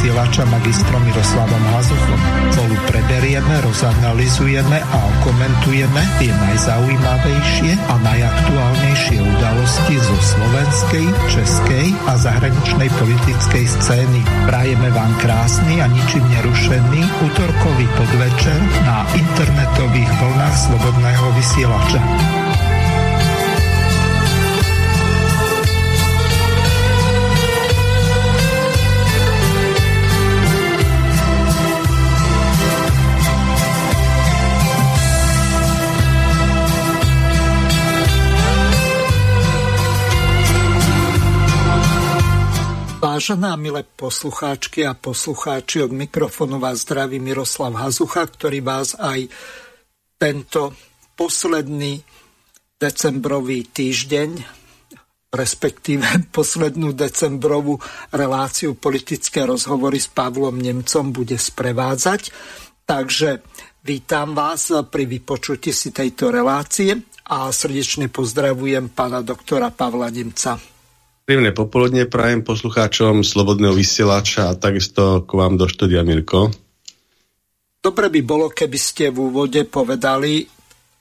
vysielača magistrom Miroslavom Hazuchom. Spolu preberieme, rozanalizujeme a komentujeme tie najzaujímavejšie a najaktuálnejšie udalosti zo slovenskej, českej a zahraničnej politickej scény. Prajeme vám krásny a ničím nerušený útorkový podvečer na internetových vlnách Slobodného vysielača. Vážená milé poslucháčky a poslucháči, od mikrofónu vás zdraví Miroslav Hazucha, ktorý vás aj tento posledný decembrový týždeň, respektíve poslednú decembrovú reláciu politické rozhovory s Pavlom Nemcom bude sprevádzať. Takže vítam vás pri vypočutí si tejto relácie a srdečne pozdravujem pána doktora Pavla Nemca. Príjemné popoludne prajem poslucháčom Slobodného vysielača a takisto k vám do štúdia Mirko. Dobre by bolo, keby ste v úvode povedali,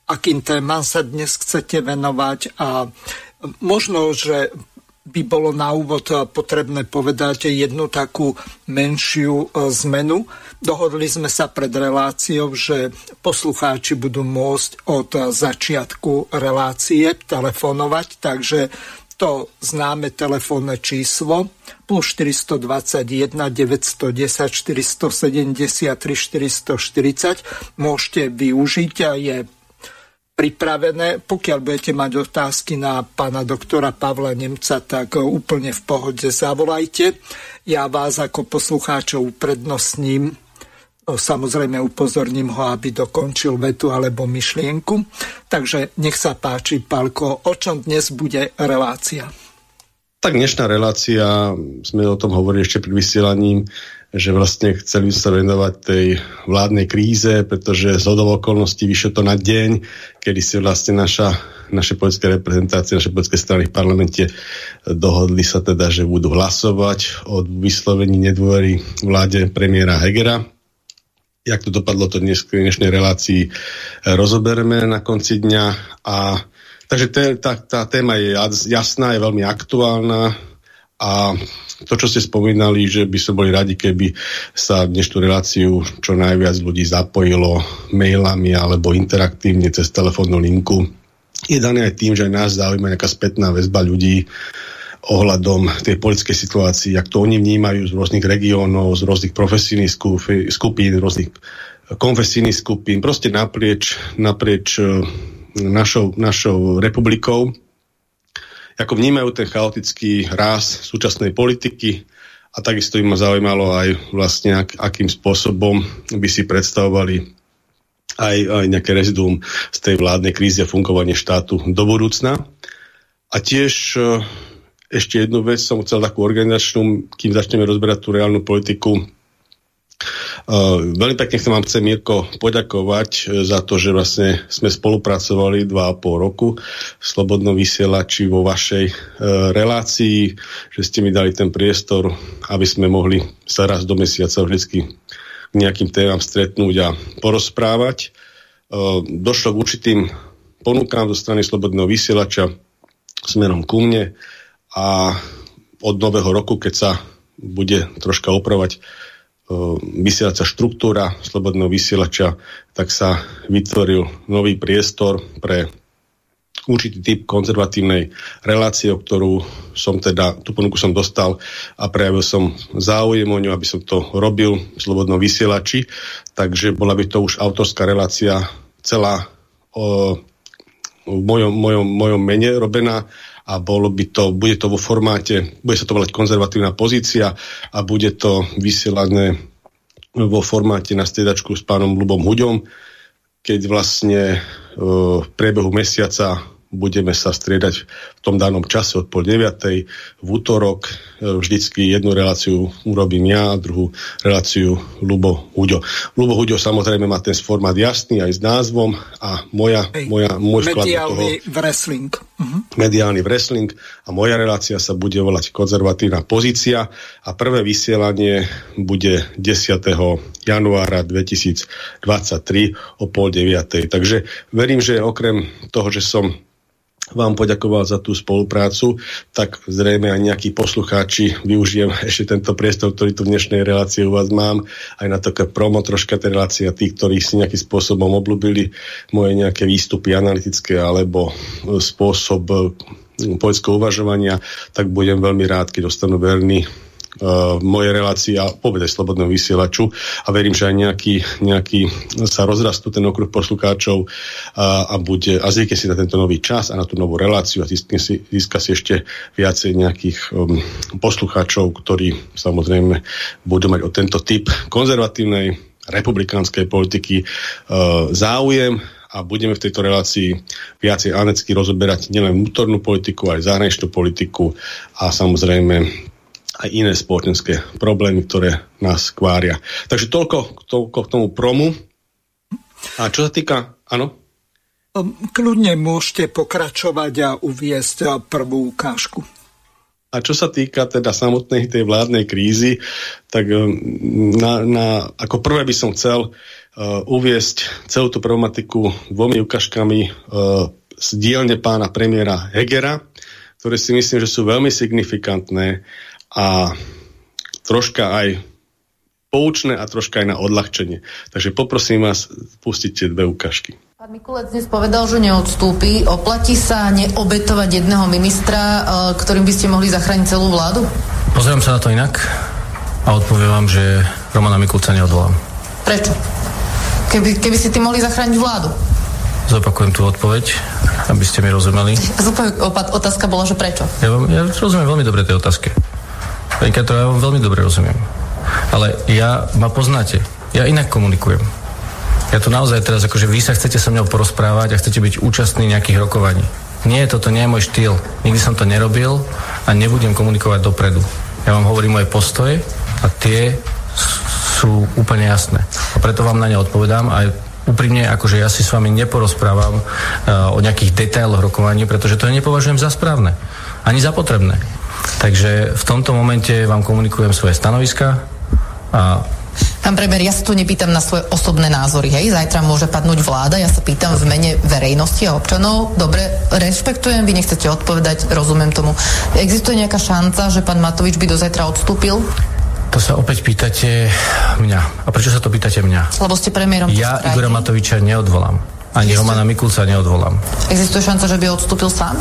akým témam sa dnes chcete venovať a možno, že by bolo na úvod potrebné povedať jednu takú menšiu e, zmenu. Dohodli sme sa pred reláciou, že poslucháči budú môcť od začiatku relácie telefonovať, takže to známe telefónne číslo plus 421 910 473 440 môžete využiť a je pripravené. Pokiaľ budete mať otázky na pána doktora Pavla Nemca, tak úplne v pohode zavolajte. Ja vás ako poslucháčov uprednostním Samozrejme upozorním ho, aby dokončil vetu alebo myšlienku. Takže nech sa páči, Palko, o čom dnes bude relácia? Tak dnešná relácia, sme o tom hovorili ešte pri vysielaním, že vlastne chceli sa venovať tej vládnej kríze, pretože z okolností vyšlo to na deň, kedy si vlastne naša, naše politické reprezentácie, naše politické strany v parlamente dohodli sa teda, že budú hlasovať o vyslovení nedôvery vláde premiéra Hegera jak to dopadlo, to dnes v dnešnej relácii e, rozobereme na konci dňa. A, takže té, tá, tá téma je jasná, je veľmi aktuálna a to, čo ste spomínali, že by sme boli radi, keby sa dnešnú reláciu čo najviac ľudí zapojilo mailami alebo interaktívne cez telefónnu linku, je dané aj tým, že aj nás zaujíma nejaká spätná väzba ľudí, ohľadom tej politickej situácii, jak to oni vnímajú z rôznych regiónov, z rôznych profesijných skupín, rôznych konfesijných skupín, proste naprieč, naprieč e, našou, našou republikou, ako vnímajú ten chaotický ráz súčasnej politiky a takisto im ma zaujímalo aj vlastne, ak, akým spôsobom by si predstavovali aj, aj nejaké reziduum z tej vládnej krízy a fungovanie štátu do budúcna. A tiež e, ešte jednu vec som chcel takú organizačnú, kým začneme rozberať tú reálnu politiku. Uh, veľmi pekne chcem vám chcem, Mirko, poďakovať uh, za to, že vlastne sme spolupracovali dva a pol roku v Slobodnom vysielači vo vašej uh, relácii, že ste mi dali ten priestor, aby sme mohli sa raz do mesiaca vždy k nejakým témam stretnúť a porozprávať. Uh, došlo k určitým ponukám zo strany Slobodného vysielača smerom ku mne a od nového roku, keď sa bude troška opravať uh, vysielacia štruktúra slobodného vysielača, tak sa vytvoril nový priestor pre určitý typ konzervatívnej relácie, o ktorú som teda, tú ponuku som dostal a prejavil som záujem o ňu, aby som to robil v slobodnom vysielači, takže bola by to už autorská relácia celá o, v mojom, mojom, mojom mene robená a bolo by to, bude to vo formáte, bude sa to volať konzervatívna pozícia a bude to vysielané vo formáte na striedačku s pánom Lubom Huďom, keď vlastne v priebehu mesiaca budeme sa striedať v tom danom čase od pol deviatej. V útorok e, vždycky jednu reláciu urobím ja druhú reláciu Lubo Huďo. Lubo Huďo samozrejme má ten formát jasný aj s názvom a moja, Hej, moja, môj vklad do toho... wrestling. Uh-huh. Mediálny wrestling a moja relácia sa bude volať konzervatívna pozícia a prvé vysielanie bude 10. januára 2023 o pol deviatej. Takže verím, že okrem toho, že som vám poďakoval za tú spoluprácu, tak zrejme aj nejakí poslucháči využijem ešte tento priestor, ktorý tu v dnešnej relácii u vás mám, aj na také promo troška tej relácie a tí, ktorí si nejakým spôsobom obľúbili moje nejaké výstupy analytické alebo spôsob poľského uvažovania, tak budem veľmi rád, keď dostanú verný uh, moje relácie a povede slobodného vysielaču. A verím, že aj nejaký, nejaký sa rozrastú ten okruh poslucháčov a, a, bude, a zvykne si na tento nový čas a na tú novú reláciu a získa si, získa si ešte viacej nejakých um, poslucháčov, ktorí samozrejme budú mať o tento typ konzervatívnej republikánskej politiky uh, záujem. A budeme v tejto relácii viacej anecky rozoberať nielen vnútornú politiku, aj zahraničnú politiku a samozrejme aj iné spoločenské problémy, ktoré nás kvária. Takže toľko, toľko k tomu promu. A čo sa týka, áno? Ehm, kľudne môžete pokračovať a uviesť prvú ukážku. A čo sa týka teda samotnej tej vládnej krízy, tak ehm, na, na, ako prvé by som chcel uh, uviesť celú tú problematiku dvomi ukážkami uh, z dielne pána premiéra Hegera, ktoré si myslím, že sú veľmi signifikantné a troška aj poučné a troška aj na odľahčenie. Takže poprosím vás, pustite dve ukážky. Pán Mikulec dnes povedal, že neodstúpi. Oplatí sa neobetovať jedného ministra, e, ktorým by ste mohli zachrániť celú vládu? Pozriem sa na to inak a odpoviem vám, že Romana Mikulca neodvolám. Prečo? Keby, keby ste tým mohli zachrániť vládu? Zopakujem tú odpoveď, aby ste mi rozumeli. Otázka bola, že prečo? Ja, vám, ja rozumiem veľmi dobre tej otázke. Pani Katro, ja vám veľmi dobre rozumiem. Ale ja ma poznáte. Ja inak komunikujem. Ja tu naozaj teraz, akože vy sa chcete so mnou porozprávať a chcete byť účastní nejakých rokovaní. Nie, toto nie je môj štýl. Nikdy som to nerobil a nebudem komunikovať dopredu. Ja vám hovorím moje postoje a tie sú úplne jasné. A preto vám na ne odpovedám a úprimne, akože ja si s vami neporozprávam uh, o nejakých detailoch rokovaní, pretože to nepovažujem za správne. Ani za potrebné. Takže v tomto momente vám komunikujem svoje stanoviska a Pán premiér, ja sa tu nepýtam na svoje osobné názory, hej, zajtra môže padnúť vláda, ja sa pýtam v mene verejnosti a občanov, dobre, rešpektujem, vy nechcete odpovedať, rozumiem tomu. Existuje nejaká šanca, že pán Matovič by do zajtra odstúpil? To sa opäť pýtate mňa. A prečo sa to pýtate mňa? Lebo ste premiérom. Ja Igora Matoviča neodvolám. Ani Romana Mikulca neodvolám. Existuje šanca, že by odstúpil sám?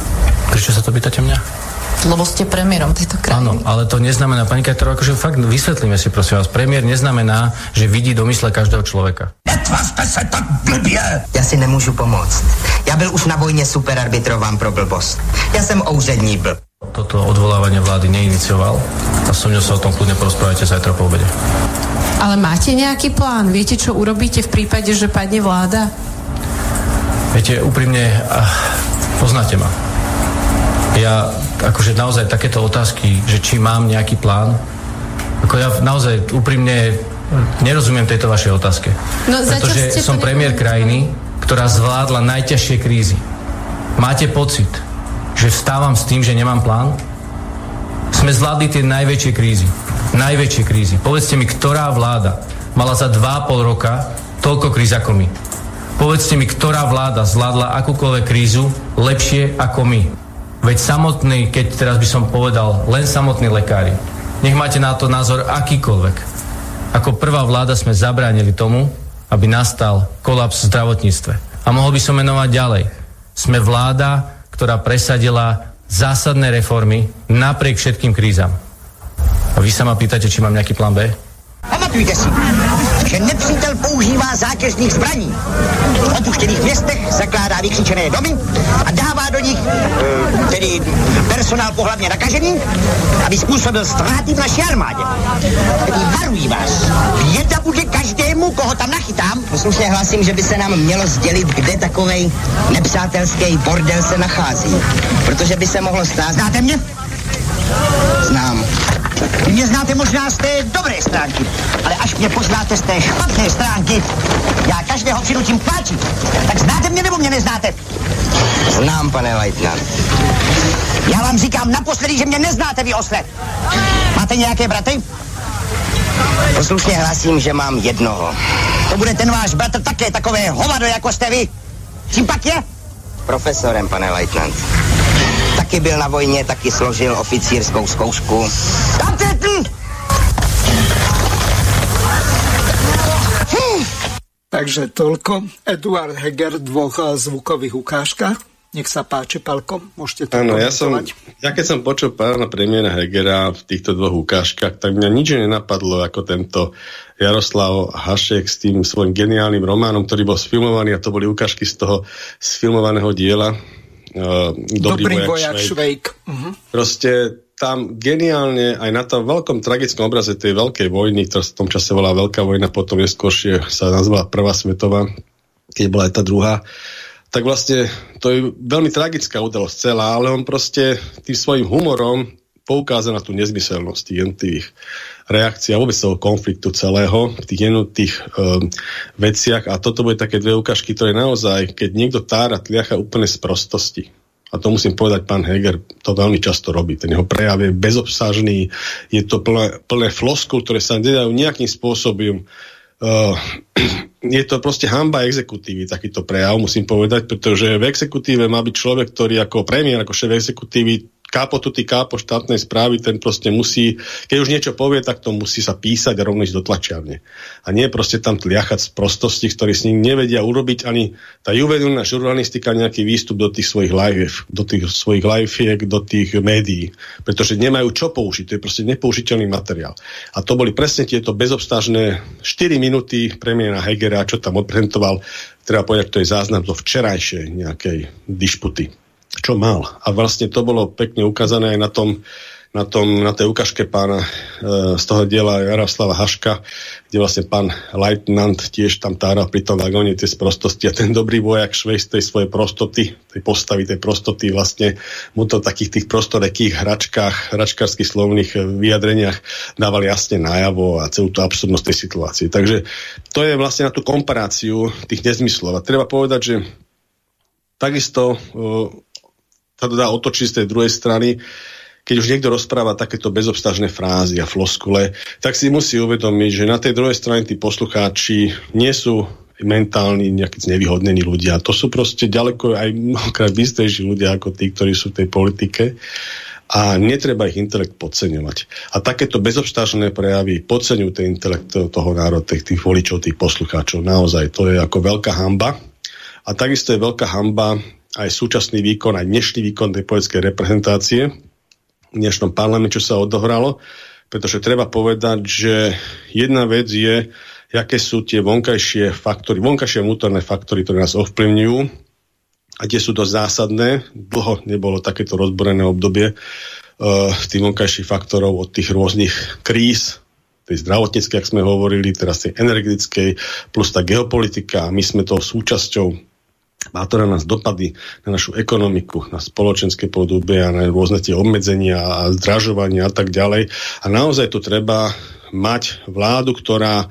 Prečo sa to pýtate mňa? Lebo ste premiérom tejto krajiny. Áno, ale to neznamená, pani Kajtero, akože fakt vysvetlíme si, prosím vás, premiér neznamená, že vidí do mysle každého človeka. Netvařte se tak blbě! Já si nemůžu pomoct. Já byl už na vojně superarbitrován pro blbost. Já jsem ouřední blb. Toto odvolávanie vlády neinicioval a so mňou sa o tom kľudne porozprávajte zajtra po obede. Ale máte nejaký plán? Viete, čo urobíte v prípade, že padne vláda? Viete, úprimne, poznáte ma ja akože naozaj takéto otázky, že či mám nejaký plán, ako ja naozaj úprimne nerozumiem tejto vašej otázke. No, Pretože som premiér krajiny, ktorá zvládla najťažšie krízy. Máte pocit, že vstávam s tým, že nemám plán? Sme zvládli tie najväčšie krízy. Najväčšie krízy. Povedzte mi, ktorá vláda mala za 2,5 roka toľko kríz ako my. Povedzte mi, ktorá vláda zvládla akúkoľvek krízu lepšie ako my. Veď samotný, keď teraz by som povedal, len samotní lekári, nech máte na to názor akýkoľvek. Ako prvá vláda sme zabránili tomu, aby nastal kolaps v zdravotníctve. A mohol by som menovať ďalej. Sme vláda, ktorá presadila zásadné reformy napriek všetkým krízam. A vy sa ma pýtate, či mám nejaký plán B? Pamatujte si, že nepřítel používá zátěžných zbraní. V opuštěných městech zakládá vykřičené domy a dává do nich e, tedy personál pohlavně nakažený, aby způsobil ztráty v naší armádě. Tedy varují vás, běda bude každému koho tam nachytám. Poslušně hlasím, že by se nám mělo sdělit, kde takovej nepřátelský bordel se nachází. Protože by se mohlo stát. Znáte mě? Znám. Vy mě znáte možná z té dobré stránky, ale až mě poznáte z té špatné stránky, já každého přinutím pláčit. Tak znáte mě nebo mě neznáte? Znám, pane Leitnant. Já vám říkám naposledy, že mě neznáte vy osle. Máte nějaké braty? Poslušně hlasím, že mám jednoho. To bude ten váš bratr také takové hovado, jako jste vy. Čím pak je? Profesorem, pane Leitnant. Taky byl na vojně, taky složil oficírskou zkoušku. Takže toľko. Eduard Heger v dvoch eh, zvukových ukážkach. Nech sa páči, Palko, môžete to Áno, ja, som, ja keď som počul pána premiéra Hegera v týchto dvoch ukážkach, tak mňa nič nenapadlo ako tento Jaroslav Hašek s tým svojim geniálnym románom, ktorý bol sfilmovaný a to boli ukážky z toho sfilmovaného diela uh, Dobrý, Dobrý vojak, Švejk. Švejk. Uh-huh. Proste tam geniálne aj na tom veľkom tragickom obraze tej veľkej vojny, ktorá sa v tom čase volá Veľká vojna, potom neskôršie sa nazvala Prvá svetová, keď bola aj tá druhá, tak vlastne to je veľmi tragická udalosť celá, ale on proste tým svojim humorom poukázal na tú nezmyselnosť tých jednotlivých reakcií a vôbec toho konfliktu celého v tých jednotlivých um, veciach a toto bude také dve ukážky, ktoré naozaj, keď niekto tára tliacha úplne z prostosti, a to musím povedať, pán Heger to veľmi často robí. Ten jeho prejav je bezobsažný, je to plné, plné floskul, ktoré sa nedajú nejakým spôsobom Uh, je to proste hamba exekutívy, takýto prejav, musím povedať, pretože v exekutíve má byť človek, ktorý ako premiér, ako šéf exekutívy kápo tu kápo štátnej správy, ten proste musí, keď už niečo povie, tak to musí sa písať a rovno ísť do tlačiarne. A nie proste tam tliachať z prostosti, ktorí s ním nevedia urobiť ani tá juvenilná žurnalistika nejaký výstup do tých svojich live, do tých svojich liveiek, do tých médií. Pretože nemajú čo použiť, to je proste nepoužiteľný materiál. A to boli presne tieto bezobstažné 4 minúty premiéra Hegera, čo tam odprezentoval, treba povedať, to je záznam do včerajšej nejakej dišputy čo mal. A vlastne to bolo pekne ukázané aj na tom, na, tom, na tej ukážke pána e, z toho diela Jaroslava Haška, kde vlastne pán Leitnant tiež tam tára pri tom vagóne tie sprostosti a ten dobrý vojak švej z tej svojej prostoty, tej postavy, tej prostoty vlastne mu to v takých tých prostorekých hračkách, hračkárskych slovných vyjadreniach dával jasne najavo a celú tú absurdnosť tej situácie. Takže to je vlastne na tú komparáciu tých nezmyslov. A treba povedať, že takisto e, sa to dá otočiť z tej druhej strany, keď už niekto rozpráva takéto bezobstažné frázy a floskule, tak si musí uvedomiť, že na tej druhej strane tí poslucháči nie sú mentálni, nejakí znevýhodnení ľudia. To sú proste ďaleko aj mnohokrát bystejší ľudia ako tí, ktorí sú v tej politike a netreba ich intelekt podceňovať. A takéto bezobštážne prejavy podceňujú ten intelekt toho národa, tých, tých voličov, tých poslucháčov. Naozaj, to je ako veľká hamba. A takisto je veľká hamba aj súčasný výkon, aj dnešný výkon tej politickej reprezentácie v dnešnom parlamente, čo sa odohralo, pretože treba povedať, že jedna vec je, aké sú tie vonkajšie faktory, vonkajšie vnútorné faktory, ktoré nás ovplyvňujú a tie sú dosť zásadné. Dlho nebolo takéto rozborené obdobie uh, tých vonkajších faktorov od tých rôznych kríz, tej zdravotníckej, ak sme hovorili, teraz tej energetickej, plus tá geopolitika. My sme to súčasťou má to na nás dopady na našu ekonomiku, na spoločenské podobie a na rôzne tie obmedzenia a zdražovania a tak ďalej. A naozaj tu treba mať vládu, ktorá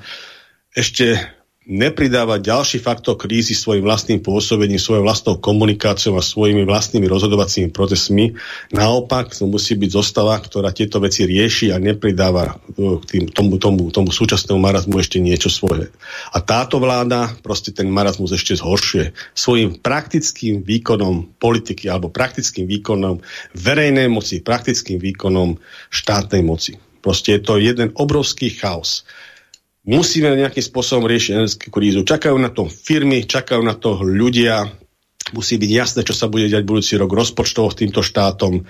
ešte nepridávať ďalší faktor krízy svojim vlastným pôsobením, svojou vlastnou komunikáciou a svojimi vlastnými rozhodovacími procesmi. Naopak, to musí byť zostava, ktorá tieto veci rieši a nepridáva e, k tým, tomu, tomu, tomu súčasnému marazmu ešte niečo svoje. A táto vláda proste ten marazmus ešte zhoršuje svojim praktickým výkonom politiky alebo praktickým výkonom verejnej moci, praktickým výkonom štátnej moci. Proste je to jeden obrovský chaos musíme nejakým spôsobom riešiť energetickú krízu. Čakajú na to firmy, čakajú na to ľudia, musí byť jasné, čo sa bude diať budúci rok rozpočtovo týmto štátom.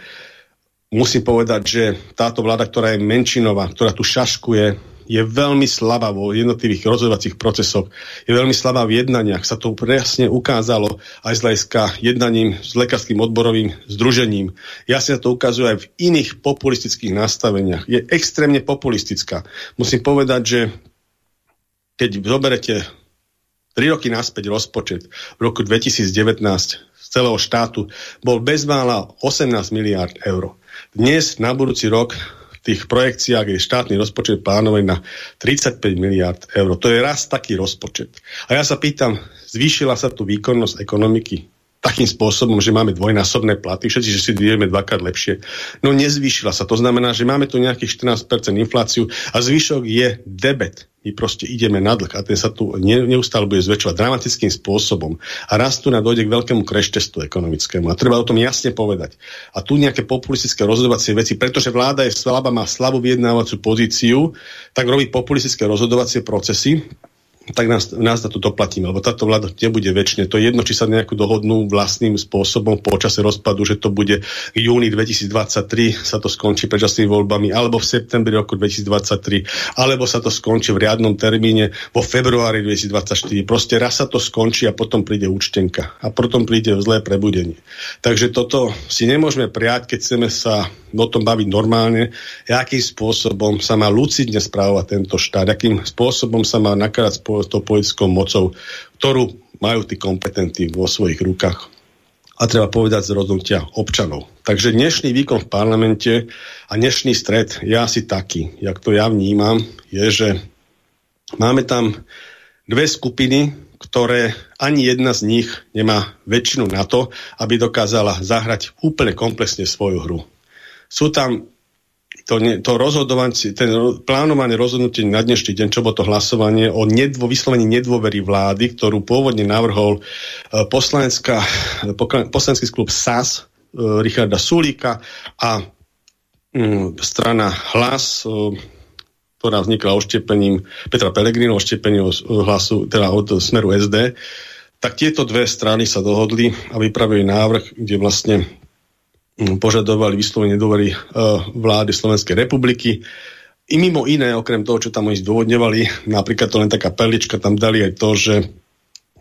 Musím povedať, že táto vláda, ktorá je menšinová, ktorá tu šaškuje, je veľmi slabá vo jednotlivých rozhodovacích procesoch, je veľmi slabá v jednaniach. Sa to presne ukázalo aj z hľadiska jednaním s lekárským odborovým združením. Ja sa to ukazuje aj v iných populistických nastaveniach. Je extrémne populistická. Musím povedať, že keď zoberete 3 roky naspäť rozpočet v roku 2019 z celého štátu bol bezmála 18 miliard eur. Dnes na budúci rok v tých projekciách je štátny rozpočet plánovaný na 35 miliard eur. To je raz taký rozpočet. A ja sa pýtam, zvýšila sa tu výkonnosť ekonomiky? Takým spôsobom, že máme dvojnásobné platy, všetci, že si vieme dvakrát lepšie. No nezvýšila sa. To znamená, že máme tu nejakých 14% infláciu a zvyšok je debet. My proste ideme na dlh a ten sa tu neustále bude zväčšovať dramatickým spôsobom. A raz tu dojde k veľkému kreštestu ekonomickému. A treba o tom jasne povedať. A tu nejaké populistické rozhodovacie veci, pretože vláda je slabá, má slabú vyjednávaciu pozíciu, tak robí populistické rozhodovacie procesy tak nás, nás na to doplatíme, lebo táto vláda nebude väčšine. To je jedno, či sa nejakú dohodnú vlastným spôsobom po čase rozpadu, že to bude v júni 2023 sa to skončí predčasnými voľbami, alebo v septembri roku 2023, alebo sa to skončí v riadnom termíne vo februári 2024. Proste raz sa to skončí a potom príde účtenka a potom príde zlé prebudenie. Takže toto si nemôžeme prijať, keď chceme sa o tom baviť normálne, akým spôsobom sa má lucidne správovať tento štát, akým spôsobom sa má nakladať s tou politickou mocou, ktorú majú tí kompetentní vo svojich rukách. A treba povedať z rozhodnutia občanov. Takže dnešný výkon v parlamente a dnešný stred je asi taký, jak to ja vnímam, je, že máme tam dve skupiny, ktoré ani jedna z nich nemá väčšinu na to, aby dokázala zahrať úplne komplexne svoju hru sú tam to, to rozhodovanie, ten plánované rozhodnutie na dnešný deň, čo bolo to hlasovanie o nedvo, vyslovení nedôvery vlády, ktorú pôvodne navrhol uh, poslanecká, poslanecký klub SAS uh, Richarda Sulíka a um, strana Hlas, ktorá vznikla oštiepením Petra Pellegrino, oštiepením hlasu, teda od smeru SD, tak tieto dve strany sa dohodli a vypravili návrh, kde vlastne požadovali vyslovene dôvery e, vlády Slovenskej republiky. I mimo iné, okrem toho, čo tam oni zdôvodňovali, napríklad to len taká perlička, tam dali aj to, že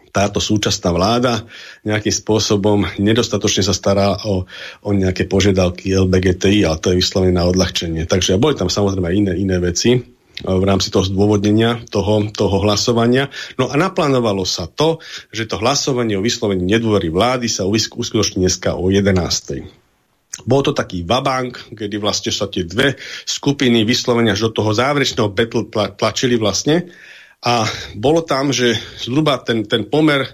táto súčasná vláda nejakým spôsobom nedostatočne sa stará o, o nejaké požiadavky LBGTI, ale to je vyslovene na odľahčenie. Takže boli tam samozrejme aj iné, iné veci e, v rámci toho zdôvodnenia toho, toho hlasovania. No a naplánovalo sa to, že to hlasovanie o vyslovení nedôvery vlády sa uskutoční dneska o 11. Bol to taký vabank, kedy vlastne sa tie dve skupiny vyslovenia až do toho záverečného battle tlačili vlastne. A bolo tam, že zhruba ten, ten pomer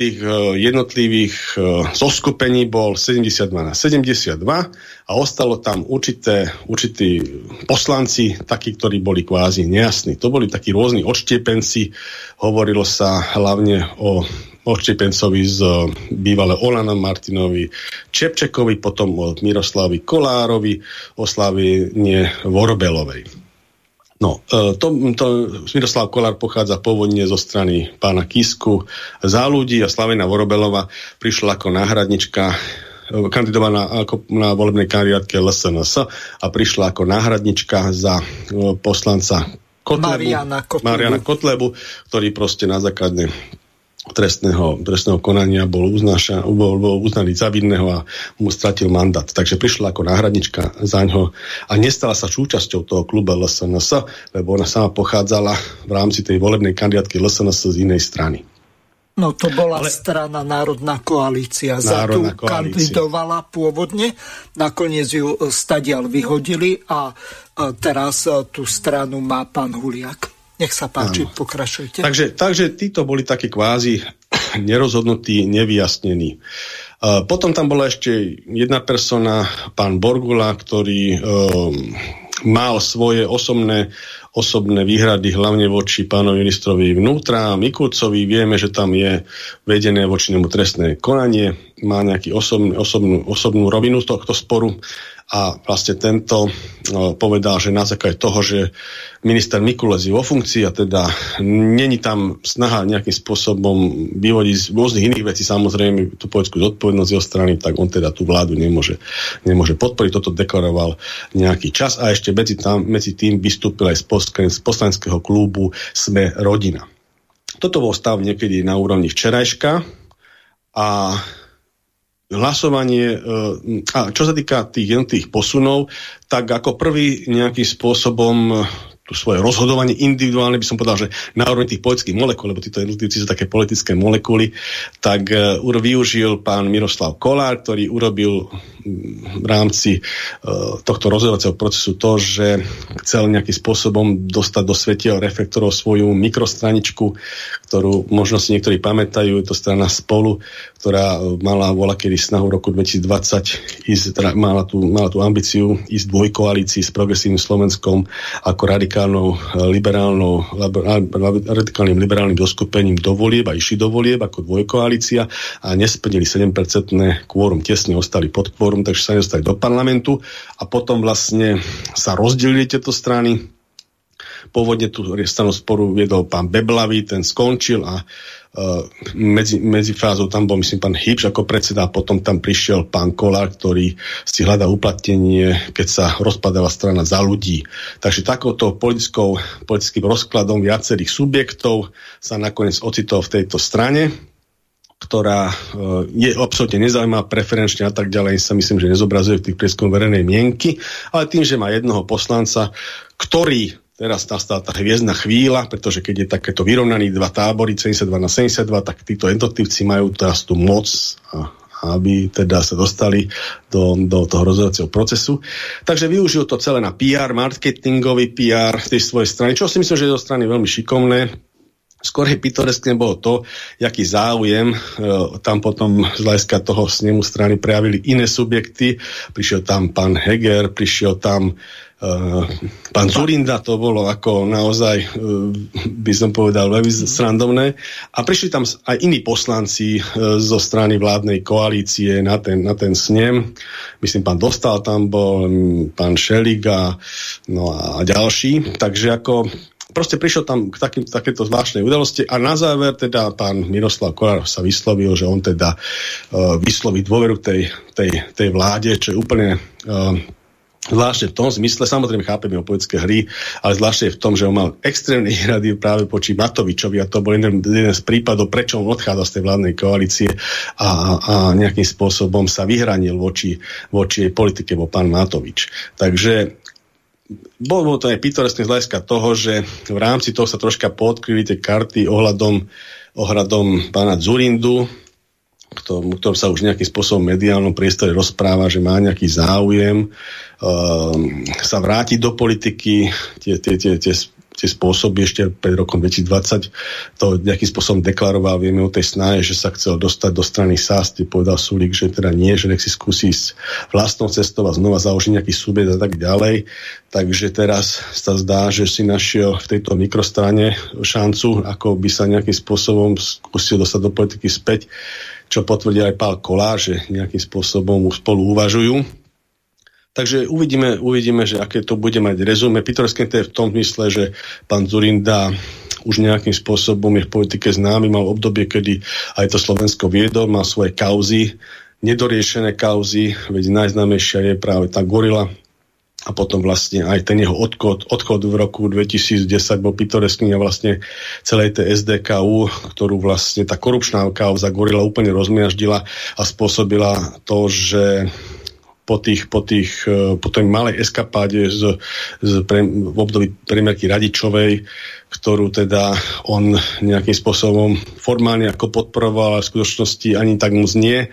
tých uh, jednotlivých uh, zoskupení bol 72 na 72 a ostalo tam určité, určití poslanci, takí, ktorí boli kvázi nejasní. To boli takí rôzni odštiepenci, hovorilo sa hlavne o Oščipencovi z eh, bývalé Olana Martinovi, Čepčekovi, potom od Miroslavi Kolárovi, o Slavine Vorobelovej. No, eh, to, to Miroslav Kolár pochádza pôvodne zo strany pána Kisku za ľudí a Slavina Vorobelova prišla ako náhradnička eh, kandidovaná ako na volebnej kandidátke LSNS a prišla ako náhradnička za poslanca Kotlebu, Mariana Kotlebu. Mariana Kotlebu, ktorý proste na základe trestného, trestného konania bol, uznáša, bol, bol uznaný za vinného a mu stratil mandát. Takže prišla ako náhradnička za ňo a nestala sa súčasťou toho kluba LSNS, lebo ona sama pochádzala v rámci tej volebnej kandidátky LSNS z inej strany. No to bola Ale... strana Národná koalícia. Národná za tú kandidovala pôvodne, nakoniec ju stadial vyhodili a teraz tú stranu má pán Huliak. Nech sa páči, Áno. pokračujte. Takže, takže títo boli takí kvázi nerozhodnutí, nevyjasnení. Uh, potom tam bola ešte jedna persona, pán Borgula, ktorý um, mal svoje osobné, osobné výhrady hlavne voči pánovi ministrovi vnútra Mikulcovi. Vieme, že tam je vedené voči nemu trestné konanie, má nejaký osobný, osobnú, osobnú rovinu tohto sporu a vlastne tento povedal, že na základe toho, že minister Mikulec je vo funkcii a teda není tam snaha nejakým spôsobom vyvodiť z rôznych iných vecí, samozrejme tú poľskú zodpovednosť jeho strany, tak on teda tú vládu nemôže, nemôže podporiť. Toto deklaroval nejaký čas a ešte medzi, tam, medzi tým vystúpil aj z poslaneckého klubu Sme rodina. Toto bol stav niekedy na úrovni včerajška a hlasovanie, e, a čo sa týka tých jednotlivých posunov, tak ako prvý nejakým spôsobom to svoje rozhodovanie individuálne, by som povedal, že na úrovni tých politických molekúl, lebo títo jednotlivci sú také politické molekuly, tak uh, využil pán Miroslav Kolár, ktorý urobil v rámci uh, tohto rozhodovacieho procesu to, že chcel nejakým spôsobom dostať do svetiel reflektorov svoju mikrostraničku, ktorú možno si niektorí pamätajú, je to strana Spolu, ktorá mala vola kedy snahu v roku 2020 ísť, teda mala, tú, mala tú ambíciu ísť dvojkoalícii s progresívnym Slovenskom ako radikálnou, liberálnou, radikálnym liberálnym doskupením do volieb a išli do volieb ako dvojkoalícia a nesplnili 7% kvórum, tesne ostali pod kvórum takže sa nedostali do parlamentu a potom vlastne sa rozdelili tieto strany. Pôvodne tu stanu sporu viedol pán Beblavý, ten skončil a medzi, medzi fázou tam bol, myslím, pán Hybš ako predseda a potom tam prišiel pán Kolár, ktorý si hľadá uplatnenie, keď sa rozpadala strana za ľudí. Takže takouto politickou, politickým rozkladom viacerých subjektov sa nakoniec ocitol v tejto strane ktorá e, je absolútne nezaujímavá preferenčne a tak ďalej, sa myslím, že nezobrazuje v tých prieskumoch verejnej mienky, ale tým, že má jednoho poslanca, ktorý teraz nastala tá hviezdna chvíľa, pretože keď je takéto vyrovnaný dva tábory, 72 na 72, tak títo jednotlivci majú teraz tú moc a aby teda sa dostali do, do toho rozhodovacieho procesu. Takže využil to celé na PR, marketingový PR tej svojej strany, čo si myslím, že je zo strany veľmi šikovné, Skôr je pitoreskne bolo to, jaký záujem e, tam potom z hľadiska toho snemu strany prejavili iné subjekty. Prišiel tam pán Heger, prišiel tam e, pán Zurinda, to bolo ako naozaj, e, by som povedal, veľmi srandovné. A prišli tam aj iní poslanci e, zo strany vládnej koalície na ten, na ten snem. Myslím, pán Dostal tam bol, pán Šelik a, no a ďalší. Takže ako proste prišiel tam k takým, takéto zvláštnej udalosti a na záver teda pán Miroslav Kolár sa vyslovil, že on teda uh, vysloví dôveru tej, tej, tej vláde, čo je úplne uh, Zvláštne v tom zmysle, samozrejme chápeme o politické hry, ale zvláštne v tom, že on mal extrémne výhrady práve poči Matovičovi a to bol jeden, jeden z prípadov, prečo on odchádza z tej vládnej koalície a, a nejakým spôsobom sa vyhranil voči, voči jej politike, bol pán Matovič. Takže bolo to aj pitoresné z hľadiska toho, že v rámci toho sa troška podkryli tie karty ohľadom, ohľadom pána Zurindu, ktorom, ktorom sa už nejakým spôsobom v mediálnom priestore rozpráva, že má nejaký záujem uh, sa vrátiť do politiky. Tie, tie, tie, tie tie spôsoby ešte pred rokom 2020 to nejakým spôsobom deklaroval, vieme o tej snahe, že sa chcel dostať do strany SAS, povedal Sulík, že teda nie, že nech si skúsi ísť vlastnou cestou a znova založiť nejaký subjekt a tak ďalej. Takže teraz sa zdá, že si našiel v tejto mikrostrane šancu, ako by sa nejakým spôsobom skúsil dostať do politiky späť, čo potvrdil aj Pál Kolár, že nejakým spôsobom spolu uvažujú Takže uvidíme, uvidíme, že aké to bude mať rezume. Pittoreské to je v tom mysle, že pán Zurinda už nejakým spôsobom je v politike známy, mal obdobie, kedy aj to Slovensko viedol, mal svoje kauzy, nedoriešené kauzy, veď najznámejšia je práve tá gorila, a potom vlastne aj ten jeho odchod, odchod v roku 2010 bol pitoreskný a vlastne celej tej SDKU, ktorú vlastne tá korupčná kauza Gorila úplne rozmiaždila a spôsobila to, že po, tých, po, tých, e, po tej malej eskapáde z, z pre, v období premiérky Radičovej, ktorú teda on nejakým spôsobom formálne ako podporoval, ale v skutočnosti ani tak moc nie,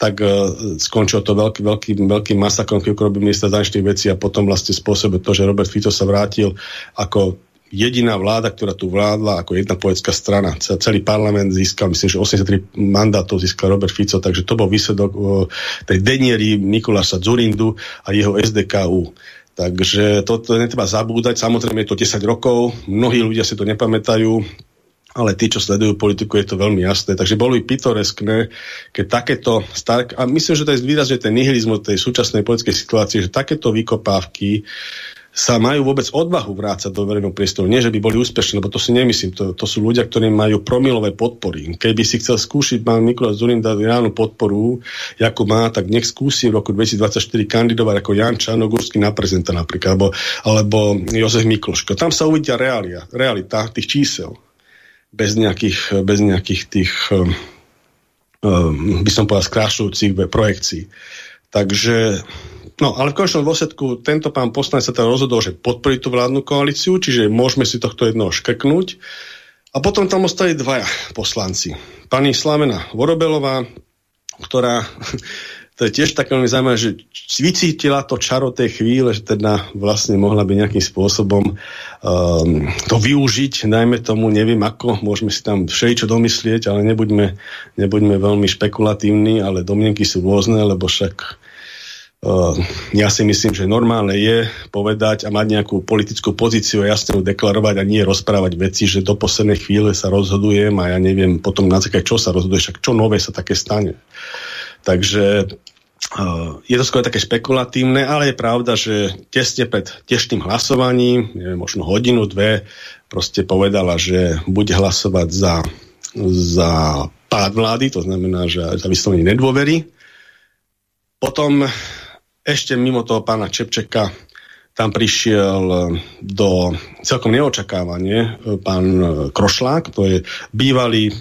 tak uh, skončilo to veľký, veľký, veľkým masakrom, keď robí minister zahraničných vecí a potom vlastne spôsobe to, že Robert Fico sa vrátil ako jediná vláda, ktorá tu vládla ako jedna politická strana. Celý parlament získal, myslím, že 83 mandátov získal Robert Fico, takže to bol výsledok tej deniery Mikuláša Zurindu a jeho SDKU. Takže toto netreba zabúdať. Samozrejme je to 10 rokov, mnohí ľudia si to nepamätajú, ale tí, čo sledujú politiku, je to veľmi jasné. Takže bolo by pitoreskné, keď takéto, a myslím, že to je výrazne ten nihilizmus tej súčasnej politickej situácie, že takéto vykopávky sa majú vôbec odvahu vrácať do verejného priestoru. Nie, že by boli úspešní, lebo to si nemyslím. To, to sú ľudia, ktorí majú promilové podpory. Keby si chcel skúšiť pán Mikuláš Zurinda reálnu podporu, ako má, tak nech skúsi v roku 2024 kandidovať ako Jan Čarnogórsky na prezidenta napríklad, alebo, alebo Jozef Mikloško. Tam sa uvidia realia, realita tých čísel. Bez nejakých, bez nejakých tých, um, um by som povedal, skrášujúcich projekcií. Takže no, ale v končnom dôsledku tento pán poslanec sa teda rozhodol, že podporí tú vládnu koalíciu, čiže môžeme si tohto jednoho škrknúť. A potom tam ostali dvaja poslanci. Pani Slavena Vorobelová, ktorá to je tiež také veľmi zaujímavé, že vycítila to čaro tej chvíle, že teda vlastne mohla by nejakým spôsobom um, to využiť, najmä tomu, neviem ako, môžeme si tam všeličo domyslieť, ale nebuďme, nebuďme veľmi špekulatívni, ale domnenky sú rôzne, lebo však ja si myslím, že normálne je povedať a mať nejakú politickú pozíciu a jasne ju deklarovať a nie rozprávať veci, že do poslednej chvíle sa rozhodujem a ja neviem potom na základe čo sa rozhoduje, však čo nové sa také stane. Takže Uh, je to skôr také špekulatívne, ale je pravda, že tesne pred tešným hlasovaním, neviem, možno hodinu, dve, proste povedala, že bude hlasovať za, za pád vlády, to znamená, že za vyslovenie nedôvery. Potom ešte mimo toho pána Čepčeka tam prišiel do celkom neočakávanie pán Krošlák, to je bývalý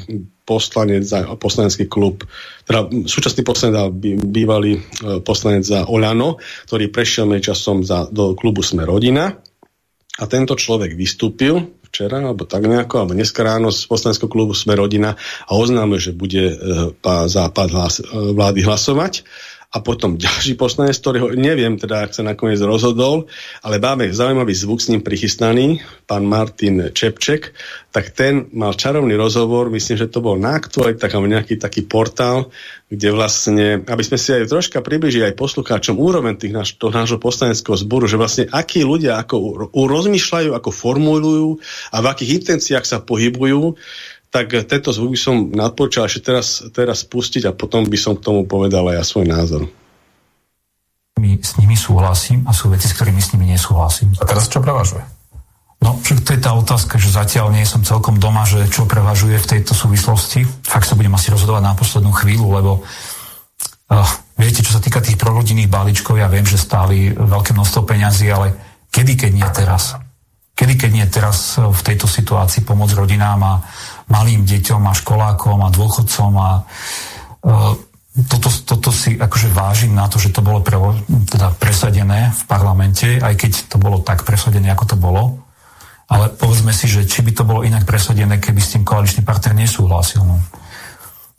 poslanec za poslanecký klub, teda súčasný poslanec bývalý e, poslanec za Oľano, ktorý prešiel časom za, do klubu Sme rodina. A tento človek vystúpil včera, alebo tak nejako, alebo dneska ráno z poslaneckého klubu Sme rodina a oznámil, že bude e, za pád hlas, e, vlády hlasovať a potom ďalší poslanec, ktorého neviem teda, ak sa nakoniec rozhodol, ale máme zaujímavý zvuk s ním prichystaný, pán Martin Čepček, tak ten mal čarovný rozhovor, myslím, že to bol na tak alebo nejaký taký portál, kde vlastne, aby sme si aj troška približili aj poslucháčom úroveň tých náš, toho nášho poslaneckého zboru, že vlastne akí ľudia ako rozmýšľajú, ako formulujú a v akých intenciách sa pohybujú, tak tento zvuk by som nadpočal ešte teraz, teraz pustiť a potom by som k tomu povedal aj ja svoj názor. My s nimi súhlasím a sú veci, s ktorými s nimi nesúhlasím. A teraz čo prevažuje? No, však to je tá otázka, že zatiaľ nie som celkom doma, že čo prevažuje v tejto súvislosti. Fakt sa budem asi rozhodovať na poslednú chvíľu, lebo uh, viete, čo sa týka tých prorodinných balíčkov, ja viem, že stáli veľké množstvo peňazí, ale kedy, keď nie teraz? Kedy, keď nie teraz v tejto situácii pomôcť rodinám a malým deťom a školákom a dôchodcom a uh, toto, toto si akože vážim na to, že to bolo pre, teda presadené v parlamente, aj keď to bolo tak presadené, ako to bolo. Ale povedzme si, že či by to bolo inak presadené, keby s tým koaličný partner nesúhlasil. No.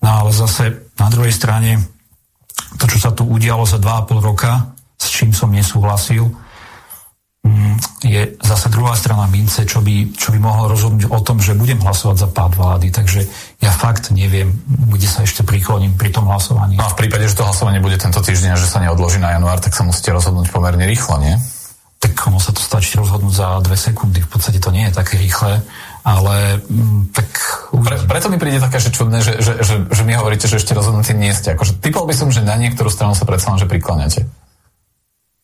no ale zase na druhej strane to, čo sa tu udialo za 2,5 roka, s čím som nesúhlasil, je zase druhá strana mince, čo by, čo by mohlo rozhodnúť o tom, že budem hlasovať za pád vlády. Takže ja fakt neviem, kde sa ešte prikloním pri tom hlasovaní. No a v prípade, že to hlasovanie bude tento týždeň a že sa neodloží na január, tak sa musíte rozhodnúť pomerne rýchlo, nie? Tak ono sa to stačí rozhodnúť za dve sekundy. V podstate to nie je také rýchle, ale m, mm, tak... Pre, preto mi príde také, že čudné, že, že, že, že mi hovoríte, že ešte rozhodnutí nie ste. Akože typol by som, že na niektorú stranu sa predsa len, že prikláňate.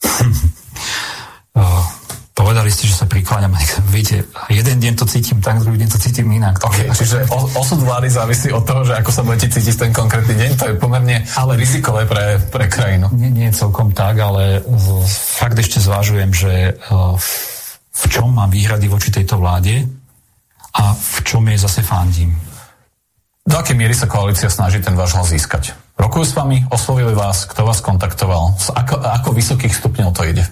Povedali ste, že sa prikláňam. Viete, jeden deň to cítim tak, druhý deň to cítim inak. Okay, čiže osud vlády závisí od toho, že ako sa budete cítiť ten konkrétny deň. To je pomerne ale rizikové pre, pre krajinu. Nie, nie celkom tak, ale fakt ešte zvážujem, že v čom mám výhrady voči tejto vláde a v čom jej zase fandím. Do akej miery sa koalícia snaží ten váš hlas získať? Rokujú s vami, oslovili vás, kto vás kontaktoval, z ako, ako vysokých stupňov to ide?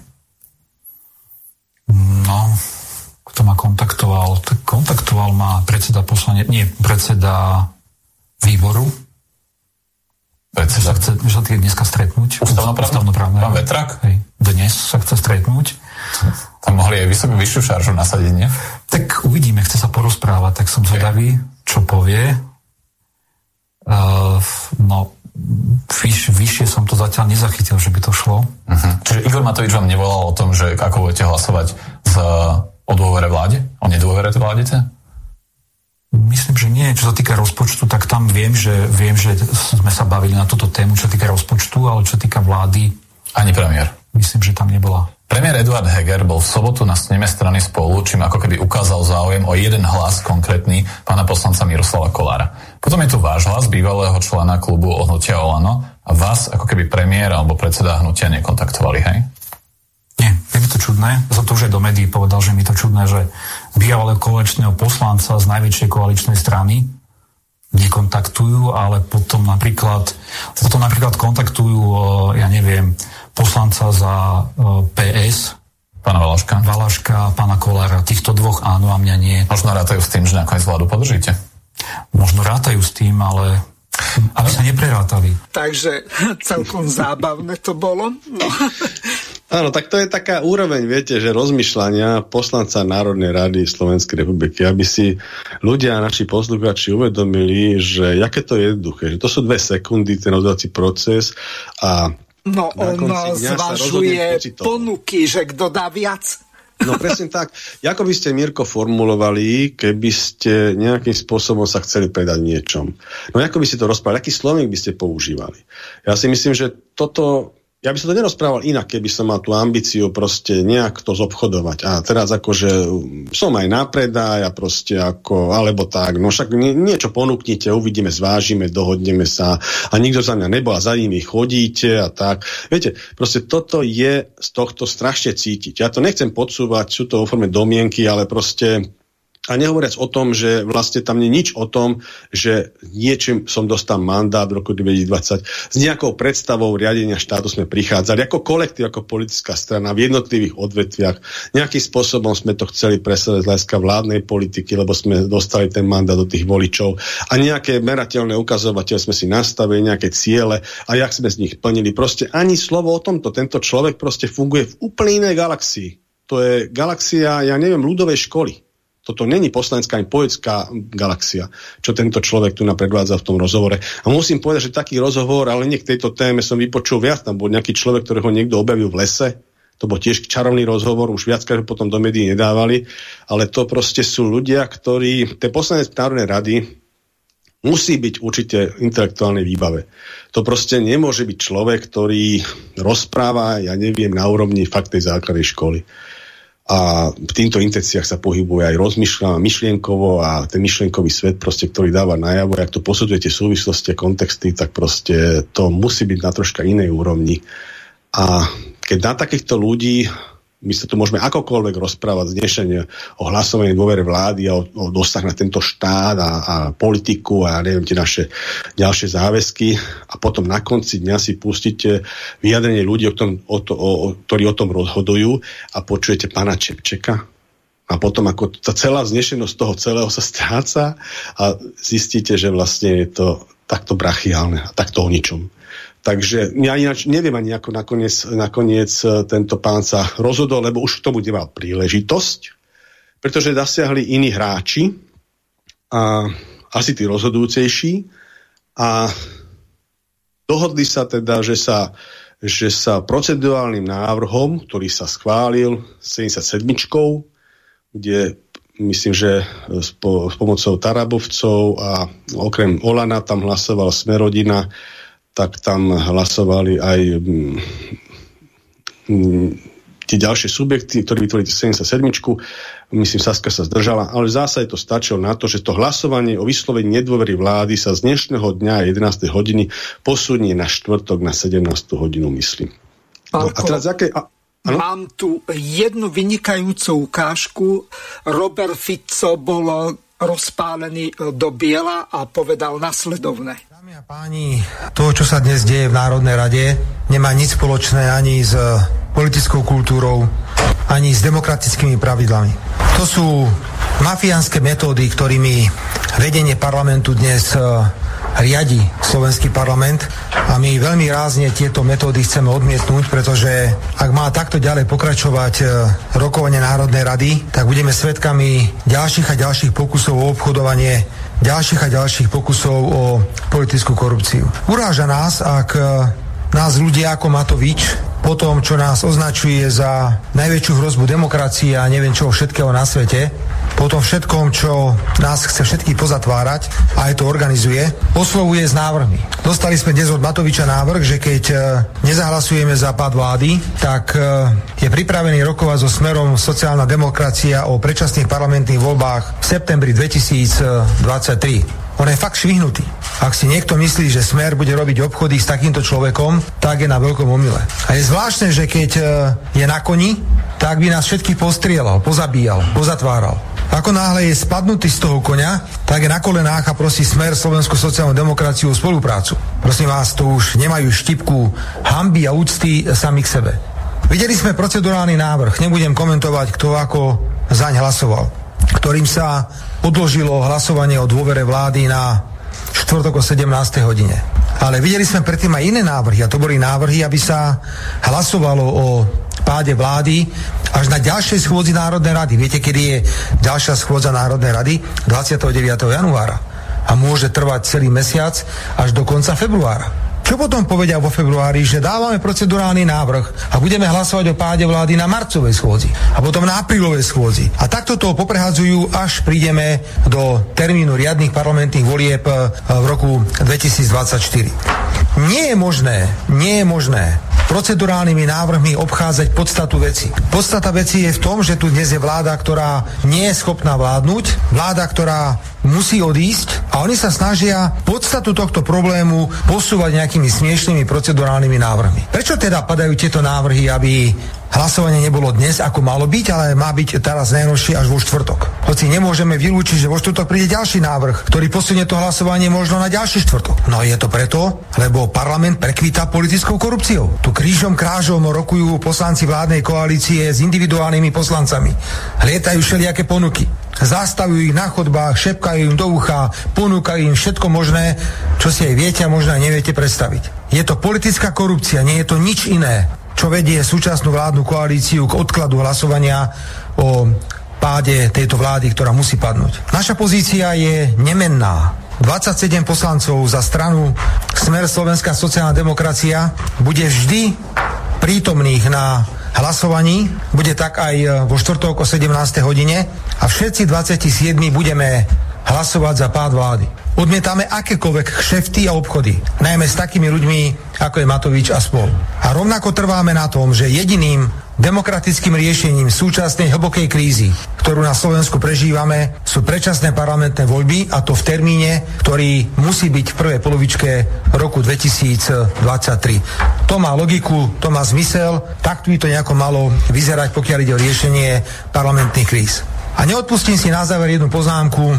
No, kto ma kontaktoval? Tak kontaktoval ma predseda poslane, nie, predseda výboru. Predseda? Že sa chce, že sa dneska stretnúť. Ústavnoprávne? Ústavnoprávne. Pán Vetrak? Hej, dnes sa chce stretnúť. Tam mohli aj vysokú, vyššiu šaržu nasadiť, nie? Tak uvidíme, chce sa porozprávať, tak som okay. zvedavý, čo povie. Uh, no, vyš, vyššie som to zatiaľ nezachytil, že by to šlo. Uh-huh. Čiže Igor Matovič vám nevolal o tom, že ako budete hlasovať z, o dôvere vláde? O nedôvere vládete? Myslím, že nie. Čo sa týka rozpočtu, tak tam viem, že, viem, že sme sa bavili na túto tému, čo týka rozpočtu, ale čo týka vlády... Ani premiér. Myslím, že tam nebola. Premiér Eduard Heger bol v sobotu na sneme strany spolu, čím ako keby ukázal záujem o jeden hlas konkrétny pána poslanca Miroslava Kolára. Potom je tu váš hlas, bývalého člena klubu Hnutia Olano a vás ako keby premiér alebo predseda hnutia nekontaktovali, hej? Nie, je mi to čudné. Som to už aj do médií povedal, že mi to čudné, že bývalého koaličného poslanca z najväčšej koaličnej strany nekontaktujú, ale potom napríklad, potom napríklad kontaktujú, ja neviem, poslanca za PS, Pána Valaška. Valaška, pána Kolára, týchto dvoch áno a mňa nie. Možno rátajú s tým, že nakoniec vládu podržíte? Možno rátajú s tým, ale aby sa neprerátali. Takže celkom zábavné to bolo. No. Áno, tak to je taká úroveň, viete, že rozmýšľania poslanca Národnej rady Slovenskej republiky, aby si ľudia, naši poslucháči uvedomili, že jaké to je jednoduché, že to sú dve sekundy, ten rozhodovací proces a No on zvažuje ponuky, že kto dá viac. No presne tak. Ako by ste, Mirko, formulovali, keby ste nejakým spôsobom sa chceli predať niečom? No ako by ste to rozprávali? Aký slovník by ste používali? Ja si myslím, že toto ja by som to nerozprával inak, keby som mal tú ambíciu proste nejak to zobchodovať. A teraz akože som aj na predaj a proste ako, alebo tak, no však nie, niečo ponúknite, uvidíme, zvážime, dohodneme sa a nikto za mňa nebol a za nimi chodíte a tak. Viete, proste toto je z tohto strašne cítiť. Ja to nechcem podsúvať, sú to vo forme domienky, ale proste a nehovoriac o tom, že vlastne tam nie nič o tom, že niečím som dostal mandát v roku 2020. S nejakou predstavou riadenia štátu sme prichádzali ako kolektív, ako politická strana v jednotlivých odvetviach. Nejakým spôsobom sme to chceli presadzovať z hľadiska vládnej politiky, lebo sme dostali ten mandát do tých voličov a nejaké merateľné ukazovateľe sme si nastavili, nejaké ciele a jak sme z nich plnili. Proste ani slovo o tomto. Tento človek proste funguje v úplne inej galaxii. To je galaxia, ja neviem, ľudovej školy toto není poslanecká ani poetská galaxia, čo tento človek tu napredvádza v tom rozhovore. A musím povedať, že taký rozhovor, ale nie k tejto téme som vypočul viac. Tam bol nejaký človek, ktorého niekto objavil v lese. To bol tiež čarovný rozhovor, už viackrát potom do médií nedávali. Ale to proste sú ľudia, ktorí... Ten poslanec Národnej rady musí byť určite intelektuálnej výbave. To proste nemôže byť človek, ktorý rozpráva, ja neviem, na úrovni fakt tej základnej školy a v týmto intenciách sa pohybuje aj rozmýšľa myšlienkovo a ten myšlienkový svet, proste, ktorý dáva najavo, ak to posudzujete súvislosti a kontexty, tak proste to musí byť na troška inej úrovni. A keď na takýchto ľudí my sa tu môžeme akokoľvek rozprávať znešenie o hlasovaní dôvere vlády a o, o dosah na tento štát a, a politiku a neviem, tie naše ďalšie záväzky a potom na konci dňa si pustíte vyjadrenie ľudí, o tom, o to, o, o, ktorí o tom rozhodujú a počujete pána Čepčeka a potom ako tá celá znešenosť toho celého sa stráca a zistíte, že vlastne je to takto brachiálne a takto o ničom. Takže ja ináč neviem ani ako nakoniec, nakoniec e, tento pán sa rozhodol, lebo už k tomu nemal príležitosť, pretože dosiahli iní hráči a asi tí rozhodujúcejší. A dohodli sa teda, že sa, že sa procedurálnym návrhom, ktorý sa schválil 77, kde myslím, že s, po, s pomocou Tarabovcov a okrem Olana tam hlasoval Smerodina, tak tam hlasovali aj mm, mm, tie ďalšie subjekty, ktorí vytvorili 77. Myslím, Saska sa zdržala, ale v zásade to stačilo na to, že to hlasovanie o vyslovení nedôvery vlády sa z dnešného dňa 11. hodiny posunie na štvrtok na 17. hodinu, myslím. No, a teraz aké, a, Ano? Mám tu jednu vynikajúcu ukážku. Robert Fico bol rozpálený do biela a povedal nasledovne. Dámy a páni, to, čo sa dnes deje v Národnej rade, nemá nič spoločné ani s politickou kultúrou, ani s demokratickými pravidlami. To sú mafiánske metódy, ktorými vedenie parlamentu dnes e, riadi slovenský parlament a my veľmi rázne tieto metódy chceme odmietnúť, pretože ak má takto ďalej pokračovať e, rokovanie Národnej rady, tak budeme svedkami ďalších a ďalších pokusov o obchodovanie ďalších a ďalších pokusov o politickú korupciu. Uráža nás, ak e, nás ľudia ako Matovič po tom, čo nás označuje za najväčšiu hrozbu demokracie a neviem čoho všetkého na svete, po tom všetkom, čo nás chce všetky pozatvárať a aj to organizuje, oslovuje s návrhmi. Dostali sme dnes od Matoviča návrh, že keď e, nezahlasujeme za pád vlády, tak e, je pripravený rokovať so smerom sociálna demokracia o predčasných parlamentných voľbách v septembri 2023. On je fakt švihnutý. Ak si niekto myslí, že Smer bude robiť obchody s takýmto človekom, tak je na veľkom omyle. A je zvláštne, že keď e, je na koni, tak by nás všetkých postrielal, pozabíjal, pozatváral. Ako náhle je spadnutý z toho konia, tak je na kolenách a prosí smer Slovenskú sociálnu demokraciu o spoluprácu. Prosím vás, to už nemajú štipku hamby a úcty sami k sebe. Videli sme procedurálny návrh, nebudem komentovať, kto ako zaň hlasoval, ktorým sa odložilo hlasovanie o dôvere vlády na štvrtok o 17. hodine. Ale videli sme predtým aj iné návrhy a to boli návrhy, aby sa hlasovalo o páde vlády až na ďalšej schôdzi Národnej rady. Viete, kedy je ďalšia schôdza Národnej rady? 29. januára. A môže trvať celý mesiac až do konca februára. Čo potom povedia vo februári, že dávame procedurálny návrh a budeme hlasovať o páde vlády na marcovej schôdzi a potom na aprílovej schôdzi. A takto to poprehádzajú, až prídeme do termínu riadnych parlamentných volieb eh, v roku 2024. Nie je možné, nie je možné procedurálnymi návrhmi obchádzať podstatu veci. Podstata veci je v tom, že tu dnes je vláda, ktorá nie je schopná vládnuť, vláda, ktorá musí odísť a oni sa snažia podstatu tohto problému posúvať nejakými smiešnými procedurálnymi návrhmi. Prečo teda padajú tieto návrhy, aby hlasovanie nebolo dnes, ako malo byť, ale má byť teraz najnovšie až vo štvrtok. Hoci nemôžeme vylúčiť, že vo štvrtok príde ďalší návrh, ktorý posunie to hlasovanie možno na ďalší štvrtok. No je to preto, lebo parlament prekvita politickou korupciou. Tu krížom krážom rokujú poslanci vládnej koalície s individuálnymi poslancami. Lietajú všelijaké ponuky zastavujú ich na chodbách, šepkajú im do ucha, ponúkajú im všetko možné, čo si aj viete a možno aj neviete predstaviť. Je to politická korupcia, nie je to nič iné, čo vedie súčasnú vládnu koalíciu k odkladu hlasovania o páde tejto vlády, ktorá musí padnúť. Naša pozícia je nemenná. 27 poslancov za stranu Smer Slovenská sociálna demokracia bude vždy prítomných na hlasovaní. Bude tak aj vo štvrtok o 17. hodine a všetci 27 budeme hlasovať za pád vlády. Odmietame akékoľvek kšefty a obchody, najmä s takými ľuďmi, ako je Matovič a spol. A rovnako trváme na tom, že jediným demokratickým riešením súčasnej hlbokej krízy, ktorú na Slovensku prežívame, sú predčasné parlamentné voľby a to v termíne, ktorý musí byť v prvej polovičke roku 2023. To má logiku, to má zmysel, takto by to nejako malo vyzerať, pokiaľ ide o riešenie parlamentných kríz. A neodpustím si na záver jednu poznámku,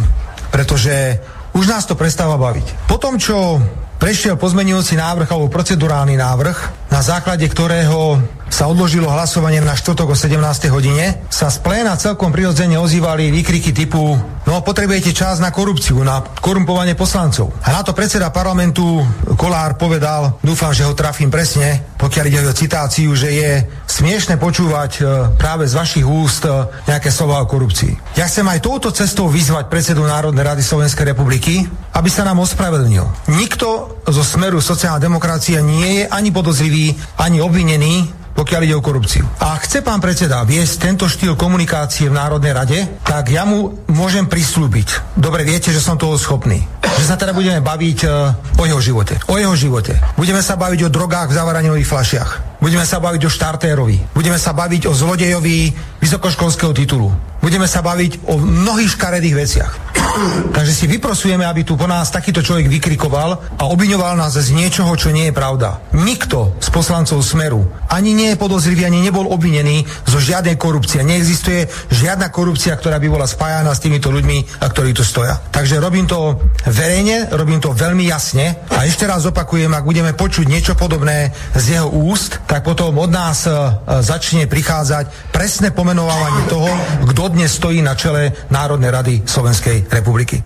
pretože už nás to prestáva baviť. Po tom, čo prešiel pozmenujúci návrh alebo procedurálny návrh, na základe ktorého sa odložilo hlasovanie na štvrtok o 17. hodine, sa z pléna celkom prirodzene ozývali výkriky typu no potrebujete čas na korupciu, na korumpovanie poslancov. A na to predseda parlamentu Kolár povedal, dúfam, že ho trafím presne, pokiaľ ide o citáciu, že je smiešne počúvať e, práve z vašich úst e, nejaké slova o korupcii. Ja chcem aj touto cestou vyzvať predsedu Národnej rady Slovenskej republiky, aby sa nám ospravedlnil. Nikto zo smeru sociálna demokracia nie je ani podozrivý, ani obvinený pokiaľ ide o korupciu. A chce pán predseda viesť tento štýl komunikácie v Národnej rade, tak ja mu môžem prislúbiť. Dobre, viete, že som toho schopný. Že sa teda budeme baviť uh, o jeho živote. O jeho živote. Budeme sa baviť o drogách v zavaraňových flašiach. Budeme sa baviť o štartérovi. Budeme sa baviť o zlodejovi vysokoškolského titulu. Budeme sa baviť o mnohých škaredých veciach. Takže si vyprosujeme, aby tu po nás takýto človek vykrikoval a obviňoval nás z niečoho, čo nie je pravda. Nikto z poslancov Smeru ani nie je podozrivý, ani nebol obvinený zo žiadnej korupcie. Neexistuje žiadna korupcia, ktorá by bola spájana s týmito ľuďmi, a ktorí tu stoja. Takže robím to verejne, robím to veľmi jasne a ešte raz opakujem, ak budeme počuť niečo podobné z jeho úst, tak potom od nás uh, začne prichádzať presné pomenovanie toho, kto dnes stojí na čele Národnej rady Slovenskej republiky.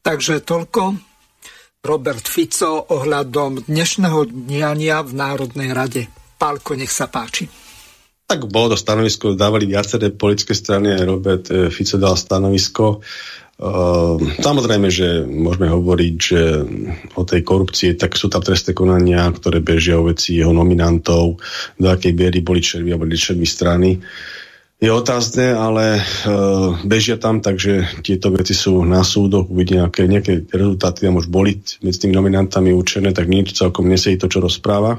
Takže toľko Robert Fico ohľadom dnešného diania v Národnej rade. Pálko, nech sa páči. Tak bolo to stanovisko, dávali viaceré politické strany, aj Robert eh, Fico dal stanovisko. Uh, samozrejme, že môžeme hovoriť, že o tej korupcii, tak sú tam trestné konania, ktoré bežia o veci jeho nominantov, do akej biery boli červí a boli červí strany. Je otázne, ale e, bežia tam, takže tieto veci sú na súdoch, uvidí nejaké, nejaké rezultáty tam už boli medzi tými nominantami určené, tak nič celkom nesedí to, čo rozpráva.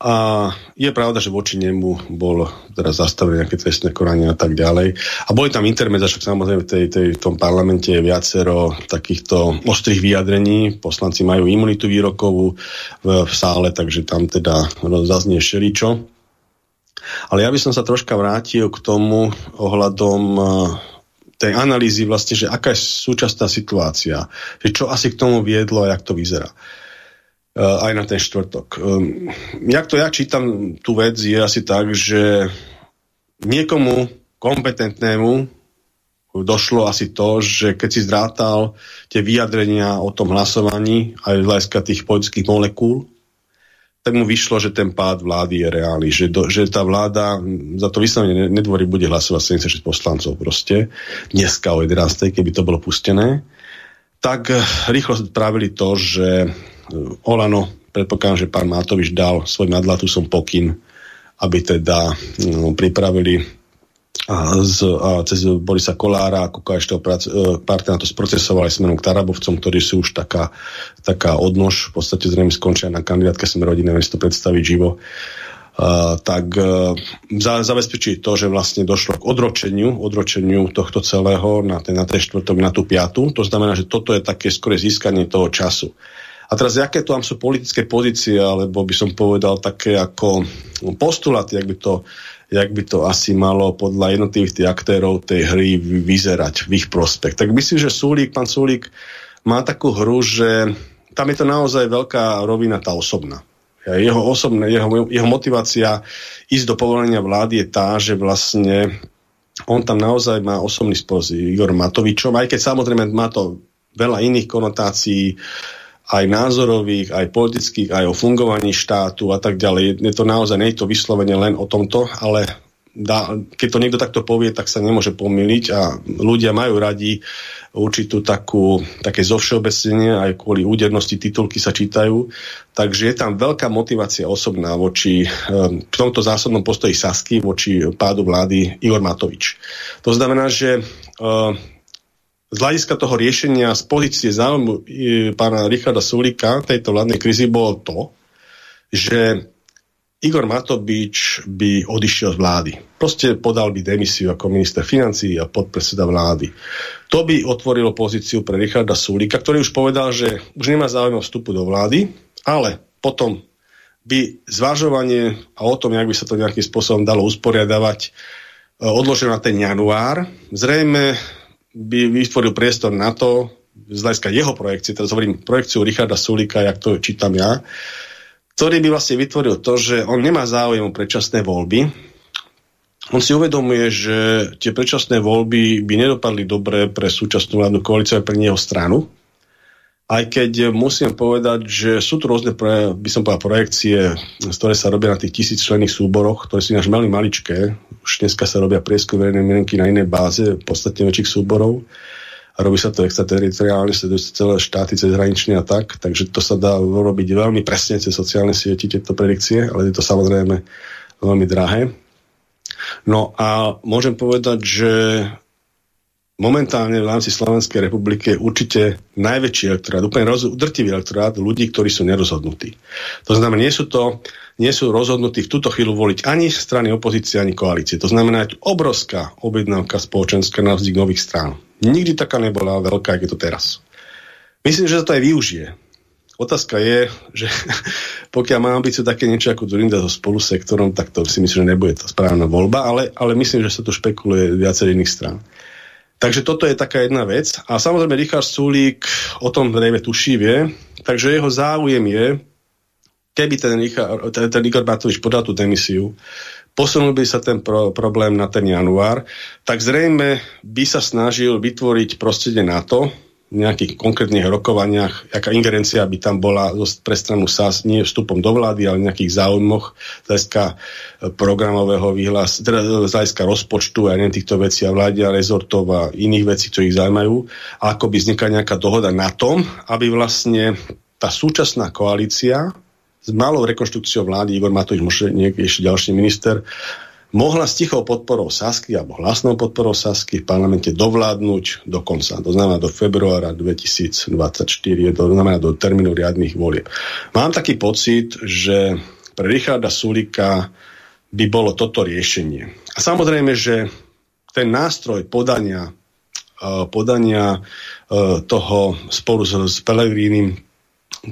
A je pravda, že voči nemu bol teraz zastavené nejaké trestné konania a tak ďalej. A boli tam intermedza, však samozrejme v, tej, tej, v tom parlamente je viacero takýchto ostrých vyjadrení. Poslanci majú imunitu výrokovú v, v sále, takže tam teda zaznie šeličo. Ale ja by som sa troška vrátil k tomu ohľadom eh, tej analýzy vlastne, že aká je súčasná situácia, že čo asi k tomu viedlo a jak to vyzerá. Uh, aj na ten štvrtok. Um, jak to ja čítam tú vec, je asi tak, že niekomu kompetentnému došlo asi to, že keď si zdrátal tie vyjadrenia o tom hlasovaní aj z hľadiska tých politických molekúl, tak mu vyšlo, že ten pád vlády je reálny, že, do, že tá vláda za to vyslovene nedvorí bude hlasovať 76 poslancov proste, dneska o 11. keby to bolo pustené, tak eh, rýchlo spravili to, že eh, Olano, predpokladám, že pán Matovič dal svoj nadlatusom pokyn, aby teda no, pripravili a, z, a cez Borisa Kolára ako KSČ partner to sprocesovali smerom k Tarabovcom, ktorí sú už taká, taká odnož, v podstate zrejme skončia na kandidátke sme rodiny, neviem si to predstaviť živo. Uh, tak uh, za, zabezpečí to, že vlastne došlo k odročeniu, odročeniu tohto celého na ten, na ten štvrtok, na tú piatu. To znamená, že toto je také skore získanie toho času. A teraz, aké tam sú politické pozície, alebo by som povedal také ako postuláty, ak by to jak by to asi malo podľa jednotlivých tých aktérov tej hry vyzerať v ich prospech. Tak myslím, že Súlik, pán Súlik má takú hru, že tam je to naozaj veľká rovina tá osobná. Jeho, osobné, jeho, jeho motivácia ísť do povolenia vlády je tá, že vlastne on tam naozaj má osobný spor s Igor Matovičom, aj keď samozrejme má to veľa iných konotácií, aj názorových, aj politických, aj o fungovaní štátu a tak ďalej. Je to naozaj, nie je to vyslovene len o tomto, ale dá, keď to niekto takto povie, tak sa nemôže pomýliť a ľudia majú radi určitú takú, také zovšeobecnenie, aj kvôli údernosti titulky sa čítajú. Takže je tam veľká motivácia osobná voči um, v tomto zásadnom postoji Sasky voči pádu vlády Igor Matovič. To znamená, že uh, z hľadiska toho riešenia z pozície záujmu e, pána Richarda Sulika tejto vládnej krízy bolo to, že Igor Matovič by odišiel z vlády. Proste podal by demisiu ako minister financí a podpredseda vlády. To by otvorilo pozíciu pre Richarda Sulika, ktorý už povedal, že už nemá záujem o vstupu do vlády, ale potom by zvažovanie a o tom, jak by sa to nejakým spôsobom dalo usporiadavať, e, odložil na ten január. Zrejme by vytvoril priestor na to, z hľadiska jeho projekcie, teraz hovorím projekciu Richarda Sulika, jak to čítam ja, ktorý by vlastne vytvoril to, že on nemá záujem o predčasné voľby. On si uvedomuje, že tie predčasné voľby by nedopadli dobre pre súčasnú vládnu koalíciu a pre jeho stranu. Aj keď musím povedať, že sú tu rôzne, pre, by som povedal, projekcie, z ktoré sa robia na tých tisíc členných súboroch, ktoré sú ináč veľmi maličké. Už dneska sa robia prieskum verejnej mienky na inej báze, podstatne väčších súborov. A robí sa to extrateritoriálne, sledujú sa celé štáty cez hranične a tak, takže to sa dá robiť veľmi presne cez sociálne siete, tieto predikcie, ale je to samozrejme veľmi drahé. No a môžem povedať, že momentálne v rámci Slovenskej republiky je určite najväčší elektorát, úplne roz, drtivý elektorát ľudí, ktorí sú nerozhodnutí. To znamená, nie sú to nie sú rozhodnutí v túto chvíľu voliť ani strany opozície, ani koalície. To znamená, je obrovská objednávka spoločenská na vznik nových strán. Nikdy taká nebola veľká, ako je to teraz. Myslím, že sa to aj využije. Otázka je, že pokiaľ má ambíciu také niečo ako Zurinda so spolusektorom, tak to si myslím, že nebude to správna voľba, ale, ale myslím, že sa tu špekuluje viacej iných strán. Takže toto je taká jedna vec. A samozrejme Richard Sulík o tom zrejme tuší, vie. Takže jeho záujem je, keby ten, Richard, ten, Igor Matovič podal tú demisiu, posunul by sa ten pro, problém na ten január, tak zrejme by sa snažil vytvoriť prostredie na to, nejakých konkrétnych rokovaniach, aká ingerencia by tam bola pre stranu SAS, nie vstupom do vlády, ale nejakých záujmoch z hľadiska e, programového výhlas, teda z hľadiska rozpočtu a neviem týchto vecí a vlády a rezortov a iných vecí, čo ich zaujímajú. A ako by vznikla nejaká dohoda na tom, aby vlastne tá súčasná koalícia s malou rekonštrukciou vlády, Igor Matovič, ešte ďalší minister, mohla s tichou podporou Sasky alebo hlasnou podporou Sasky v parlamente dovládnuť do konca, to znamená do februára 2024, to znamená do termínu riadných volieb. Mám taký pocit, že pre Richarda Sulika by bolo toto riešenie. A samozrejme, že ten nástroj podania, uh, podania uh, toho spolu s, s Pelegrínim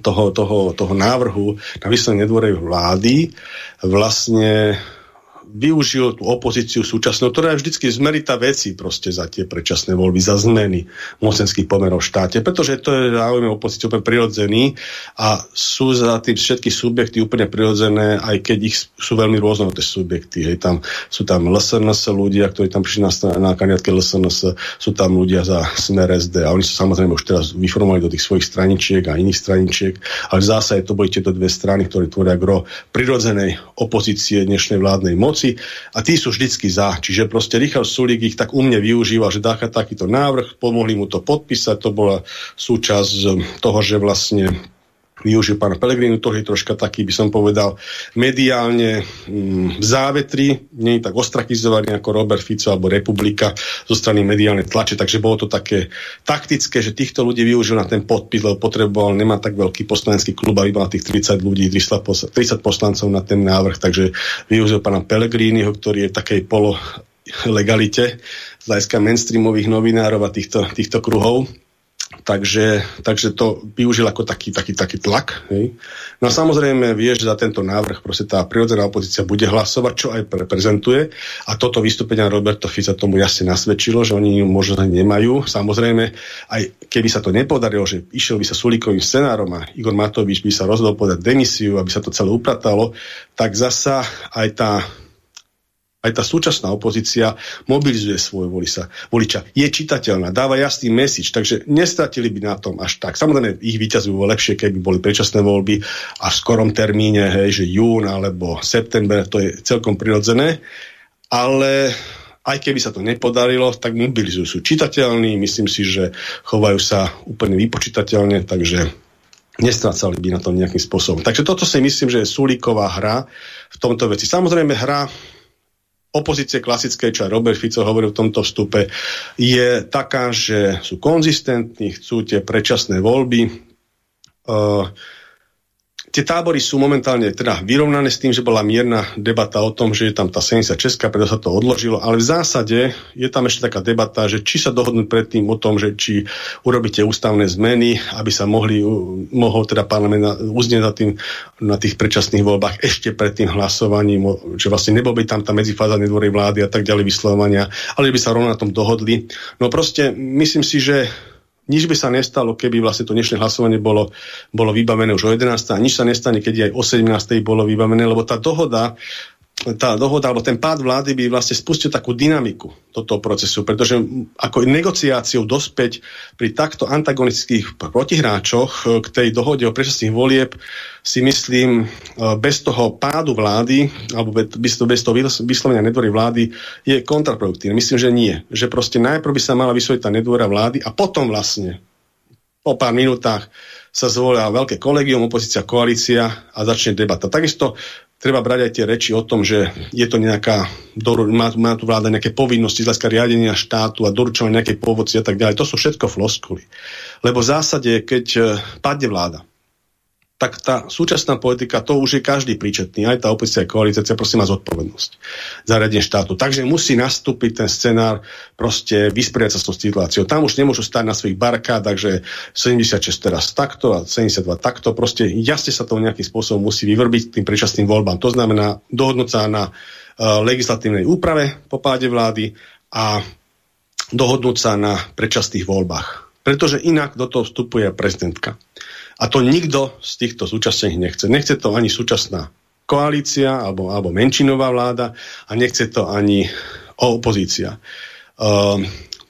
toho, toho, toho návrhu na vyslovenie nedvorej vlády vlastne využil tú opozíciu súčasnú, ktorá je vždycky zmerita veci proste za tie predčasné voľby, za zmeny mocenských pomerov v štáte, pretože to je záujem opozície úplne prirodzený a sú za tým všetky subjekty úplne prirodzené, aj keď ich sú veľmi rôzne tie subjekty. Hej, tam, sú tam LSNS ľudia, ktorí tam prišli na, na kandidátke LSNS, sú tam ľudia za Smer SD a oni sa samozrejme už teraz vyformovali do tých svojich straničiek a iných straničiek, ale zásade to boli tieto dve strany, ktoré tvoria gro prirodzenej opozície dnešnej vládnej moci a tí sú vždycky za. Čiže proste Richard Sulík ich tak umne využíva, že dá takýto návrh, pomohli mu to podpísať, to bola súčasť toho, že vlastne využil pána Pelegrinu, to je troška taký, by som povedal, mediálne mm, v závetri, nie je tak ostrakizovaný ako Robert Fico alebo Republika zo strany mediálnej tlače, takže bolo to také taktické, že týchto ľudí využil na ten podpis, lebo potreboval, nemá tak veľký poslanecký klub a iba tých 30 ľudí, 30 poslancov na ten návrh, takže využil pána Pelegriniho, ktorý je v takej polo legalite z hľadiska mainstreamových novinárov a týchto, týchto kruhov Takže, takže to využil ako taký, taký, taký tlak. Hej. No a samozrejme vie, že za tento návrh proste tá prirodzená opozícia bude hlasovať, čo aj reprezentuje. A toto vystúpenia Roberto Fica tomu jasne nasvedčilo, že oni možno nemajú. Samozrejme, aj keby sa to nepodarilo, že išiel by sa Sulíkovým scenárom a Igor Matovič by sa rozhodol podať demisiu, aby sa to celé upratalo, tak zasa aj tá aj tá súčasná opozícia mobilizuje svoj voliča. Je čitateľná, dáva jasný message, takže nestratili by na tom až tak. Samozrejme, ich vyťazujú lepšie, keby boli predčasné voľby a v skorom termíne, hej, že jún alebo september, to je celkom prirodzené. Ale aj keby sa to nepodarilo, tak mobilizujú, sú čitateľní, myslím si, že chovajú sa úplne vypočítateľne, takže nestrácali by na tom nejakým spôsobom. Takže toto si myslím, že je súliková hra v tomto veci. Samozrejme hra opozície klasické, čo aj Robert Fico hovoril v tomto vstupe, je taká, že sú konzistentní, chcú tie predčasné voľby. Uh, Tie tábory sú momentálne teda vyrovnané s tým, že bola mierna debata o tom, že je tam tá 76, preto sa to odložilo, ale v zásade je tam ešte taká debata, že či sa dohodnú predtým o tom, že či urobíte ústavné zmeny, aby sa mohli, mohol teda parlament uznieť na, tým, na tých predčasných voľbách ešte pred tým hlasovaním, že vlastne nebol by tam tá medzifáza nedvorej vlády a tak ďalej vyslovania, ale by sa rovno na tom dohodli. No proste myslím si, že nič by sa nestalo, keby vlastne to dnešné hlasovanie bolo, bolo vybavené už o 11. a nič sa nestane, keď aj o 17. bolo vybavené, lebo tá dohoda tá dohoda alebo ten pád vlády by vlastne spustil takú dynamiku do toho procesu, pretože ako negociáciou dospäť pri takto antagonistických protihráčoch k tej dohode o predčasných volieb si myslím, e, bez toho pádu vlády alebo bez toho vyslovenia nedvory vlády je kontraproduktívne. Myslím, že nie. Že proste najprv by sa mala vysloviť tá nedvora vlády a potom vlastne po pár minútach sa zvolia veľké kolegium, opozícia, koalícia a začne debata. Takisto treba brať aj tie reči o tom, že je to nejaká, má, má tu vláda nejaké povinnosti z riadenia štátu a doručovania nejakej povoci a tak ďalej. To sú všetko floskuly. Lebo v zásade, keď eh, padne vláda, tak tá súčasná politika, to už je každý príčetný, aj tá opozícia, aj koalícia, prosím má zodpovednosť za radenie štátu. Takže musí nastúpiť ten scenár, proste vysporiať sa s tou situáciou. Tam už nemôžu stať na svojich barkádach, že 76 teraz takto a 72 takto. Proste jasne sa to nejakým spôsobom musí vyvrbiť tým predčasným voľbám. To znamená dohodnúť sa na uh, legislatívnej úprave po páde vlády a dohodnúť sa na predčasných voľbách. Pretože inak do toho vstupuje prezidentka. A to nikto z týchto súčasných nechce. Nechce to ani súčasná koalícia alebo, alebo menšinová vláda a nechce to ani opozícia. Uh,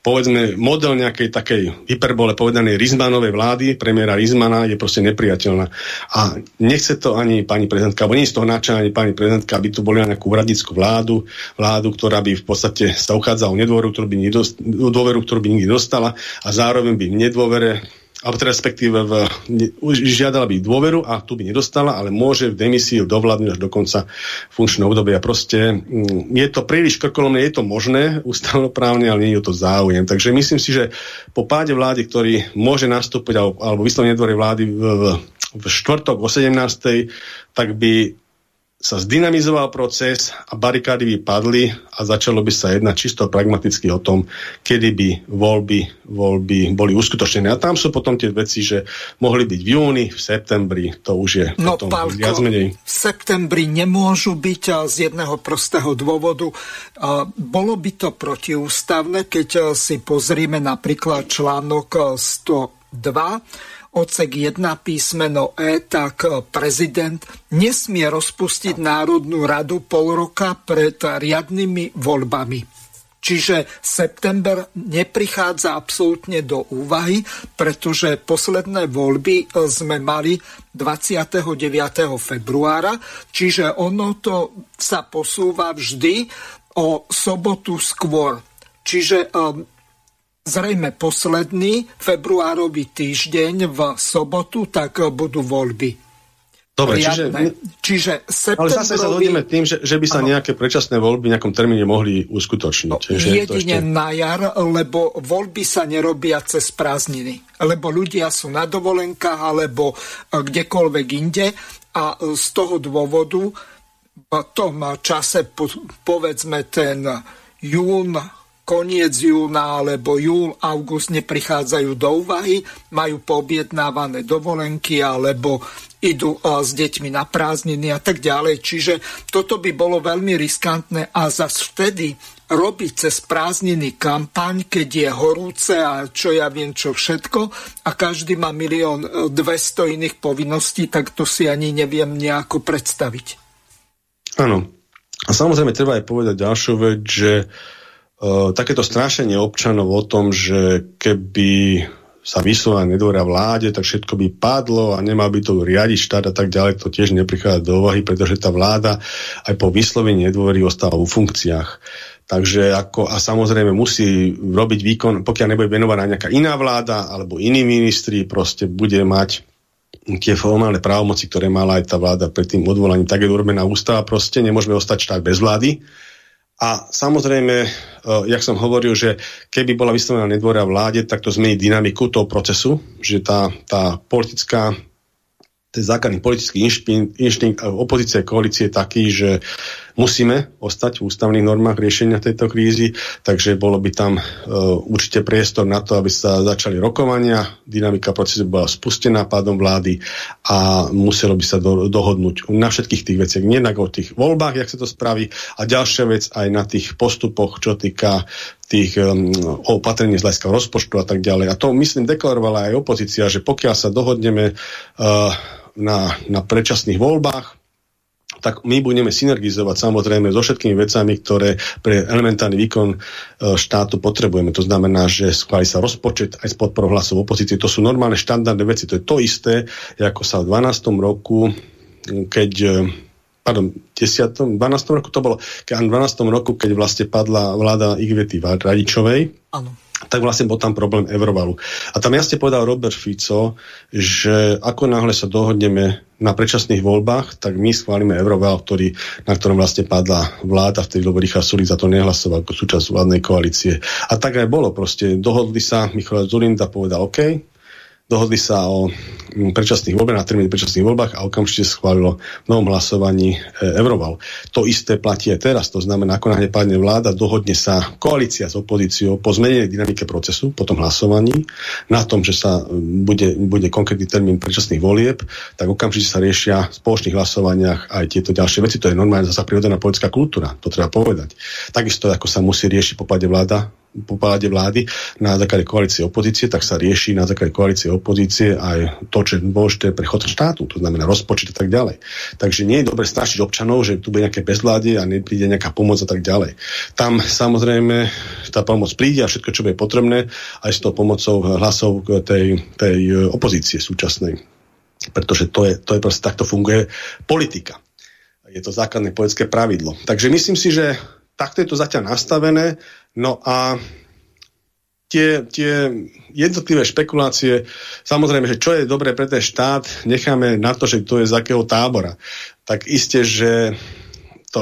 povedzme, model nejakej takej hyperbole povedanej Rizmanovej vlády, premiéra Rizmana, je proste nepriateľná. A nechce to ani pani prezidentka, alebo nie je z toho načá ani pani prezidentka, aby tu boli nejakú úradnickú vládu, vládu, ktorá by v podstate sa uchádzala o nedôveru, ktorú by, nedost, dôveru, ktorú by nikdy dostala a zároveň by v nedôvere alebo teda respektíve v, žiadala by dôveru a tu by nedostala, ale môže v demisii dovládnuť až do konca funkčného obdobia. Proste mm, je to príliš krkolomné, je to možné ústavnoprávne, ale nie je to záujem. Takže myslím si, že po páde vlády, ktorý môže nastúpiť alebo, alebo vyslovene dvore vlády v, v, v štvrtok o 17. tak by sa zdynamizoval proces a barikády by padli a začalo by sa jednať čisto pragmaticky o tom, kedy by voľby, voľby boli uskutočnené. A tam sú potom tie veci, že mohli byť v júni, v septembri, to už je no, potom Pálko, viac menej. V septembri nemôžu byť z jedného prostého dôvodu. Bolo by to protiústavné, keď si pozrieme napríklad článok 102 odsek 1 písmeno E, tak prezident nesmie rozpustiť Národnú radu pol roka pred riadnymi voľbami. Čiže september neprichádza absolútne do úvahy, pretože posledné voľby sme mali 29. februára, čiže ono to sa posúva vždy o sobotu skôr. Čiže zrejme posledný februárový týždeň v sobotu, tak budú voľby. Dobre, čiže, čiže septembrový... Ale zase sa dohodneme tým, že, že by sa ano. nejaké predčasné voľby v nejakom termíne mohli uskutočniť. No, jedine ešte... na jar, lebo voľby sa nerobia cez prázdniny. Lebo ľudia sú na dovolenkách alebo eh, kdekoľvek inde a z toho dôvodu v tom čase, povedzme ten jún, koniec júna alebo júl, august neprichádzajú do úvahy, majú poobjednávané dovolenky alebo idú s deťmi na prázdniny a tak ďalej. Čiže toto by bolo veľmi riskantné a zase vtedy robiť cez prázdniny kampaň, keď je horúce a čo ja viem čo všetko a každý má milión 200 iných povinností, tak to si ani neviem nejako predstaviť. Áno. A samozrejme treba aj povedať ďalšiu vec, že uh, takéto strašenie občanov o tom, že keby sa vyslovila nedôra vláde, tak všetko by padlo a nemal by to riadiť štát a tak ďalej, to tiež neprichádza do úvahy, pretože tá vláda aj po vyslovení nedôvery ostáva vo funkciách. Takže ako, a samozrejme musí robiť výkon, pokiaľ nebude venovaná nejaká iná vláda alebo iní ministri, proste bude mať tie formálne právomoci, ktoré mala aj tá vláda pred tým odvolaním, tak je urobená ústava, proste nemôžeme ostať štát bez vlády a samozrejme, e, jak som hovoril, že keby bola vyslovená nedôra vláde, tak to zmení dynamiku toho procesu, že tá, tá politická ten základný politický inštinkt opozície a koalície je taký, že musíme ostať v ústavných normách riešenia tejto krízy, takže bolo by tam uh, určite priestor na to, aby sa začali rokovania, dynamika procesu bola spustená pádom vlády a muselo by sa do, dohodnúť na všetkých tých veciach, nie na o tých voľbách, jak sa to spraví, a ďalšia vec aj na tých postupoch, čo týka tých um, opatrení z hľadiska rozpočtu a tak ďalej. A to, myslím, deklarovala aj opozícia, že pokiaľ sa dohodneme uh, na, na predčasných voľbách, tak my budeme synergizovať samozrejme so všetkými vecami, ktoré pre elementárny výkon e, štátu potrebujeme. To znamená, že schváli sa rozpočet aj s podporou hlasov opozície. To sú normálne štandardné veci. To je to isté, ako sa v 12. roku, keď e, pardon, 10. 12. roku to bolo, keď v 12. roku, keď vlastne padla vláda Igvety Radičovej, Áno tak vlastne bol tam problém Eurovalu. A tam jasne povedal Robert Fico, že ako náhle sa dohodneme na predčasných voľbách, tak my schválime Euroval, ktorý, na ktorom vlastne padla vláda, vtedy lebo Richard Sulik za to nehlasoval ako súčasť vládnej koalície. A tak aj bolo, proste dohodli sa, Michal Zulinda povedal OK, dohodli sa o mm, predčasných voľbách, na termíne predčasných voľbách a okamžite schválilo v novom hlasovaní e, Euroval. To isté platí aj teraz, to znamená, ako náhle padne vláda, dohodne sa koalícia s opozíciou po zmenenej dynamike procesu, po tom hlasovaní, na tom, že sa bude, bude konkrétny termín predčasných volieb, tak okamžite sa riešia v spoločných hlasovaniach aj tieto ďalšie veci. To je normálne zasa prirodzená politická kultúra, to treba povedať. Takisto, ako sa musí riešiť po vláda, po páde vlády na základe koalície opozície, tak sa rieši na základe koalície opozície aj to, čo je dôležité pre chod štátu, to znamená rozpočet a tak ďalej. Takže nie je dobre strašiť občanov, že tu bude nejaké bezvládie a nepríde nejaká pomoc a tak ďalej. Tam samozrejme tá pomoc príde a všetko, čo bude potrebné, aj s tou pomocou hlasov tej, tej opozície súčasnej. Pretože to je, to je proste takto funguje politika. Je to základné politické pravidlo. Takže myslím si, že takto je to zatiaľ nastavené. No a tie, tie jednotlivé špekulácie, samozrejme, že čo je dobré pre ten štát, necháme na to, že to je z akého tábora. Tak isté, že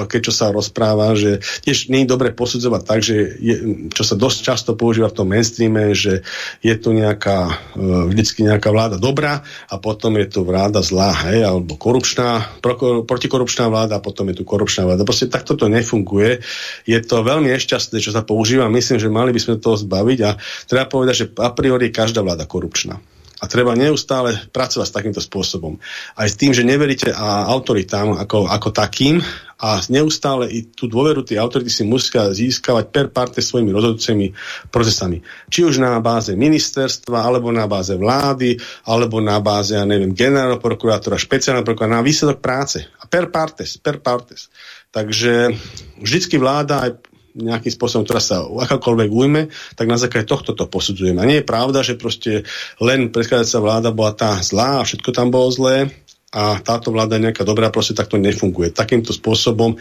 keď čo sa rozpráva, že tiež nie je dobre posudzovať tak, že je, čo sa dosť často používa v tom mainstreame, že je tu nejaká, e, vždycky nejaká vláda dobrá a potom je tu vláda zlá, hej, alebo korupčná, pro, protikorupčná vláda a potom je tu korupčná vláda. Proste takto to nefunguje. Je to veľmi nešťastné, čo sa používa. Myslím, že mali by sme toho zbaviť a treba povedať, že a priori je každá vláda korupčná. A treba neustále pracovať s takýmto spôsobom. Aj s tým, že neveríte a autoritám ako, ako takým a neustále i tú dôveru tie autority si musia získavať per parte svojimi rozhodujúcimi procesami. Či už na báze ministerstva, alebo na báze vlády, alebo na báze, ja neviem, generálneho prokurátora, špeciálneho prokurátora, na výsledok práce. A per partes, per partes. Takže vždycky vláda aj nejakým spôsobom, ktorá sa akákoľvek ujme, tak na základe tohto to posudzujeme. A nie je pravda, že proste len predchádzajúca vláda bola tá zlá a všetko tam bolo zlé a táto vláda je nejaká dobrá, proste takto nefunguje. Takýmto spôsobom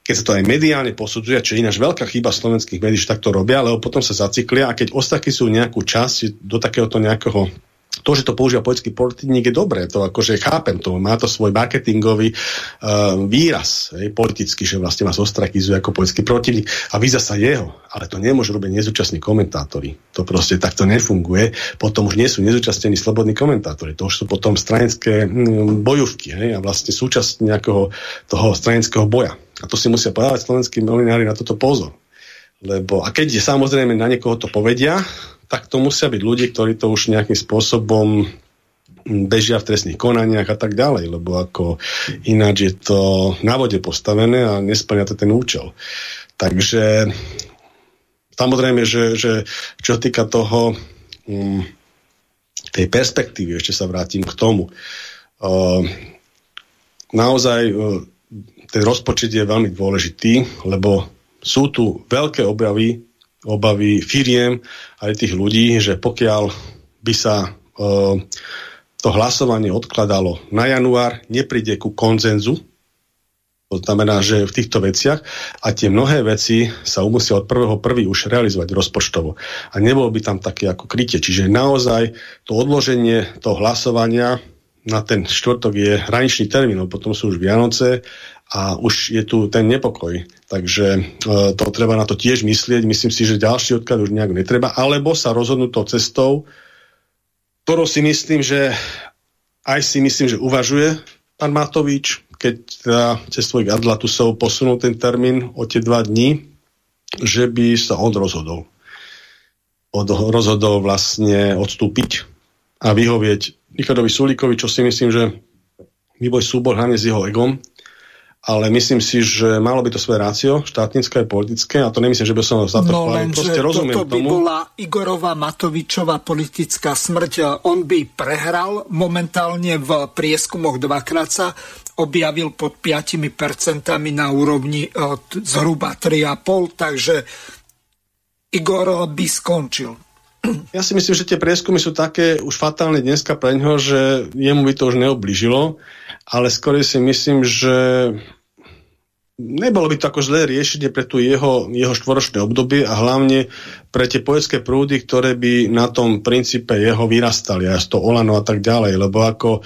keď sa to aj mediálne posudzuje, čo je ináč veľká chyba slovenských médií, že takto robia, lebo potom sa zacyklia a keď ostatky sú nejakú časť do takéhoto nejakého to, že to používa politický politik, je dobré, to akože chápem to, má to svoj marketingový uh, výraz, hej, politický, že vlastne vás ostrakizuje ako politický protivník a vy zasa jeho, ale to nemôžu robiť nezúčastní komentátori. To proste takto nefunguje, potom už nie sú nezúčastnení slobodní komentátori, to už sú potom stranické mm, bojovky hej, a vlastne súčasť nejakého toho stranického boja. A to si musia povedať slovenskí milinári na toto pozor. Lebo, a keď samozrejme na niekoho to povedia, tak to musia byť ľudí, ktorí to už nejakým spôsobom bežia v trestných konaniach a tak ďalej, lebo ako ináč je to na vode postavené a nesplňa to ten účel. Takže samozrejme, že, že čo týka toho um, tej perspektívy, ešte sa vrátim k tomu. Uh, naozaj uh, ten rozpočet je veľmi dôležitý, lebo sú tu veľké obavy obavy firiem aj tých ľudí, že pokiaľ by sa e, to hlasovanie odkladalo na január, nepríde ku konzenzu, to znamená, že v týchto veciach a tie mnohé veci sa musia od prvého prvý už realizovať rozpočtovo. A nebolo by tam také ako krytie. Čiže naozaj to odloženie toho hlasovania na ten štvrtok je hraničný termín, potom sú už Vianoce a už je tu ten nepokoj. Takže e, to treba na to tiež myslieť. Myslím si, že ďalší odklad už nejak netreba. Alebo sa rozhodnúť tou cestou, ktorou si myslím, že aj si myslím, že uvažuje pán Matovič, keď teda cez svojich adlatusov posunul ten termín o tie dva dní, že by sa on rozhodol. Od, rozhodol vlastne odstúpiť a vyhovieť Richardovi Sulíkovi, čo si myslím, že výboj súbor hlavne s jeho egom, ale myslím si, že malo by to svoje rácio, štátnické a politické, a to nemyslím, že by som za to no, len, Proste rozumiem toto by tomu. bola Igorova Matovičová politická smrť. On by prehral momentálne v prieskumoch dvakrát sa objavil pod 5% na úrovni e, zhruba 3,5, takže Igor by skončil. Ja si myslím, že tie prieskumy sú také už fatálne dneska pre ňoho, že jemu by to už neobližilo ale skôr si myslím, že nebolo by to ako zlé riešenie pre tú jeho, jeho štvoročné obdobie a hlavne pre tie poetské prúdy, ktoré by na tom princípe jeho vyrastali, aj to Olano a tak ďalej, lebo ako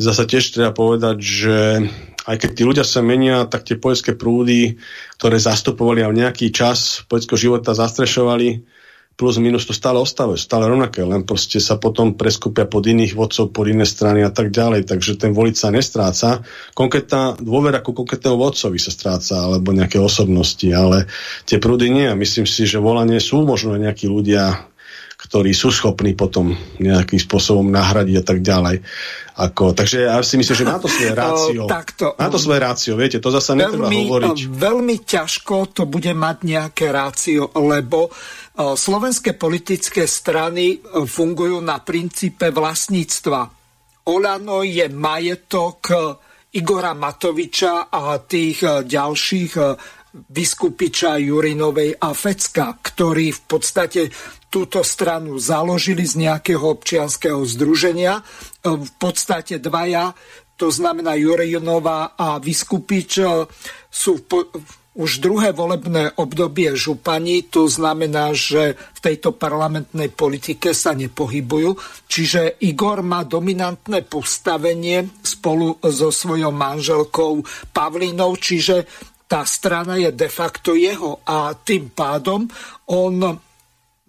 zase tiež treba povedať, že aj keď tí ľudia sa menia, tak tie poetské prúdy, ktoré zastupovali a v nejaký čas poetského života zastrešovali, plus minus to stále ostávajú, stále rovnaké, len proste sa potom preskupia pod iných vodcov, pod iné strany a tak ďalej, takže ten volič sa nestráca. Konkrétna dôvera ku konkrétnemu vodcovi sa stráca, alebo nejaké osobnosti, ale tie prúdy nie. Myslím si, že volanie sú možno nejakí ľudia, ktorí sú schopní potom nejakým spôsobom nahradiť a tak ďalej. Ako, takže ja si myslím, že má to svoje rácio. Takto, má to svoje rácio, viete, to zase netreba veľmi, hovoriť. Veľmi ťažko to bude mať nejaké rácio, lebo slovenské politické strany fungujú na princípe vlastníctva. Olano je majetok Igora Matoviča a tých ďalších Vyskupiča Jurinovej a Fecka, ktorí v podstate túto stranu založili z nejakého občianského združenia. V podstate dvaja, to znamená Jurinová a Vyskupič, sú v už druhé volebné obdobie župani, to znamená, že v tejto parlamentnej politike sa nepohybujú. Čiže Igor má dominantné postavenie spolu so svojou manželkou Pavlinou, čiže tá strana je de facto jeho a tým pádom on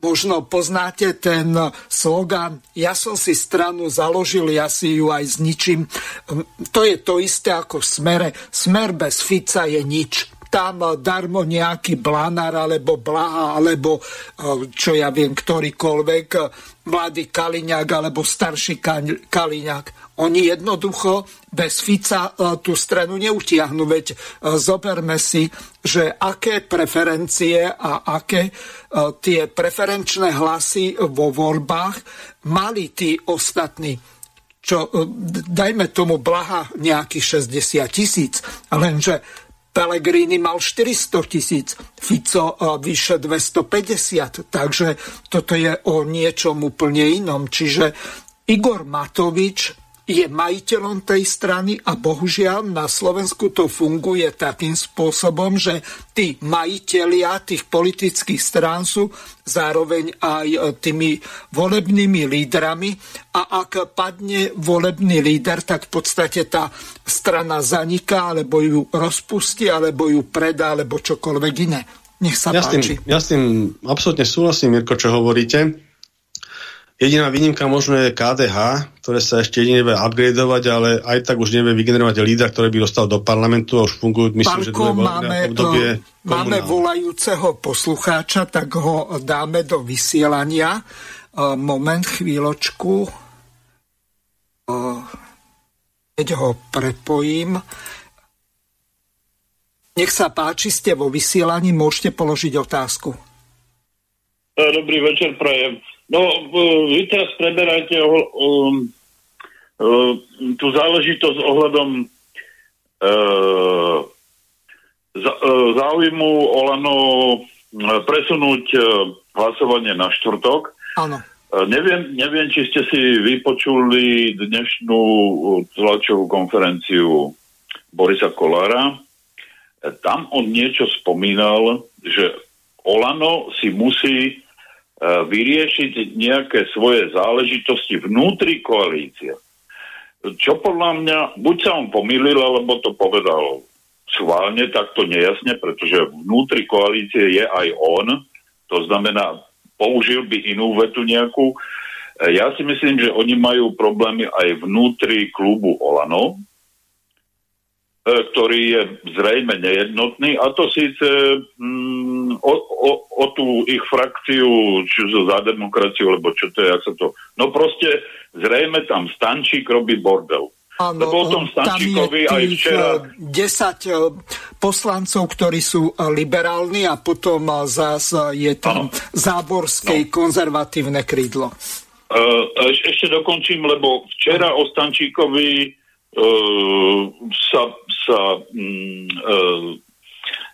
Možno poznáte ten slogan Ja som si stranu založil, ja si ju aj zničím. To je to isté ako v smere. Smer bez Fica je nič tam darmo nejaký Blanár alebo Blaha alebo čo ja viem, ktorýkoľvek mladý Kaliňák alebo starší Kaliňák. Oni jednoducho bez Fica tú stranu neutiahnu, veď zoberme si, že aké preferencie a aké tie preferenčné hlasy vo voľbách mali tí ostatní čo, dajme tomu Blaha nejakých 60 tisíc, lenže Pellegrini mal 400 tisíc, Fico vyše 250, takže toto je o niečom úplne inom. Čiže Igor Matovič je majiteľom tej strany a bohužiaľ na Slovensku to funguje takým spôsobom, že tí majiteľia tých politických strán sú zároveň aj e, tými volebnými lídrami a ak padne volebný líder, tak v podstate tá strana zaniká, alebo ju rozpustí, alebo ju predá, alebo čokoľvek iné. Nech sa ja páči. S tým, ja s tým absolútne súhlasím, Mirko, čo hovoríte. Jediná výnimka možno je KDH, ktoré sa ešte jedine vie upgradeovať, ale aj tak už nevie vygenerovať lídra, ktorý by dostal do parlamentu a už fungujú, myslím, Pálko, že máme, obdobie máme volajúceho poslucháča, tak ho dáme do vysielania. Moment, chvíľočku. Keď ho prepojím. Nech sa páči, ste vo vysielaní, môžete položiť otázku. Dobrý večer, prajem. No, vy teraz preberáte o, o, o, tú záležitosť ohľadom e, za, e, záujmu Olano e, presunúť e, hlasovanie na štvrtok. Áno. E, neviem, neviem, či ste si vypočuli dnešnú tlačovú konferenciu Borisa Kolára. E, tam on niečo spomínal, že Olano si musí vyriešiť nejaké svoje záležitosti vnútri koalície. Čo podľa mňa, buď sa on pomýlil, alebo to povedal schválne, takto nejasne, pretože vnútri koalície je aj on, to znamená, použil by inú vetu nejakú. E, ja si myslím, že oni majú problémy aj vnútri klubu Olano, E, ktorý je zrejme nejednotný a to síce mm, o, o, o tú ich frakciu, či zo za demokraciu, lebo čo to je, ak sa to... No proste zrejme tam Stančík robí bordel. Áno, Lebo o tom Stančíkovi aj včera... 10 e, e, poslancov, ktorí sú liberálni a potom zás je tam ano. záborskej no. konzervatívne krídlo. Uh, ešte dokončím, lebo včera o Stančíkovi uh, sa sa mm, e,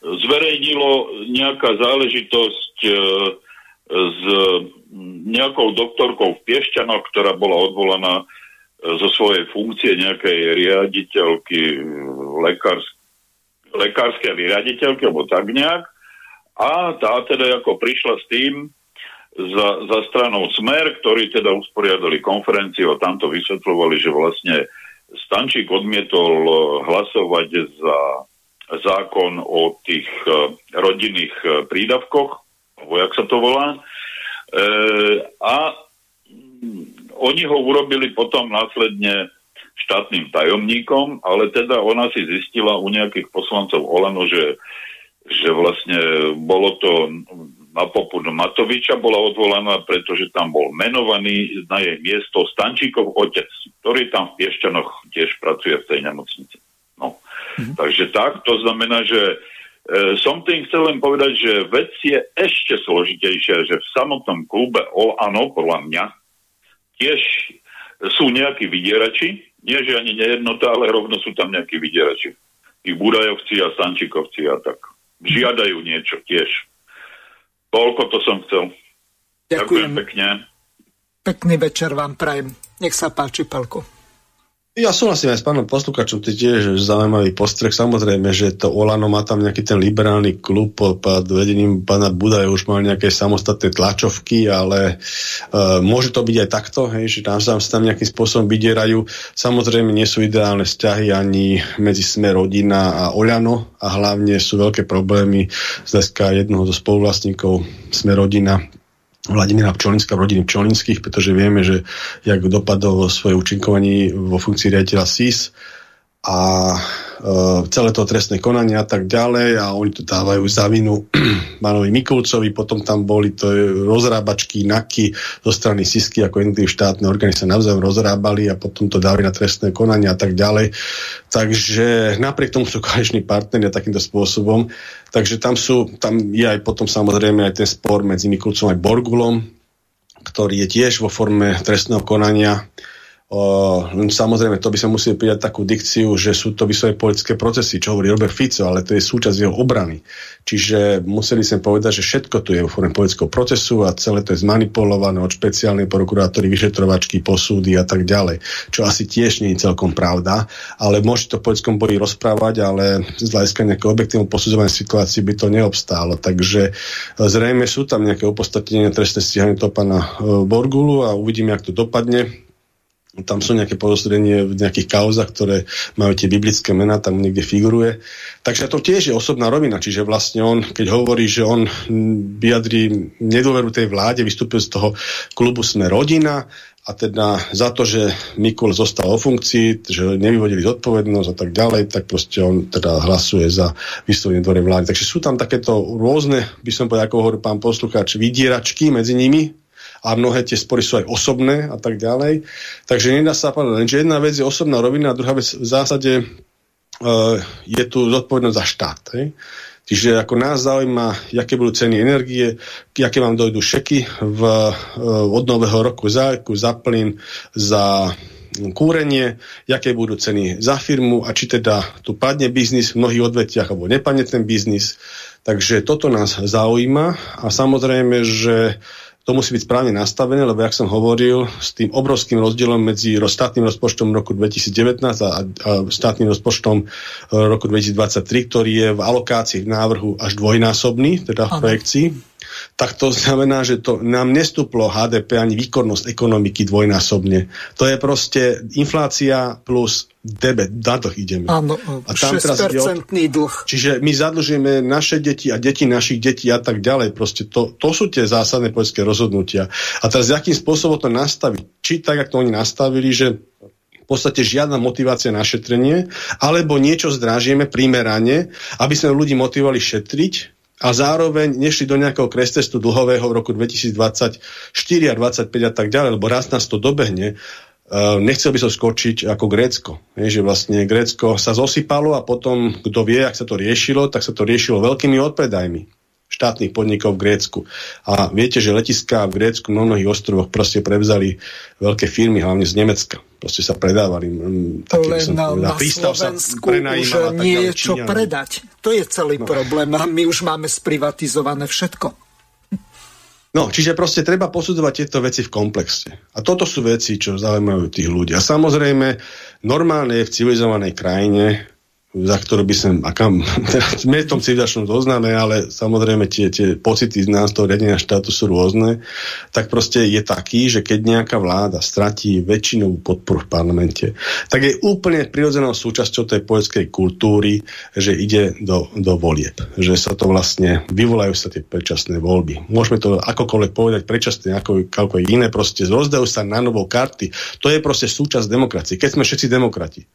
zverejnilo nejaká záležitosť e, s nejakou doktorkou v Piešťanoch, ktorá bola odvolaná e, zo svojej funkcie nejakej riaditeľky, lekársk, lekárskej riaditeľky, alebo tak nejak. A tá teda ako prišla s tým za, za stranou Smer, ktorí teda usporiadali konferenciu a tamto vysvetľovali, že vlastne Stančík odmietol eh, hlasovať za zákon o tých eh, rodinných eh, prídavkoch, alebo jak sa to volá. E, a mm, oni ho urobili potom následne štátnym tajomníkom, ale teda ona si zistila u nejakých poslancov Olano, že, že vlastne bolo to na popud Matoviča bola odvolaná, pretože tam bol menovaný na jej miesto Stančíkov otec, ktorý tam v Piešťanoch tiež pracuje v tej nemocnici. No. Mm-hmm. Takže tak, to znamená, že e, som tým chcel len povedať, že vec je ešte složitejšia, že v samotnom klube o, áno, podľa mňa, tiež sú nejakí vydierači, nie že ani nejednota, ale rovno sú tam nejakí vydierači. I Budajovci a Stančikovci a tak. Žiadajú niečo tiež. Toľko to som chcel. Ďakujem. Ďakujem pekne. Pekný večer vám prajem. Nech sa páči, Palko. Ja súhlasím aj s pánom posluchačom, to je tiež zaujímavý postrek. Samozrejme, že to Olano má tam nejaký ten liberálny klub pod vedením pána Budaja už mal nejaké samostatné tlačovky, ale uh, môže to byť aj takto, hej, že tam sa tam nejakým spôsobom vydierajú. Samozrejme, nie sú ideálne vzťahy ani medzi Sme rodina a Oľano a hlavne sú veľké problémy z jednoho zo spoluvlastníkov Sme rodina Vladimíra Pčolinska v rodiny Pčolinských, pretože vieme, že jak dopadol vo svojej účinkovaní vo funkcii riaditeľa SIS a uh, celé to trestné konanie a tak ďalej a oni to dávajú za vinu pánovi Mikulcovi, potom tam boli to rozrábačky, naky zo strany SISky, ako jednotlivé štátne orgány sa navzájom rozrábali a potom to dali na trestné konanie a tak ďalej. Takže napriek tomu sú koaliční partneri takýmto spôsobom. Takže tam sú, tam je aj potom samozrejme aj ten spor medzi Mikulcom a Borgulom, ktorý je tiež vo forme trestného konania O, samozrejme, to by sme museli prijať takú dikciu, že sú to vysové politické procesy, čo hovorí Robert Fico, ale to je súčasť jeho obrany. Čiže museli sme povedať, že všetko tu je vo forme politického procesu a celé to je zmanipulované od špeciálnej prokurátory, vyšetrovačky, posúdy a tak ďalej. Čo asi tiež nie je celkom pravda, ale môžete to v politickom boji rozprávať, ale z hľadiska nejakého objektívneho posudzovania situácií by to neobstálo. Takže e, zrejme sú tam nejaké opostatnenia trestné stíhanie toho pána e, Borgulu a uvidíme, jak to dopadne tam sú nejaké podozrenie v nejakých kauzach, ktoré majú tie biblické mená, tam niekde figuruje. Takže to tiež je osobná rovina, čiže vlastne on, keď hovorí, že on vyjadrí nedôveru tej vláde, vystúpil z toho klubu Sme rodina a teda za to, že Mikul zostal o funkcii, že nevyvodili zodpovednosť a tak ďalej, tak proste on teda hlasuje za vyslovenie dvore vlády. Takže sú tam takéto rôzne, by som povedal, ako hovorí pán poslucháč, vydieračky medzi nimi, a mnohé tie spory sú aj osobné a tak ďalej. Takže nedá sa povedať, že jedna vec je osobná rovina a druhá vec v zásade uh, je tu zodpovednosť za štát. Hej? Čiže ako nás zaujíma, aké budú ceny energie, aké vám dojdú šeky v, uh, od nového roku za, za plyn, za kúrenie, aké budú ceny za firmu a či teda tu padne biznis v mnohých odvetiach alebo nepadne ten biznis. Takže toto nás zaujíma a samozrejme, že to musí byť správne nastavené, lebo jak som hovoril, s tým obrovským rozdielom medzi štátnym rozpočtom roku 2019 a, a štátnym rozpočtom e, roku 2023, ktorý je v alokácii v návrhu až dvojnásobný, teda v projekcii, tak to znamená, že to nám nestúplo HDP ani výkonnosť ekonomiky dvojnásobne. To je proste inflácia plus debet, na to ideme. Áno, a tam 6% dlh. Čiže my zadlžujeme naše deti a deti našich detí a tak ďalej. Proste to, to sú tie zásadné politické rozhodnutia. A teraz akým spôsobom to nastaviť? Či tak, ako to oni nastavili, že v podstate žiadna motivácia na šetrenie, alebo niečo zdrážime primerane, aby sme ľudí motivovali šetriť, a zároveň nešli do nejakého krestestu dlhového v roku 2024 a 2025 a tak ďalej, lebo raz nás to dobehne. Uh, nechcel by som skočiť ako Grécko. Je, že vlastne Grécko sa zosypalo a potom, kto vie, ak sa to riešilo, tak sa to riešilo veľkými odpredajmi štátnych podnikov v Grécku. A viete, že letiská v Grécku na mnohých ostrovoch proste prevzali veľké firmy, hlavne z Nemecka. Proste sa predávali. Také, Len na, na Slovensku už nie je čo Číňanom. predať. To je celý no. problém. A my už máme sprivatizované všetko. No, čiže proste treba posudzovať tieto veci v komplexe. A toto sú veci, čo zaujímajú tých ľudí. A samozrejme, normálne je v civilizovanej krajine za ktorú by som, a kam, sme v tom civilizačnom zozname, ale samozrejme tie, tie pocity z nás toho riadenia štátu sú rôzne, tak proste je taký, že keď nejaká vláda stratí väčšinovú podporu v parlamente, tak je úplne prirodzenou súčasťou tej poľskej kultúry, že ide do, do volieb. Že sa to vlastne, vyvolajú sa tie predčasné voľby. Môžeme to akokoľvek povedať predčasné, ako, ako iné, proste rozdajú sa na novo karty. To je proste súčasť demokracie. Keď sme všetci demokrati.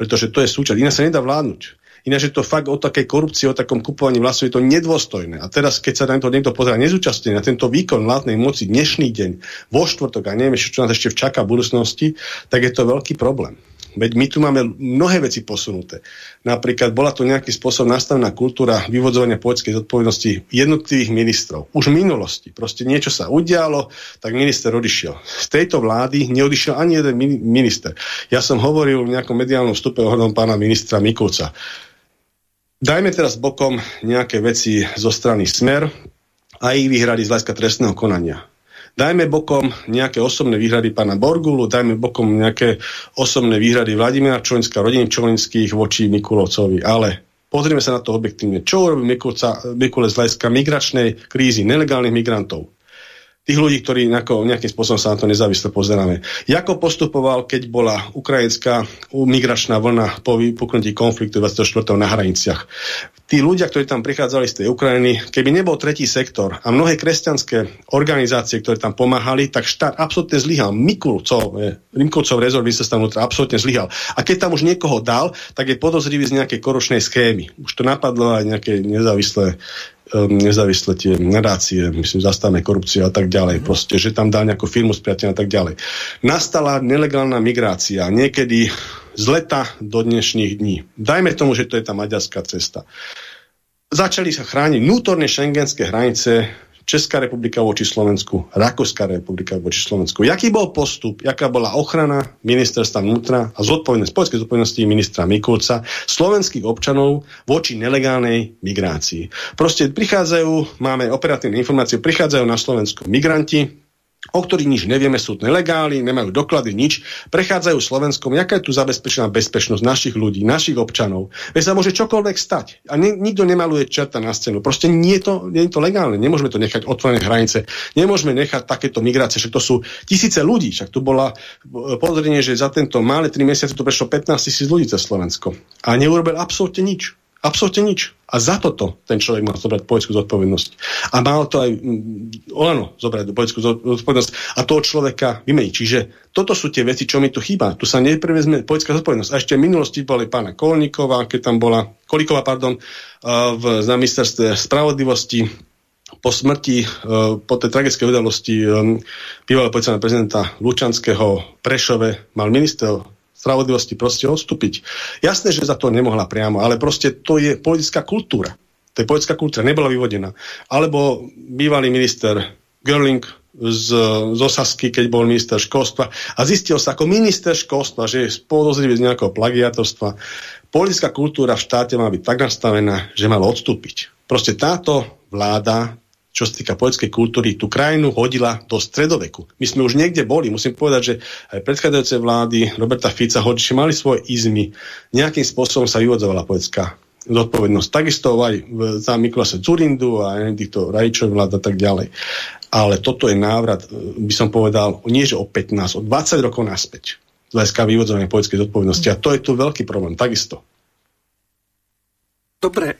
Pretože to je súčasť. Iná sa nedá vládnuť. Ináč je to fakt o takej korupcii, o takom kupovaní vlasov, je to nedôstojné. A teraz, keď sa na to niekto pozera nezúčastne na tento výkon vládnej moci dnešný deň, vo štvrtok a neviem, čo nás ešte včaká v budúcnosti, tak je to veľký problém. Veď my tu máme mnohé veci posunuté. Napríklad bola tu nejaký spôsob nastavená kultúra vyvodzovania poľskej zodpovednosti jednotlivých ministrov. Už v minulosti. Proste niečo sa udialo, tak minister odišiel. Z tejto vlády neodišiel ani jeden minister. Ja som hovoril v nejakom mediálnom vstupe ohľadom pána ministra Mikulca. Dajme teraz bokom nejaké veci zo strany Smer a ich vyhrali z hľadiska trestného konania. Dajme bokom nejaké osobné výhrady pána Borgulu, dajme bokom nejaké osobné výhrady Vladimíra Čolinska, rodiny Čolinských voči Mikulovcovi, ale pozrieme sa na to objektívne. Čo urobí Mikule z hľadiska migračnej krízy, nelegálnych migrantov? Tých ľudí, ktorí nejakým spôsobom sa na to nezávisle pozeráme. Jako postupoval, keď bola ukrajinská migračná vlna po vypuknutí konfliktu 24. na hraniciach. Tí ľudia, ktorí tam prichádzali z tej Ukrajiny, keby nebol tretí sektor a mnohé kresťanské organizácie, ktoré tam pomáhali, tak štát absolútne zlyhal. Mikulcov, Mikulcov rezort ministerstva vnútra absolútne zlyhal. A keď tam už niekoho dal, tak je podozrivý z nejakej koročnej schémy. Už to napadlo aj nejaké nezávislé um, nezávislé tie nadácie, myslím, zastavme korupciu a tak ďalej, mm. proste, že tam dá nejakú firmu spriateľa a tak ďalej. Nastala nelegálna migrácia, niekedy z leta do dnešných dní. Dajme tomu, že to je tá maďarská cesta. Začali sa chrániť vnútorne šengenské hranice Česká republika voči Slovensku, Rakúska republika voči Slovensku. Jaký bol postup, jaká bola ochrana ministerstva vnútra a zodpovednosť, poľskej zodpovednosti ministra Mikulca slovenských občanov voči nelegálnej migrácii. Proste prichádzajú, máme operatívne informácie, prichádzajú na Slovensku migranti, o ktorých nič nevieme, sú nelegáli, nemajú doklady, nič, prechádzajú Slovenskom, jaká je tu zabezpečená bezpečnosť našich ľudí, našich občanov. Veď sa môže čokoľvek stať. A ni- nikto nemaluje čerta na scénu. Proste nie je, to, nie je to legálne. Nemôžeme to nechať otvorené hranice. Nemôžeme nechať takéto migrácie. Však to sú tisíce ľudí. Však tu bola podozrenie, že za tento malé tri mesiace tu prešlo 15 tisíc ľudí cez Slovensko. A neurobil absolútne nič. Absolútne nič. A za toto ten človek mal zobrať poľskú zodpovednosť. A mal to aj mm, Olano zobrať poľskú zodpovednosť a toho človeka vymeniť. Čiže toto sú tie veci, čo mi tu chýba. Tu sa neprevezme poľská zodpovednosť. A ešte v minulosti boli pána Kolníková, keď tam bola, Kolíková, pardon, v na ministerstve spravodlivosti po smrti, po tej tragickej udalosti bývalého policajného prezidenta Lučanského Prešove mal minister spravodlivosti proste odstúpiť. Jasné, že za to nemohla priamo, ale proste to je politická kultúra. To je politická kultúra, nebola vyvodená. Alebo bývalý minister Görling z, z Osasky, keď bol minister školstva a zistil sa ako minister školstva, že je podozrivý z nejakého plagiatorstva. Politická kultúra v štáte má byť tak nastavená, že mal odstúpiť. Proste táto vláda čo sa týka poľskej kultúry, tú krajinu hodila do stredoveku. My sme už niekde boli. Musím povedať, že aj predchádzajúce vlády Roberta Fica, hoči mali svoje izmy, nejakým spôsobom sa vyvodzovala poľská zodpovednosť. Takisto aj za Mikulasa Curindu a týchto Rajčov vlád a tak ďalej. Ale toto je návrat, by som povedal, nie že o 15, o 20 rokov naspäť z hľadiska vyvodzovania poľskej zodpovednosti. A to je tu veľký problém, takisto. Dobre,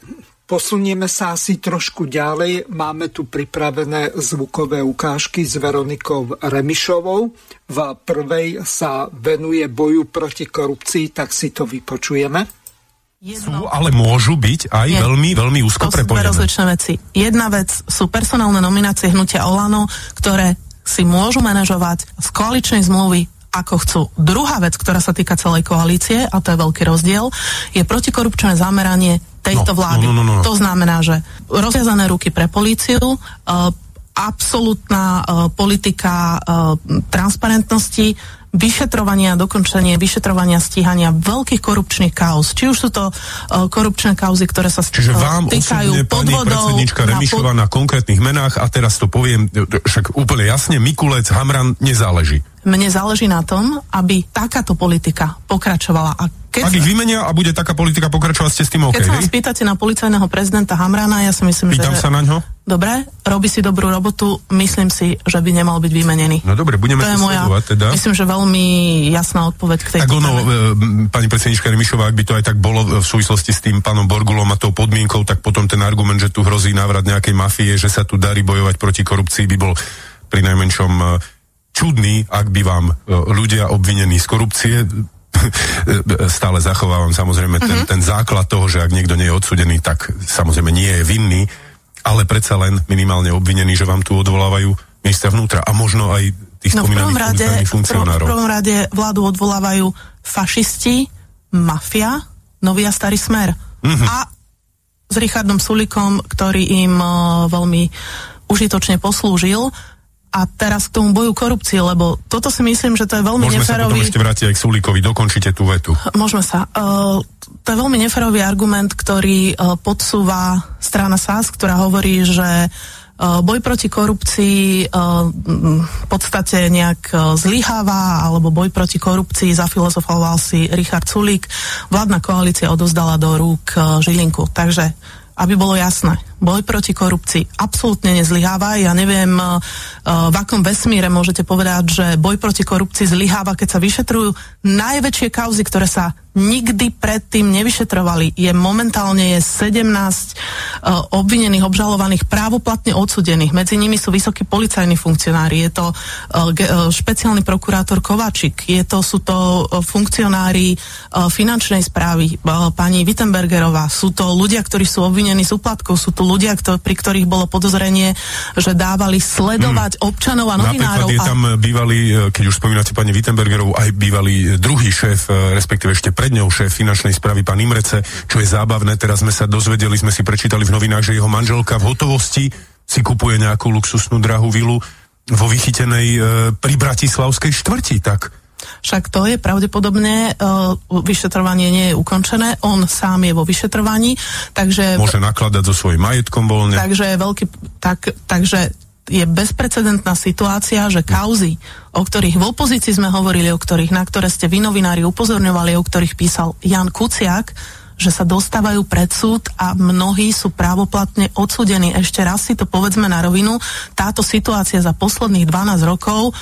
Posunieme sa asi trošku ďalej. Máme tu pripravené zvukové ukážky s Veronikou Remišovou. V prvej sa venuje boju proti korupcii, tak si to vypočujeme. Jedno. Sú, ale môžu byť aj Je. veľmi, veľmi úzko to prepojené. To sú rozličné veci. Jedna vec sú personálne nominácie hnutia Olano, ktoré si môžu manažovať z koaličnej zmluvy ako chcú. Druhá vec, ktorá sa týka celej koalície, a to je veľký rozdiel, je protikorupčné zameranie tejto no, vlády. No, no, no, no. To znamená, že rozviazané ruky pre políciu, uh, absolútna uh, politika uh, transparentnosti, vyšetrovania, dokončenie vyšetrovania, stíhania veľkých korupčných kauz. Či už sú to uh, korupčné kauzy, ktoré sa Čiže vám týkajú osobne, pani predsednička Remišová na, pod... na konkrétnych menách a teraz to poviem však úplne jasne, Mikulec, Hamran nezáleží. Mne záleží na tom, aby takáto politika pokračovala. A keď Ak ich vymenia a bude taká politika pokračovať, ste s tým OK, Keď sa vás spýtate na policajného prezidenta Hamrana, ja si myslím, Pýtam že... sa na ňo. Dobre, robí si dobrú robotu, myslím si, že by nemal byť vymenený. No dobre, budeme to, to moja, teda. Myslím, že veľmi jasná odpoveď k tej. Tak ono, e, pani predsednička Remišová, ak by to aj tak bolo v súvislosti s tým pánom Borgulom a tou podmienkou, tak potom ten argument, že tu hrozí návrat nejakej mafie, že sa tu darí bojovať proti korupcii, by bol pri najmenšom e, čudný, ak by vám e, ľudia obvinení z korupcie stále zachovávam samozrejme ten, uh-huh. ten základ toho, že ak niekto nie je odsudený, tak samozrejme nie je vinný, ale predsa len minimálne obvinený, že vám tu odvolávajú ministra vnútra a možno aj tých no, spomínaných rade, funkcionárov. V prvom rade vládu odvolávajú fašisti, mafia, nový a starý smer. Uh-huh. A s Richardom Sulikom, ktorý im uh, veľmi užitočne poslúžil a teraz k tomu boju korupcie, lebo toto si myslím, že to je veľmi Môžeme neferový... Môžeme sa potom ešte vrátiť aj k Sulíkovi, dokončite tú vetu. Môžeme sa. Uh, to je veľmi neferový argument, ktorý uh, podsúva strana SAS, ktorá hovorí, že uh, boj proti korupcii v podstate nejak zlyháva, alebo boj proti korupcii zafilozofoval si Richard Sulík. Vládna koalícia odozdala do rúk Žilinku. Takže aby bolo jasné, boj proti korupcii absolútne nezlyháva. Ja neviem, eh, eh, v akom vesmíre môžete povedať, že boj proti korupcii zlyháva, keď sa vyšetrujú najväčšie kauzy, ktoré sa nikdy predtým nevyšetrovali. Je momentálne je 17 uh, e, obvinených, obžalovaných, právoplatne odsudených. Medzi nimi sú vysokí policajní funkcionári. Je to uh, špeciálny prokurátor Kovačik. Je to, sú to funkcionári uh, finančnej správy, uh, pani Wittenbergerová. Sú to ľudia, ktorí sú obvinení z úplatkov. Sú to ľudia, ktor- pri ktorých bolo podozrenie, že dávali sledovať hmm. občanov a novinárov. Napríklad je tam bývalý, keď už spomínate pani Wittenbergerovú, aj bývalý druhý šéf, respektíve ešte pred ňou šéf finančnej správy pán Imrece, čo je zábavné, teraz sme sa dozvedeli, sme si prečítali v novinách, že jeho manželka v hotovosti si kupuje nejakú luxusnú drahú vilu vo vychytenej e, pri Bratislavskej štvrti, tak však to je pravdepodobne, uh, vyšetrovanie nie je ukončené, on sám je vo vyšetrovaní, takže... Môže nakladať so svojím majetkom voľne. Takže, veľký, tak, takže je bezprecedentná situácia, že kauzy, o ktorých v opozícii sme hovorili, o ktorých, na ktoré ste vy novinári upozorňovali, o ktorých písal Jan Kuciak, že sa dostávajú pred súd a mnohí sú právoplatne odsudení. Ešte raz si to povedzme na rovinu. Táto situácia za posledných 12 rokov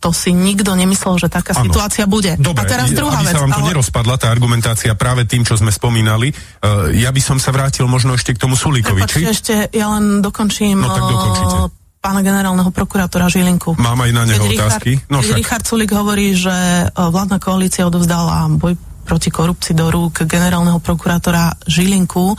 to si nikto nemyslel, že taká ano. situácia bude. Dobre, a teraz druhá aby vec. sa vám to ale... nerozpadla, tá argumentácia práve tým, čo sme spomínali. Uh, ja by som sa vrátil možno ešte k tomu Sulíkovi. Prepačte, ešte ja len dokončím. No tak dokončite. Uh, pána generálneho prokurátora Žilinku. Mám aj na neho keď otázky. Richard, no však. Richard Sulik hovorí, že vládna koalícia odovzdala boj proti korupcii do rúk generálneho prokurátora Žilinku,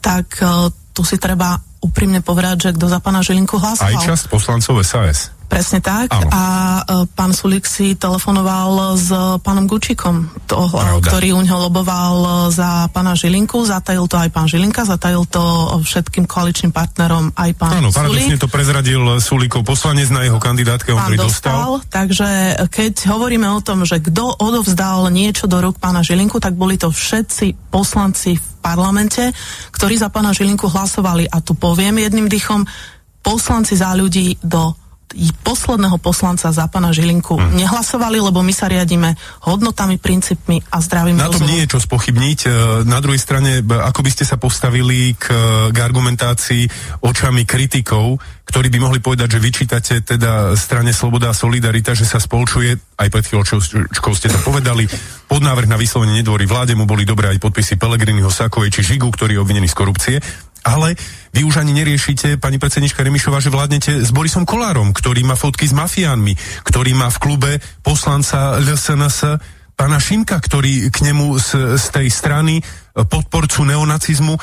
tak uh, tu si treba úprimne povedať, že kto za pána Žilinku hlasoval. Aj časť poslancov SAS. Presne tak. Áno. A e, pán Sulik si telefonoval s pánom Gučikom, to, ktorý u neho loboval za pána Žilinku. Zatajil to aj pán Žilinka, zatajil to všetkým koaličným partnerom aj pán Áno, paradoxne to prezradil Sulikov poslanec na jeho kandidátke, on ktorý dostal. dostal. Takže keď hovoríme o tom, že kto odovzdal niečo do rúk pána Žilinku, tak boli to všetci poslanci v parlamente, ktorí za pána Žilinku hlasovali. A tu poviem jedným dýchom, poslanci za ľudí do posledného poslanca za pana Žilinku hmm. nehlasovali, lebo my sa riadíme hodnotami, princípmi a zdravým Na tom rozumom. nie je čo spochybniť. E, na druhej strane, ako by ste sa postavili k, k argumentácii očami kritikov, ktorí by mohli povedať, že vyčítate teda strane Sloboda a Solidarita, že sa spolčuje, aj pred chvíľočkou ste to povedali, pod návrh na vyslovenie nedvory vláde mu boli dobré aj podpisy Pelegriniho, Sakovej či Žigu, ktorý je obvinený z korupcie ale vy už ani neriešite, pani predsednička Remišová, že vládnete s Borisom Kolárom, ktorý má fotky s mafiánmi, ktorý má v klube poslanca LSNS pána Šimka, ktorý k nemu z, z tej strany e, podporcu neonacizmu e,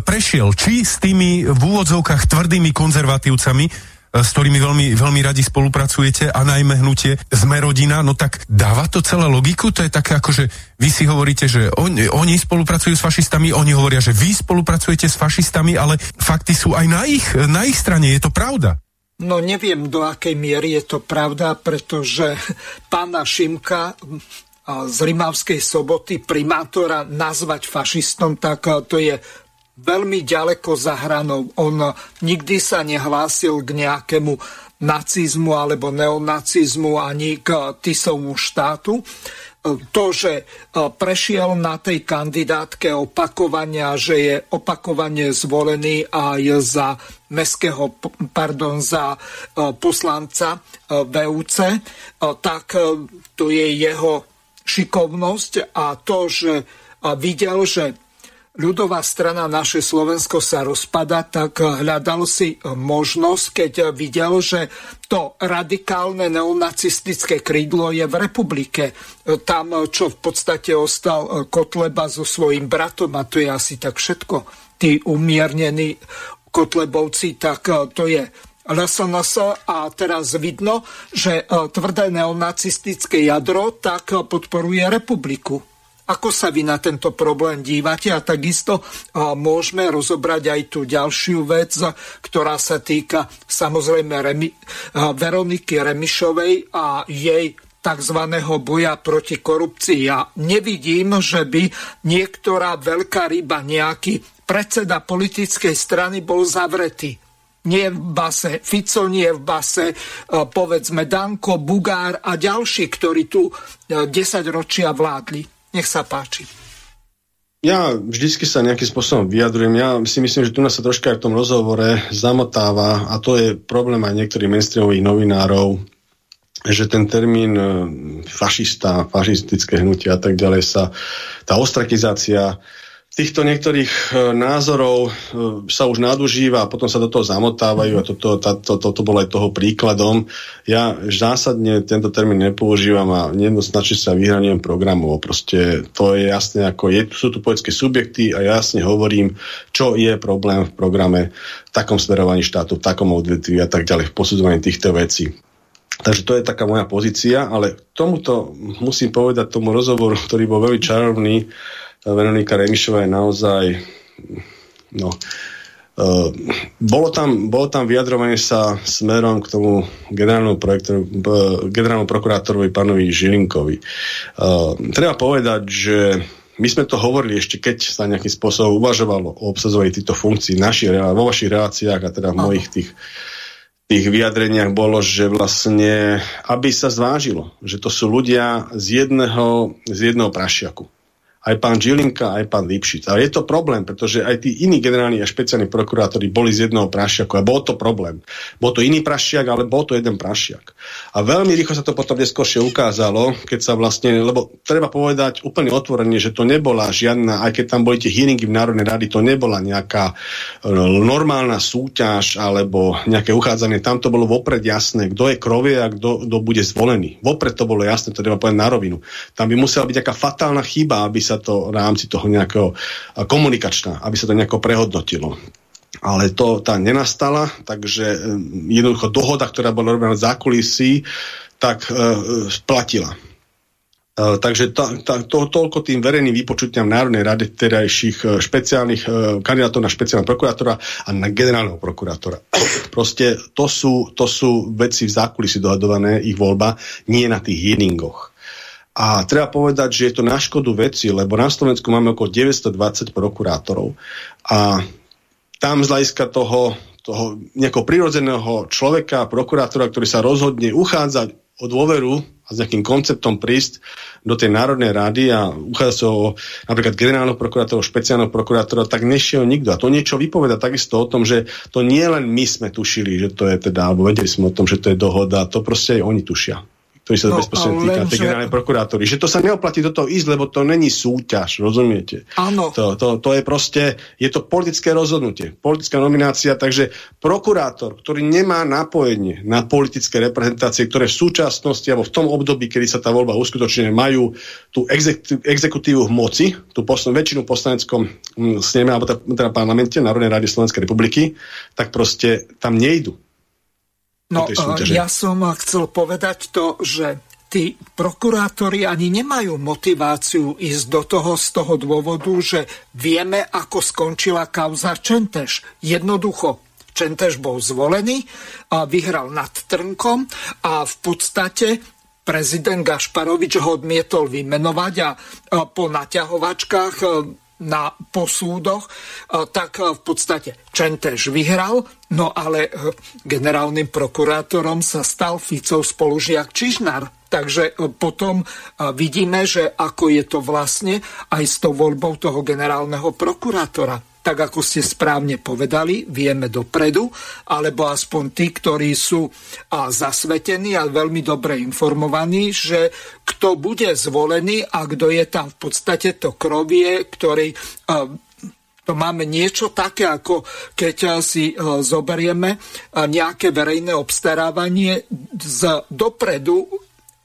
prešiel. Či s tými v úvodzovkách tvrdými konzervatívcami, s ktorými veľmi, veľmi radi spolupracujete a najmä hnutie Sme rodina, no tak dáva to celé logiku? To je také ako, že vy si hovoríte, že on, oni spolupracujú s fašistami, oni hovoria, že vy spolupracujete s fašistami, ale fakty sú aj na ich, na ich strane, je to pravda. No neviem, do akej miery je to pravda, pretože pána Šimka z Rimavskej soboty primátora nazvať fašistom, tak to je veľmi ďaleko za hranou. On nikdy sa nehlásil k nejakému nacizmu alebo neonacizmu ani k Tisovmu štátu. To, že prešiel na tej kandidátke opakovania, že je opakovane zvolený aj za mestského, pardon, za poslanca VUC, tak to je jeho šikovnosť a to, že videl, že ľudová strana naše Slovensko sa rozpada, tak hľadal si možnosť, keď videl, že to radikálne neonacistické krídlo je v republike. Tam, čo v podstate ostal Kotleba so svojím bratom, a to je asi tak všetko, tí umiernení Kotlebovci, tak to je LSNS a teraz vidno, že tvrdé neonacistické jadro tak podporuje republiku. Ako sa vy na tento problém dívate? A takisto môžeme rozobrať aj tú ďalšiu vec, ktorá sa týka samozrejme Remi, Veroniky Remišovej a jej tzv. boja proti korupcii. Ja nevidím, že by niektorá veľká ryba, nejaký predseda politickej strany bol zavretý. Nie v base Fico, nie v base povedzme Danko, Bugár a ďalší, ktorí tu 10 ročia vládli. Nech sa páči. Ja vždycky sa nejakým spôsobom vyjadrujem. Ja si myslím, že tu nás sa troška aj v tom rozhovore zamotáva a to je problém aj niektorých mainstreamových novinárov, že ten termín e, fašista, fašistické hnutie a tak ďalej sa, tá ostrakizácia týchto niektorých e, názorov e, sa už nadužíva a potom sa do toho zamotávajú a toto to, to, to, to bolo aj toho príkladom. Ja zásadne tento termín nepoužívam a nejednoznačne sa vyhraňujem programov. Proste to je jasné, ako je, sú tu poetské subjekty a jasne hovorím, čo je problém v programe v takom smerovaní štátu, v takom odvetví a tak ďalej, v posudzovaní týchto vecí. Takže to je taká moja pozícia, ale tomuto musím povedať tomu rozhovoru, ktorý bol veľmi čarovný, Veronika Remišová je naozaj no, uh, bolo, tam, bolo tam vyjadrovanie sa smerom k tomu generálnemu, projektoru, uh, generálnemu prokurátorovi pánovi Žilinkovi. Uh, treba povedať, že my sme to hovorili ešte, keď sa nejakým spôsobom uvažovalo o obsazovaní týchto funkcií naši, vo vašich reláciách a teda v mojich tých tých vyjadreniach bolo, že vlastne, aby sa zvážilo, že to sú ľudia z jedného, z jedného prašiaku aj pán Žilinka, aj pán Lipšic. A je to problém, pretože aj tí iní generálni a špeciálni prokurátori boli z jedného prašiaku a bol to problém. Bol to iný prašiak, ale bol to jeden prašiak. A veľmi rýchlo sa to potom neskôršie ukázalo, keď sa vlastne, lebo treba povedať úplne otvorene, že to nebola žiadna, aj keď tam boli tie hearingy v Národnej rady, to nebola nejaká e, normálna súťaž alebo nejaké uchádzanie. Tam to bolo vopred jasné, kto je krovie a kto, bude zvolený. Vopred to bolo jasné, to treba povedať na rovinu. Tam by musela byť nejaká fatálna chyba, aby sa to v rámci toho nejakého komunikačná, aby sa to nejako prehodnotilo. Ale to tá nenastala, takže jednoducho dohoda, ktorá bola robená v zákulisí, tak e, platila. E, takže ta, ta, to, toľko tým verejným vypočutiam Národnej rade terajších e, špeciálnych e, kandidátov na špeciálneho prokurátora a na generálneho prokurátora. Proste to sú, to sú veci v zákulisí dohadované, ich voľba, nie na tých hearingoch. A treba povedať, že je to na škodu veci, lebo na Slovensku máme okolo 920 prokurátorov. A tam z hľadiska toho, toho nejakého prirodzeného človeka, prokurátora, ktorý sa rozhodne uchádzať o dôveru a s nejakým konceptom prísť do tej Národnej rady a uchádzať sa o napríklad generálneho prokurátora, špeciálneho prokurátora, tak nešiel nikto. A to niečo vypoveda takisto o tom, že to nie len my sme tušili, že to je teda, alebo vedeli sme o tom, že to je dohoda, to proste aj oni tušia ktorý sa no, bezprostredne týka tej generálnej prokurátory. Že to sa neoplatí do toho ísť, lebo to není súťaž, rozumiete? Áno. To, to, to je proste, je to politické rozhodnutie, politická nominácia, takže prokurátor, ktorý nemá napojenie na politické reprezentácie, ktoré v súčasnosti alebo v tom období, kedy sa tá voľba uskutočne majú tú exekutívu v moci, tú posl- väčšinu poslaneckom mm, sneme, alebo teda parlamente Národnej rady Slovenskej republiky, tak proste tam nejdu No, ja som chcel povedať to, že tí prokurátori ani nemajú motiváciu ísť do toho z toho dôvodu, že vieme, ako skončila kauza Čenteš. Jednoducho, Čenteš bol zvolený, a vyhral nad Trnkom a v podstate prezident Gašparovič ho odmietol vymenovať a po naťahovačkách na posúdoch, tak v podstate Čentež vyhral, no ale eh, generálnym prokurátorom sa stal Ficov spolužiak Čižnár. Takže potom vidíme, že ako je to vlastne aj s tou voľbou toho generálneho prokurátora tak ako ste správne povedali, vieme dopredu, alebo aspoň tí, ktorí sú a, zasvetení a veľmi dobre informovaní, že kto bude zvolený a kto je tam v podstate to krovie, ktorý to máme niečo také, ako keď si zoberieme nejaké verejné obstarávanie z dopredu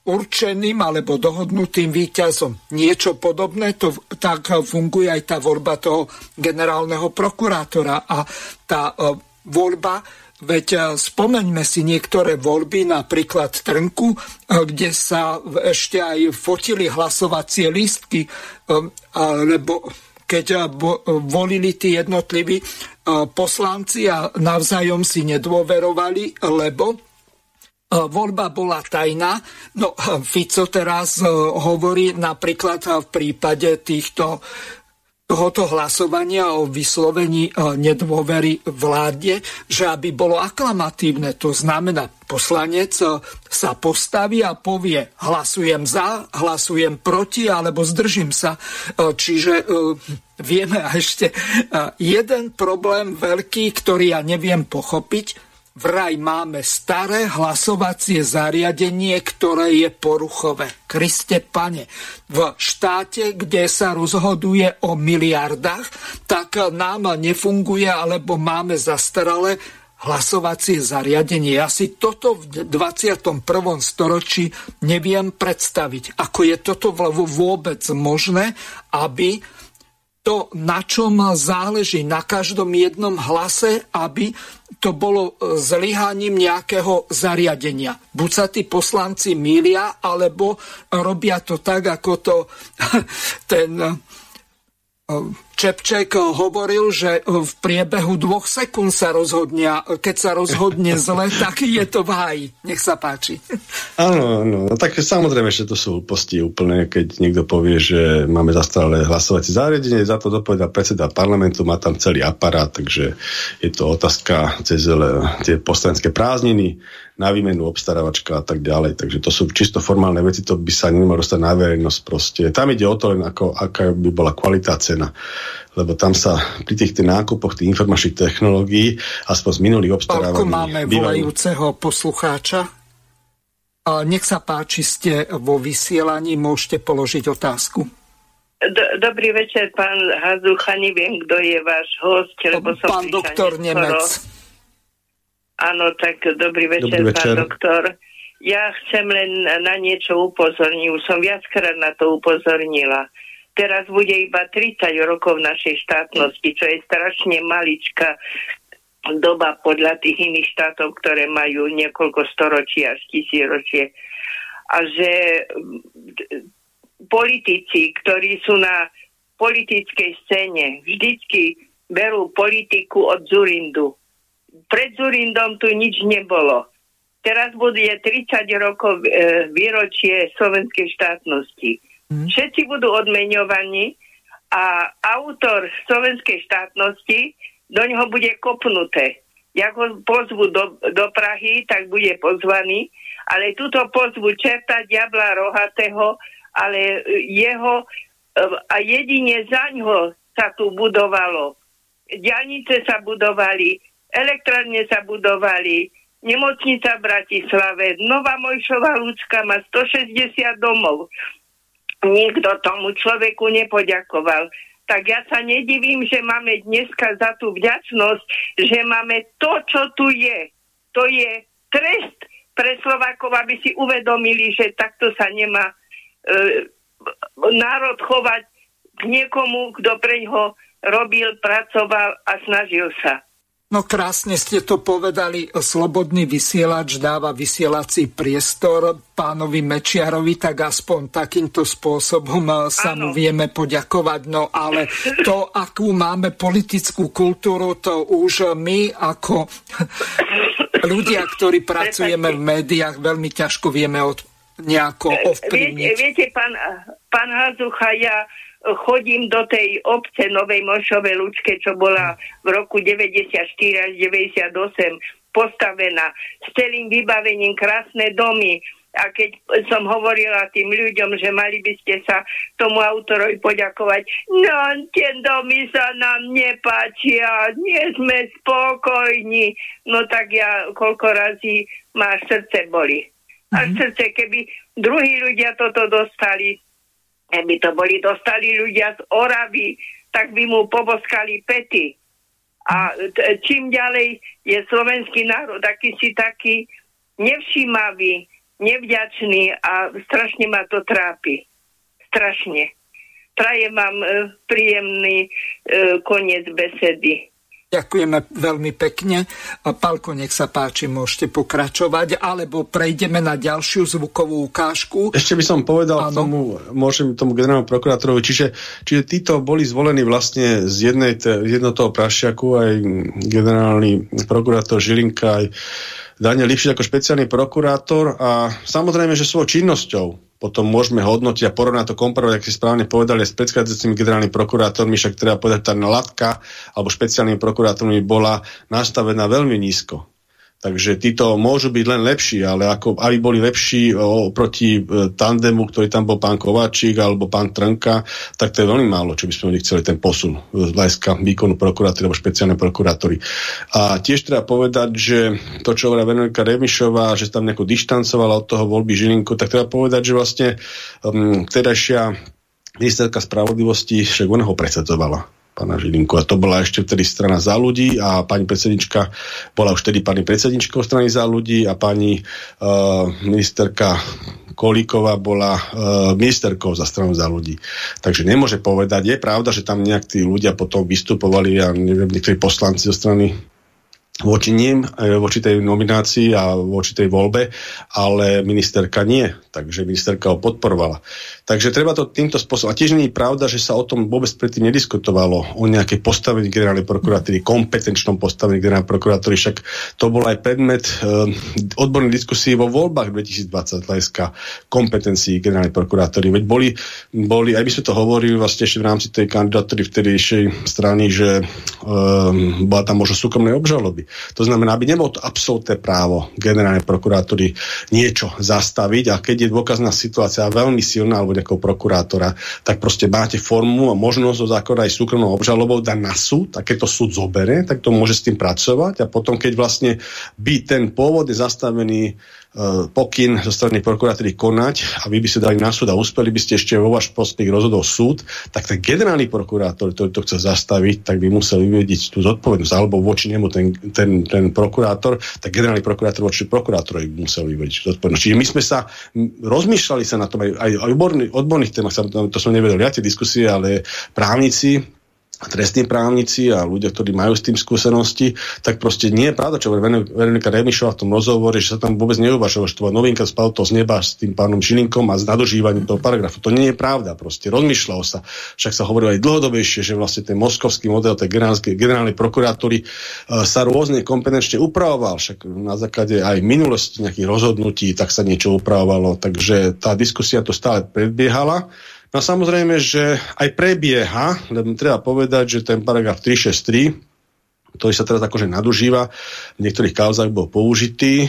určeným alebo dohodnutým výťazom. Niečo podobné, to, tak funguje aj tá voľba toho generálneho prokurátora a tá uh, voľba Veď uh, spomeňme si niektoré voľby, napríklad Trnku, uh, kde sa ešte aj fotili hlasovacie lístky, um, lebo keď volili tí jednotliví poslanci a navzájom si nedôverovali, lebo voľba bola tajná. No, Fico teraz e, hovorí napríklad v prípade týchto tohoto hlasovania o vyslovení e, nedôvery vláde, že aby bolo aklamatívne. To znamená, poslanec e, sa postaví a povie hlasujem za, hlasujem proti alebo zdržím sa. E, čiže vieme ešte jeden problém veľký, ktorý ja neviem pochopiť vraj máme staré hlasovacie zariadenie, ktoré je poruchové. Kriste pane, v štáte, kde sa rozhoduje o miliardách, tak nám nefunguje, alebo máme zastaralé hlasovacie zariadenie. Ja si toto v 21. storočí neviem predstaviť. Ako je toto vôbec možné, aby to, na čom záleží na každom jednom hlase, aby to bolo e, zlyhaním nejakého zariadenia. Buď sa tí poslanci mília, alebo robia to tak, ako to ten Čepček hovoril, že v priebehu dvoch sekúnd sa rozhodne, keď sa rozhodne zle, tak je to v háji. Nech sa páči. Áno, áno. No, tak samozrejme, že to sú hlúposti úplne, keď niekto povie, že máme zastaralé hlasovacie zariadenie, za to dopoveda predseda parlamentu, má tam celý aparát, takže je to otázka cez tie poslanecké prázdniny na výmenu obstarávačka a tak ďalej. Takže to sú čisto formálne veci, to by sa nemalo dostať na verejnosť proste. Tam ide o to len, ako, aká by bola kvalita cena. Lebo tam sa pri tých tých nákupoch tých informačných technológií, aspoň z minulých obstarávaní... Ako máme bývajú... volajúceho poslucháča? Nech sa páči, ste vo vysielaní, môžete položiť otázku. Dobrý večer, pán Hazucha, neviem, kto je váš host, lebo som Pán doktor Nemec. Áno, tak dobrý večer, dobrý večer, pán doktor. Ja chcem len na niečo upozorniť. Už som viackrát na to upozornila. Teraz bude iba 30 rokov našej štátnosti, čo je strašne maličká doba podľa tých iných štátov, ktoré majú niekoľko storočí až tisíročie. A že politici, ktorí sú na politickej scéne, vždycky berú politiku od Zurindu pred Zurindom tu nič nebolo. Teraz bude 30 rokov e, výročie slovenskej štátnosti. Mm. Všetci budú odmeňovaní a autor slovenskej štátnosti do neho bude kopnuté. Jak ho pozvu do, do Prahy, tak bude pozvaný, ale túto pozvu čerta diabla rohatého, ale jeho e, a jedine za ňo sa tu budovalo. Dianice sa budovali, elektrárne sa budovali, nemocnica v Bratislave, Nová Mojšová ľudská má 160 domov. Nikto tomu človeku nepoďakoval. Tak ja sa nedivím, že máme dneska za tú vďačnosť, že máme to, čo tu je. To je trest pre Slovákov, aby si uvedomili, že takto sa nemá e, národ chovať k niekomu, kto pre ňoho robil, pracoval a snažil sa. No krásne ste to povedali, slobodný vysielač dáva vysielací priestor pánovi Mečiarovi, tak aspoň takýmto spôsobom eh, sa mu vieme poďakovať. No ale to, akú máme politickú kultúru, to už my ako ľudia, ktorí pracujeme v médiách, veľmi ťažko vieme od nejako ovplyvniť. Viete, viete pán, pán Hazucha, ja chodím do tej obce Novej Mošovej Lučke, čo bola v roku 94 až 98 postavená s celým vybavením krásne domy, a keď som hovorila tým ľuďom, že mali by ste sa tomu autorovi poďakovať, no tie domy sa nám nepáčia, nie sme spokojní. No tak ja koľko razy máš srdce boli. A mm-hmm. srdce, keby druhí ľudia toto dostali, Keby to boli dostali ľudia z Oravy, tak by mu poboskali pety. A čím ďalej je slovenský národ aký si taký nevšímavý, nevďačný a strašne ma to trápi. Strašne. Prajem vám e, príjemný e, koniec besedy. Ďakujeme veľmi pekne. Palko, nech sa páči, môžete pokračovať, alebo prejdeme na ďalšiu zvukovú ukážku. Ešte by som povedal tomu, môžem tomu generálnemu prokurátorovi, čiže, čiže títo boli zvolení vlastne z jednej, toho prašiaku, aj generálny prokurátor Žilinka, aj Daniel Lipšic ako špeciálny prokurátor a samozrejme, že svojou činnosťou potom môžeme hodnotiť a porovnať to, komparovať, ak si správne povedali, s predchádzajúcimi generálnymi prokurátormi, však treba povedať, tá latka alebo špeciálnymi prokurátormi bola nastavená veľmi nízko. Takže títo môžu byť len lepší, ale ako, aby boli lepší oproti e, tandemu, ktorý tam bol pán Kováčik alebo pán Trnka, tak to je veľmi málo, čo by sme chceli ten posun z hľadiska výkonu prokurátory alebo špeciálne prokurátory. A tiež treba povedať, že to, čo hovorila Veronika Remišová, že tam nejako dištancovala od toho voľby Žilinku, tak treba povedať, že vlastne um, tedajšia ministerka spravodlivosti, však ona ho predsedovala pána Žilinku. A to bola ešte vtedy strana za ľudí a pani predsednička bola už vtedy pani predsedničkou strany za ľudí a pani uh, ministerka Kolíková bola uh, ministerkou za stranu za ľudí. Takže nemôže povedať, je pravda, že tam nejak tí ľudia potom vystupovali a neviem, niektorí poslanci zo strany voči ním, e, voči tej nominácii a voči tej voľbe, ale ministerka nie. Takže ministerka ho podporovala. Takže treba to týmto spôsobom. A tiež nie je pravda, že sa o tom vôbec predtým nediskutovalo, o nejakej postavení generálnej prokuratúry, kompetenčnom postavení generálnej prokuratúry. Však to bol aj predmet uh, odbornej diskusie vo voľbách 2020 hľadiska kompetencií generálnej prokuratúry. Veď boli, boli, aj by sme to hovorili vlastne ešte v rámci tej kandidatúry vtedejšej strany, že um, bola tam možno súkromnej obžaloby. To znamená, aby nebolo to absolútne právo generálnej prokuratúry niečo zastaviť a keď je dôkazná situácia veľmi silná alebo nejakého prokurátora, tak proste máte formu a možnosť zo zákona aj súkromnou obžalobou dať na súd a keď to súd zobere, tak to môže s tým pracovať a potom, keď vlastne by ten pôvodne zastavený E, pokyn zo strany prokuratúry konať a vy by ste dali na súd a uspeli by ste ešte vo váš prospech rozhodol súd, tak ten generálny prokurátor, ktorý to chce zastaviť, tak by musel vyvedieť tú zodpovednosť, alebo voči nemu ten, ten, ten prokurátor, tak generálny prokurátor voči prokurátorovi by musel vyvedieť zodpovednosť. Čiže my sme sa rozmýšľali sa na tom aj, aj odborných, odborných témach, to som nevedel ja tie diskusie, ale právnici trestní právnici a ľudia, ktorí majú s tým skúsenosti, tak proste nie je pravda, čo Veronika Remišová v tom rozhovore, že sa tam vôbec neuvažovalo, že to bola novinka spal to z neba s tým pánom Žilinkom a s nadožívaním toho paragrafu. To nie je pravda, proste rozmýšľalo sa. Však sa hovorilo aj dlhodobejšie, že vlastne ten moskovský model tej generálnej prokurátory uh, sa rôzne kompetenčne upravoval, však na základe aj minulosti nejakých rozhodnutí, tak sa niečo upravovalo, takže tá diskusia to stále predbiehala. No samozrejme, že aj prebieha, lebo treba povedať, že ten paragraf 363, ktorý sa teraz akože nadužíva, v niektorých kauzách bol použitý,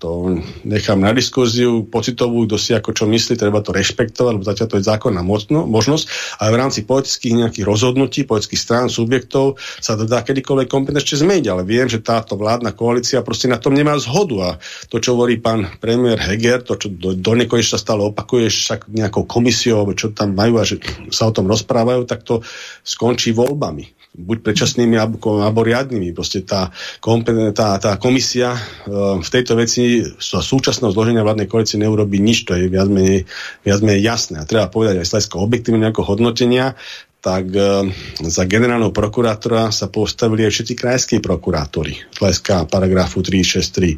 to nechám na diskuziu pocitovú, kto si ako čo myslí, treba to rešpektovať, lebo zatiaľ to je zákonná možnosť, ale v rámci politických nejakých rozhodnutí, politických strán, subjektov sa to dá kedykoľvek kompetenčne zmeniť, ale viem, že táto vládna koalícia proste na tom nemá zhodu. A to, čo hovorí pán premiér Heger, to, čo do, do nekonečna stále opakuje, však nejakou komisiou, čo tam majú a že sa o tom rozprávajú, tak to skončí voľbami buď predčasnými alebo, alebo riadnymi. Proste tá, tá, tá komisia e, v tejto veci sa súčasného zloženia vládnej koalície neurobi nič, to je viac menej, viac menej jasné. A treba povedať aj z objektívne nejakého hodnotenia, tak e, za generálneho prokurátora sa postavili aj všetci krajskí prokurátori. Z paragrafu 363, e,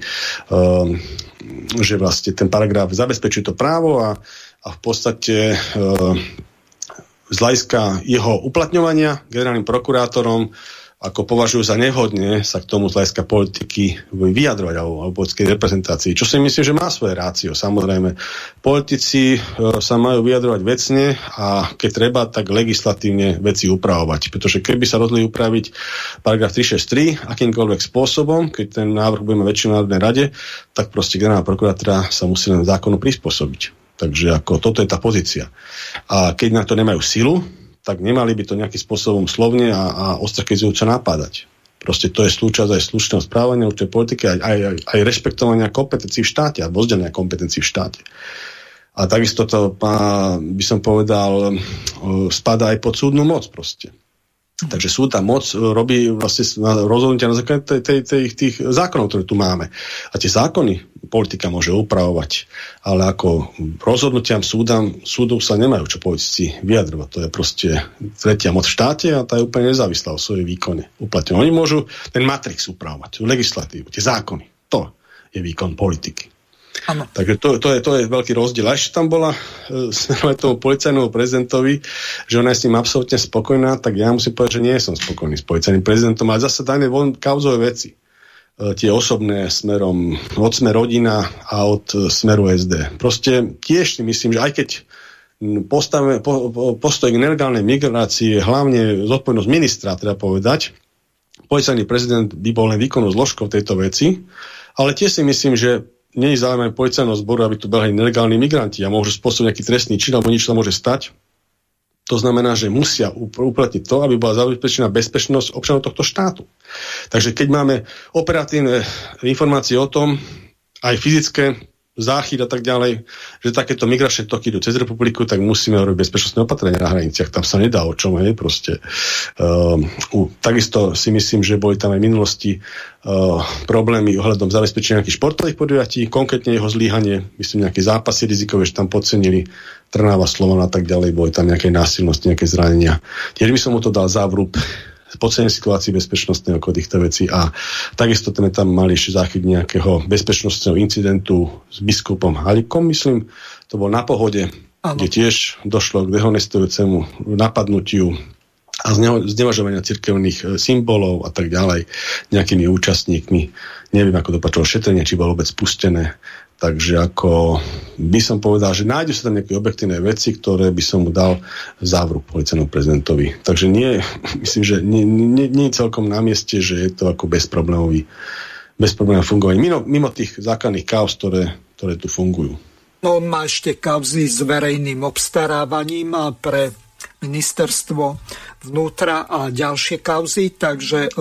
že vlastne ten paragraf zabezpečuje to právo a, a v podstate e, z hľadiska jeho uplatňovania generálnym prokurátorom ako považujú za nehodne sa k tomu z hľadiska politiky vyjadrovať alebo, alebo politickej reprezentácii. Čo si myslím, že má svoje rácio. Samozrejme, politici e, sa majú vyjadrovať vecne a keď treba, tak legislatívne veci upravovať. Pretože keby sa rozhodli upraviť paragraf 363 akýmkoľvek spôsobom, keď ten návrh budeme väčšinou na Národnej rade, tak proste generálna prokurátora sa musí len zákonu prispôsobiť. Takže ako toto je tá pozícia. A keď na to nemajú silu, tak nemali by to nejakým spôsobom slovne a, a ostrakizujúco napádať. Proste to je súčasť aj slušného správania určitej politiky, aj, aj, aj, aj rešpektovania kompetencií v štáte a vozdelenia kompetencií v štáte. A takisto to, by som povedal, spada aj pod súdnu moc proste. Takže súd tá moc e, robí vlastne rozhodnutia na základe tej, tej, tej, tých zákonov, ktoré tu máme. A tie zákony politika môže upravovať, ale ako rozhodnutiam súdam, súdom sa nemajú čo politici vyjadrovať. To je proste tretia moc v štáte a tá je úplne nezávislá o svojej výkone. Uplatne. Oni môžu ten matrix upravovať, legislatívu, tie zákony. To je výkon politiky. Ano. Takže to, to, je, to je veľký rozdiel. A ešte tam bola e, tomu policajnému prezidentovi, že ona je s ním absolútne spokojná, tak ja musím povedať, že nie som spokojný s policajným prezidentom, ale zase dajme von kauzové veci. E, tie osobné smerom od sme rodina a od smeru SD. Proste tiež si myslím, že aj keď postave, po, po, postoj k nelegálnej migrácii hlavne zodpovednosť ministra, teda povedať, policajný prezident by bol len výkonu zložkou tejto veci, ale tiež si myslím, že nie je záujem policajného zboru, aby tu behali nelegálni migranti a môžu spôsobiť nejaký trestný čin, alebo nič sa môže stať. To znamená, že musia uplatniť to, aby bola zabezpečená bezpečnosť občanov tohto štátu. Takže keď máme operatívne informácie o tom, aj fyzické, záchyt a tak ďalej, že takéto migračné toky idú cez republiku, tak musíme robiť bezpečnostné opatrenia na hraniciach. Tam sa nedá o čom, hej, proste. Uh, uh, takisto si myslím, že boli tam aj v minulosti uh, problémy ohľadom zabezpečenia nejakých športových podujatí, konkrétne jeho zlíhanie, myslím, nejaké zápasy rizikové, že tam podcenili Trnáva, Slovan a tak ďalej, boli tam nejaké násilnosti, nejaké zranenia. Tiež by som mu to dal závrub podcenej situácii bezpečnostnej okolo týchto vecí a takisto sme tam mali ešte záchyt nejakého bezpečnostného incidentu s biskupom Halikom, myslím, to bol na pohode, ano. kde tiež došlo k dehonestujúcemu napadnutiu a znevažovania cirkevných e, symbolov a tak ďalej nejakými účastníkmi. Neviem, ako dopačilo šetrenie, či bolo vôbec spustené. Takže ako by som povedal, že nájdu sa tam nejaké objektívne veci, ktoré by som mu dal závru policajnom prezidentovi. Takže nie, myslím, že nie, nie, nie je celkom na mieste, že je to ako bezproblémový bezproblémové fungovanie. Mimo, mimo tých základných kaos, ktoré, ktoré tu fungujú. No on má ešte kauzy s verejným obstarávaním pre ministerstvo vnútra a ďalšie kauzy, takže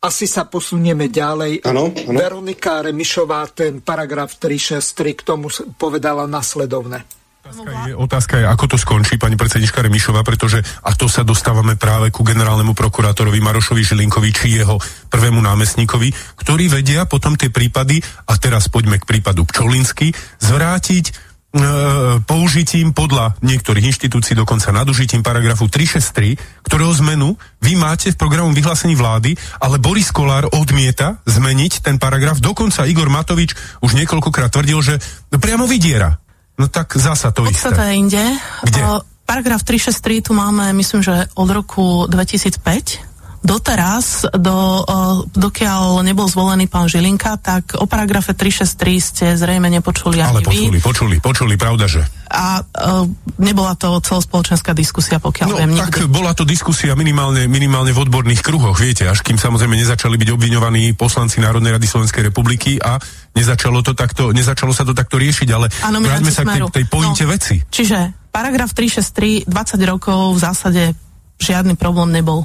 asi sa posunieme ďalej. Ano, ano. Veronika Remišová ten paragraf 363 k tomu povedala nasledovne. Otázka je, otázka je, ako to skončí, pani predsednička Remišová, pretože, a to sa dostávame práve ku generálnemu prokurátorovi Marošovi Žilinkovi, či jeho prvému námestníkovi, ktorí vedia potom tie prípady, a teraz poďme k prípadu Pčolinsky, zvrátiť použitím podľa niektorých inštitúcií, dokonca nadužitím paragrafu 363, ktorého zmenu vy máte v programu vyhlásení vlády, ale Boris Kolár odmieta zmeniť ten paragraf. Dokonca Igor Matovič už niekoľkokrát tvrdil, že priamo vydiera. No tak zasa to isté. Podstata inde. Kde? O, paragraf 363 tu máme, myslím, že od roku 2005 doteraz, do, dokiaľ nebol zvolený pán Žilinka, tak o paragrafe 363 ste zrejme nepočuli ani Ale počuli, vy. počuli, počuli, pravda, že? A uh, nebola to celospoločenská diskusia, pokiaľ no, viem, tak nikdy. bola to diskusia minimálne, minimálne v odborných kruhoch, viete, až kým samozrejme nezačali byť obviňovaní poslanci Národnej rady Slovenskej republiky a nezačalo, to takto, nezačalo sa to takto riešiť, ale ano, vráťme sa k tej, tej pointe no, veci. Čiže paragraf 363, 20 rokov v zásade žiadny problém nebol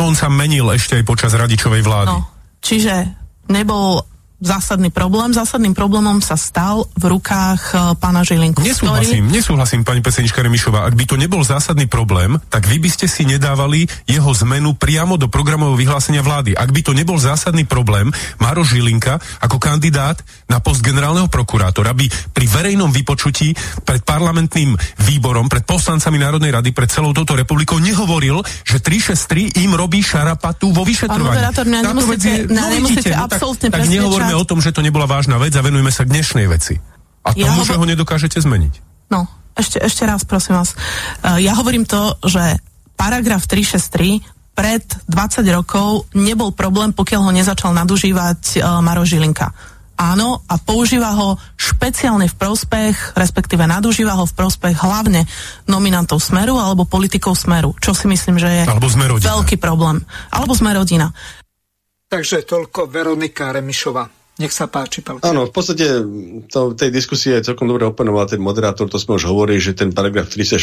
On sa menil ešte aj počas radičovej vlády. No, čiže nebol zásadný problém. Zásadným problémom sa stal v rukách uh, pána Žilinku. Nesúhlasím, ktorý... nesúhlasím, pani predsednička Remišová. Ak by to nebol zásadný problém, tak vy by ste si nedávali jeho zmenu priamo do programového vyhlásenia vlády. Ak by to nebol zásadný problém, Maro Žilinka ako kandidát na post generálneho prokurátora by pri verejnom vypočutí pred parlamentným výborom, pred poslancami Národnej rady, pred celou touto republikou nehovoril, že 363 im robí šarapatu vo vyšetrovaní. Pán moderátor, mňa nemusíte, je, no, nemusíte no, absolútne tak, tak nehovorme o tom, že to nebola vážna vec a venujme sa dnešnej veci. A tomu, ja že ho nedokážete zmeniť. No, ešte, ešte raz, prosím vás. Uh, ja hovorím to, že paragraf 363 pred 20 rokov nebol problém, pokiaľ ho nezačal nadužívať uh, Maro Žilinka. Áno, a používa ho špeciálne v prospech, respektíve nadužíva ho v prospech hlavne nominantov Smeru alebo politikov Smeru, čo si myslím, že je alebo veľký problém. Alebo sme rodina. Takže toľko Veronika Remišová. Nech sa páči, pán. Áno, v podstate to, tej diskusie je celkom dobre opanoval ten moderátor, to sme už hovorili, že ten paragraf 34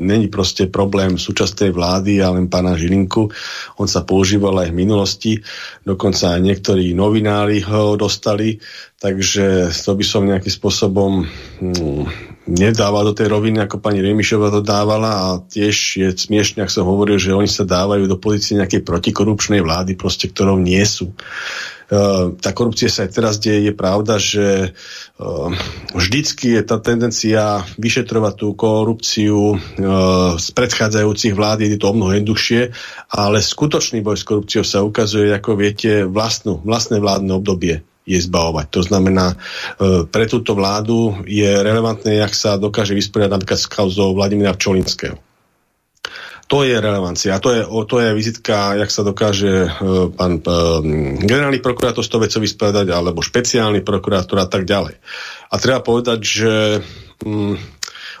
není proste problém súčasnej vlády a len pána Žilinku. On sa používal aj v minulosti, dokonca aj niektorí novinári ho dostali, takže to by som nejakým spôsobom hm, nedával do tej roviny, ako pani Remišová to dávala a tiež je smiešne, ak som hovoril, že oni sa dávajú do pozície nejakej protikorupčnej vlády, proste ktorou nie sú. Uh, tá korupcia sa aj teraz deje, je pravda, že uh, vždycky je tá tendencia vyšetrovať tú korupciu uh, z predchádzajúcich vlád, je to o mnoho jednoduchšie, ale skutočný boj s korupciou sa ukazuje, ako viete, vlastnú, vlastné vládne obdobie je zbavovať. To znamená, pre túto vládu je relevantné, jak sa dokáže vysporiadať napríklad s kauzou Vladimíra Pčolinského. To je relevancia. To je, to je vizitka, jak sa dokáže uh, pán uh, generálny prokurátor z toho vecov vyspredať, alebo špeciálny prokurátor a tak ďalej. A treba povedať, že um,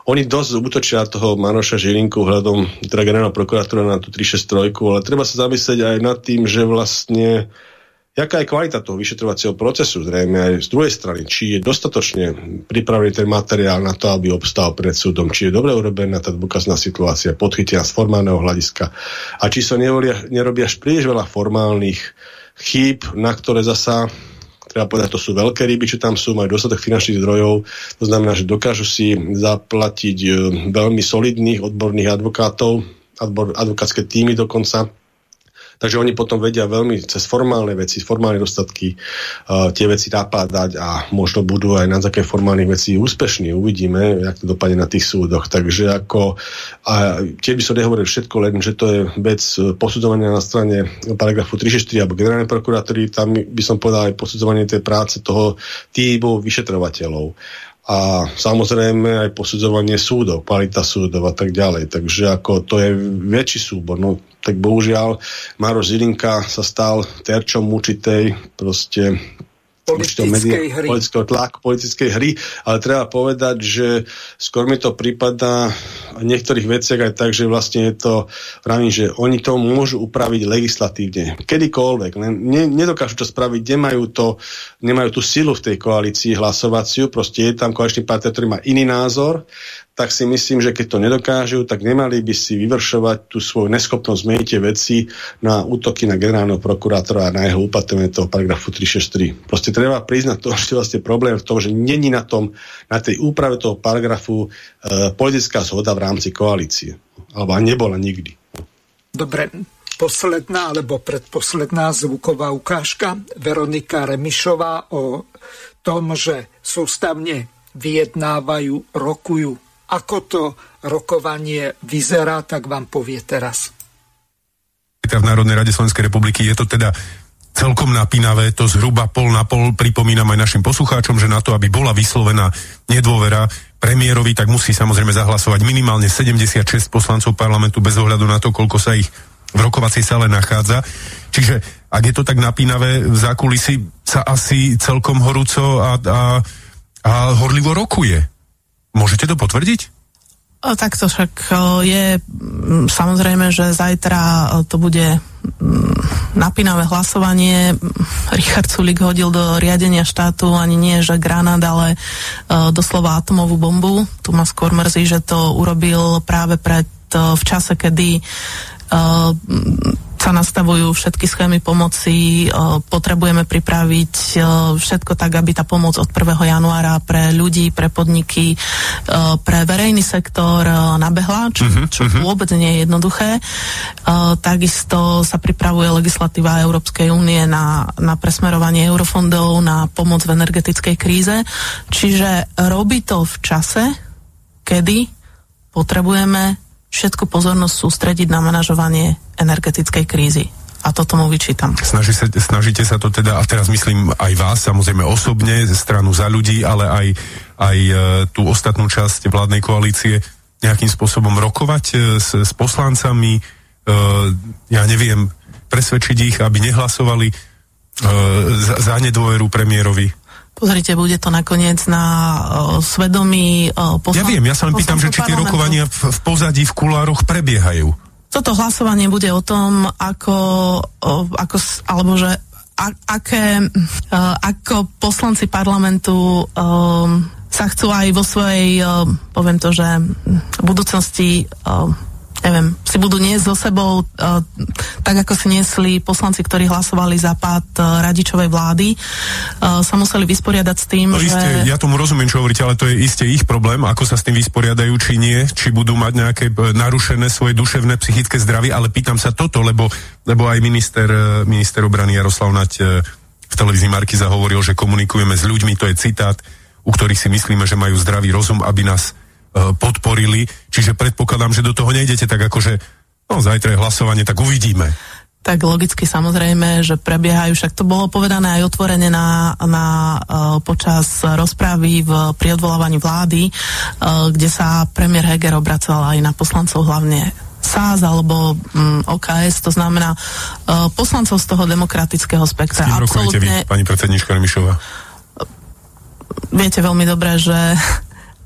oni dosť útočia toho Maroša Žilinku hľadom teda generálneho prokurátora na tú 363, ale treba sa zamyslieť aj nad tým, že vlastne jaká je kvalita toho vyšetrovacieho procesu, zrejme aj z druhej strany, či je dostatočne pripravený ten materiál na to, aby obstál pred súdom, či je dobre urobená tá dôkazná situácia, podchytia z formálneho hľadiska. A či sa nevolia, nerobia až príliš veľa formálnych chýb, na ktoré zasa treba povedať, to sú veľké ryby, čo tam sú, majú dostatok finančných zdrojov, to znamená, že dokážu si zaplatiť e, veľmi solidných odborných advokátov, advokátske týmy dokonca, Takže oni potom vedia veľmi cez formálne veci, formálne dostatky uh, tie veci napádať a možno budú aj na také formálnych veci úspešní. Uvidíme, jak to dopadne na tých súdoch. Takže ako, a tiež by som nehovoril všetko, len že to je vec uh, posudzovania na strane paragrafu 364 alebo generálnej prokurátory, tam by som povedal aj posudzovanie tej práce toho týmu vyšetrovateľov a samozrejme aj posudzovanie súdov, kvalita súdov a tak ďalej. Takže ako to je väčší súbor. No tak bohužiaľ Maro Zilinka sa stal terčom určitej proste politickej hry. politického tlaku, politickej hry, ale treba povedať, že skôr mi to prípada v niektorých veciach aj tak, že vlastne je to, pravím, že oni to môžu upraviť legislatívne, kedykoľvek, len ne, nedokážu to spraviť, nemajú, to, nemajú tú silu v tej koalícii hlasovaciu, proste je tam koaličný partner, ktorý má iný názor tak si myslím, že keď to nedokážu, tak nemali by si vyvršovať tú svoju neschopnosť zmeniť tie veci na útoky na generálneho prokurátora a na jeho uplatňovanie toho paragrafu 363. Proste treba priznať to, že vlastne problém v tom, že není na, tom, na tej úprave toho paragrafu e, politická zhoda v rámci koalície. Alebo nebola nikdy. Dobre, posledná alebo predposledná zvuková ukážka. Veronika Remišová o tom, že sústavne vyjednávajú, rokujú ako to rokovanie vyzerá, tak vám povie teraz. V Národnej rade Slovenskej republiky je to teda celkom napínavé, to zhruba pol na pol pripomínam aj našim poslucháčom, že na to, aby bola vyslovená nedôvera premiérovi, tak musí samozrejme zahlasovať minimálne 76 poslancov parlamentu bez ohľadu na to, koľko sa ich v rokovacej sále nachádza. Čiže ak je to tak napínavé, v zákulisi sa asi celkom horúco a, a, a horlivo rokuje. Môžete to potvrdiť? Tak to však je samozrejme, že zajtra to bude napínavé hlasovanie. Richard Sulik hodil do riadenia štátu ani nie, že granát, ale doslova atomovú bombu. Tu ma skôr mrzí, že to urobil práve pred v čase, kedy sa nastavujú všetky schémy pomoci, potrebujeme pripraviť všetko tak, aby tá pomoc od 1. januára pre ľudí, pre podniky, pre verejný sektor nabehla, čo, uh-huh, čo uh-huh. vôbec nie je jednoduché. Takisto sa pripravuje legislatíva Európskej únie na, na presmerovanie eurofondov, na pomoc v energetickej kríze. Čiže robí to v čase, kedy potrebujeme všetku pozornosť sústrediť na manažovanie energetickej krízy. A to tomu vyčítam. Snaží sa, snažíte sa to teda, a teraz myslím aj vás, samozrejme osobne, stranu za ľudí, ale aj, aj e, tú ostatnú časť vládnej koalície nejakým spôsobom rokovať e, s, s poslancami, e, ja neviem, presvedčiť ich, aby nehlasovali za, za nedôveru premiérovi. Pozrite, bude to nakoniec na uh, svedomí uh, poslan- Ja viem, ja sa len pýtam, že či tie rokovania v, v pozadí, v kulároch prebiehajú. Toto hlasovanie bude o tom, ako, uh, ako alebo že a, aké, uh, ako poslanci parlamentu uh, sa chcú aj vo svojej, uh, poviem to, že v budúcnosti uh, neviem, si budú niesť so sebou, uh, tak ako si niesli poslanci, ktorí hlasovali za pád uh, radičovej vlády, uh, sa museli vysporiadať s tým, no, že... Isté, ja tomu rozumiem, čo hovoríte, ale to je isté ich problém, ako sa s tým vysporiadajú, či nie, či budú mať nejaké narušené svoje duševné, psychické zdravie, ale pýtam sa toto, lebo, lebo aj minister, minister obrany Jaroslav Nať v televízii Markiza hovoril, že komunikujeme s ľuďmi, to je citát, u ktorých si myslíme, že majú zdravý rozum, aby nás E, podporili, čiže predpokladám, že do toho nejdete tak ako, že no zajtra je hlasovanie, tak uvidíme tak logicky samozrejme, že prebiehajú, však to bolo povedané aj otvorene na, na uh, počas rozprávy v, pri odvolávaní vlády, uh, kde sa premiér Heger obracal aj na poslancov hlavne SAS alebo um, OKS, to znamená uh, poslancov z toho demokratického spektra. S vy, pani predsednička Remišová? Viete veľmi dobre, že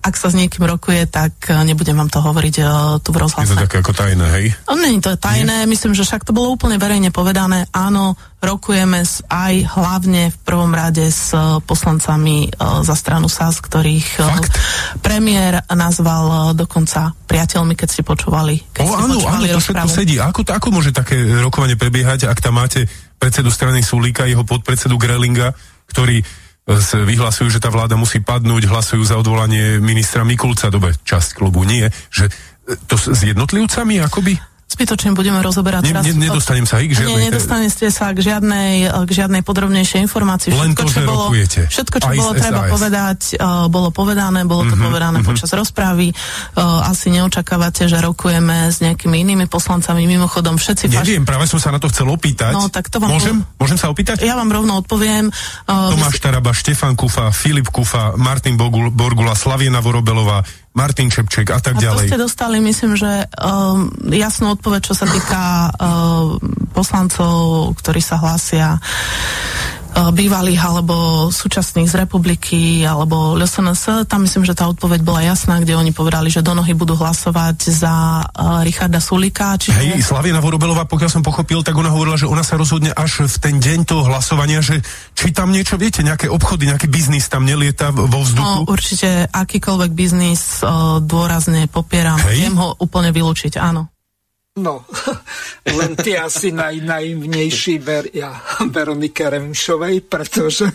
ak sa s niekým rokuje, tak e, nebudem vám to hovoriť uh, tu v rozhlase. Je to také ako tajné, hej? No, je to tajné, nie? myslím, že však to bolo úplne verejne povedané. Áno, rokujeme s, aj hlavne v prvom rade s uh, poslancami uh, za stranu SAS, ktorých uh, premiér nazval uh, dokonca priateľmi, keď ste počúvali. Keď o, ste áno, počúvali áno, to všetko sedí. Ako, ako môže také rokovanie prebiehať, ak tam máte predsedu strany Sulíka, jeho podpredsedu Grelinga, ktorý vyhlasujú, že tá vláda musí padnúť, hlasujú za odvolanie ministra Mikulca, dobre, časť klubu nie, že e, to s jednotlivcami akoby? Zbytočne budeme rozoberať ne, teraz. Ne, nedostanem sa k žiadnej... Nie, nedostanete sa k žiadnej, k žiadnej podrobnejšej informácii. Len všetko, to, čo bolo, rokujete. Všetko, čo bolo treba povedať, uh, bolo povedané, bolo to mm-hmm, povedané mm-hmm. počas rozpravy. Uh, asi neočakávate, že rokujeme s nejakými inými poslancami. Mimochodom, všetci... Neviem, faš... práve som sa na to chcel opýtať. No, tak to vám Môžem? Môžem sa opýtať? Ja vám rovno odpoviem. Uh, Tomáš Taraba, Štefan Kufa, Filip Kufa, Martin Borgula, Slaviena Vorobelová, Martin Čepček a tak a ďalej. A ste dostali, myslím, že um, jasnú odpoveď, čo sa týka um, poslancov, ktorí sa hlásia bývalých alebo súčasných z republiky alebo LSNS, tam myslím, že tá odpoveď bola jasná, kde oni povedali, že do nohy budú hlasovať za uh, Richarda Sulika. Čiže... Hej, Slavina Vorobelová, pokiaľ som pochopil, tak ona hovorila, že ona sa rozhodne až v ten deň toho hlasovania, že či tam niečo, viete, nejaké obchody, nejaký biznis tam nelieta vo vzduchu? No, určite akýkoľvek biznis uh, dôrazne popieram. Hej? Viem ho úplne vylúčiť, áno. No, len ty asi naj, najvnejší veria Veronike Remšovej, pretože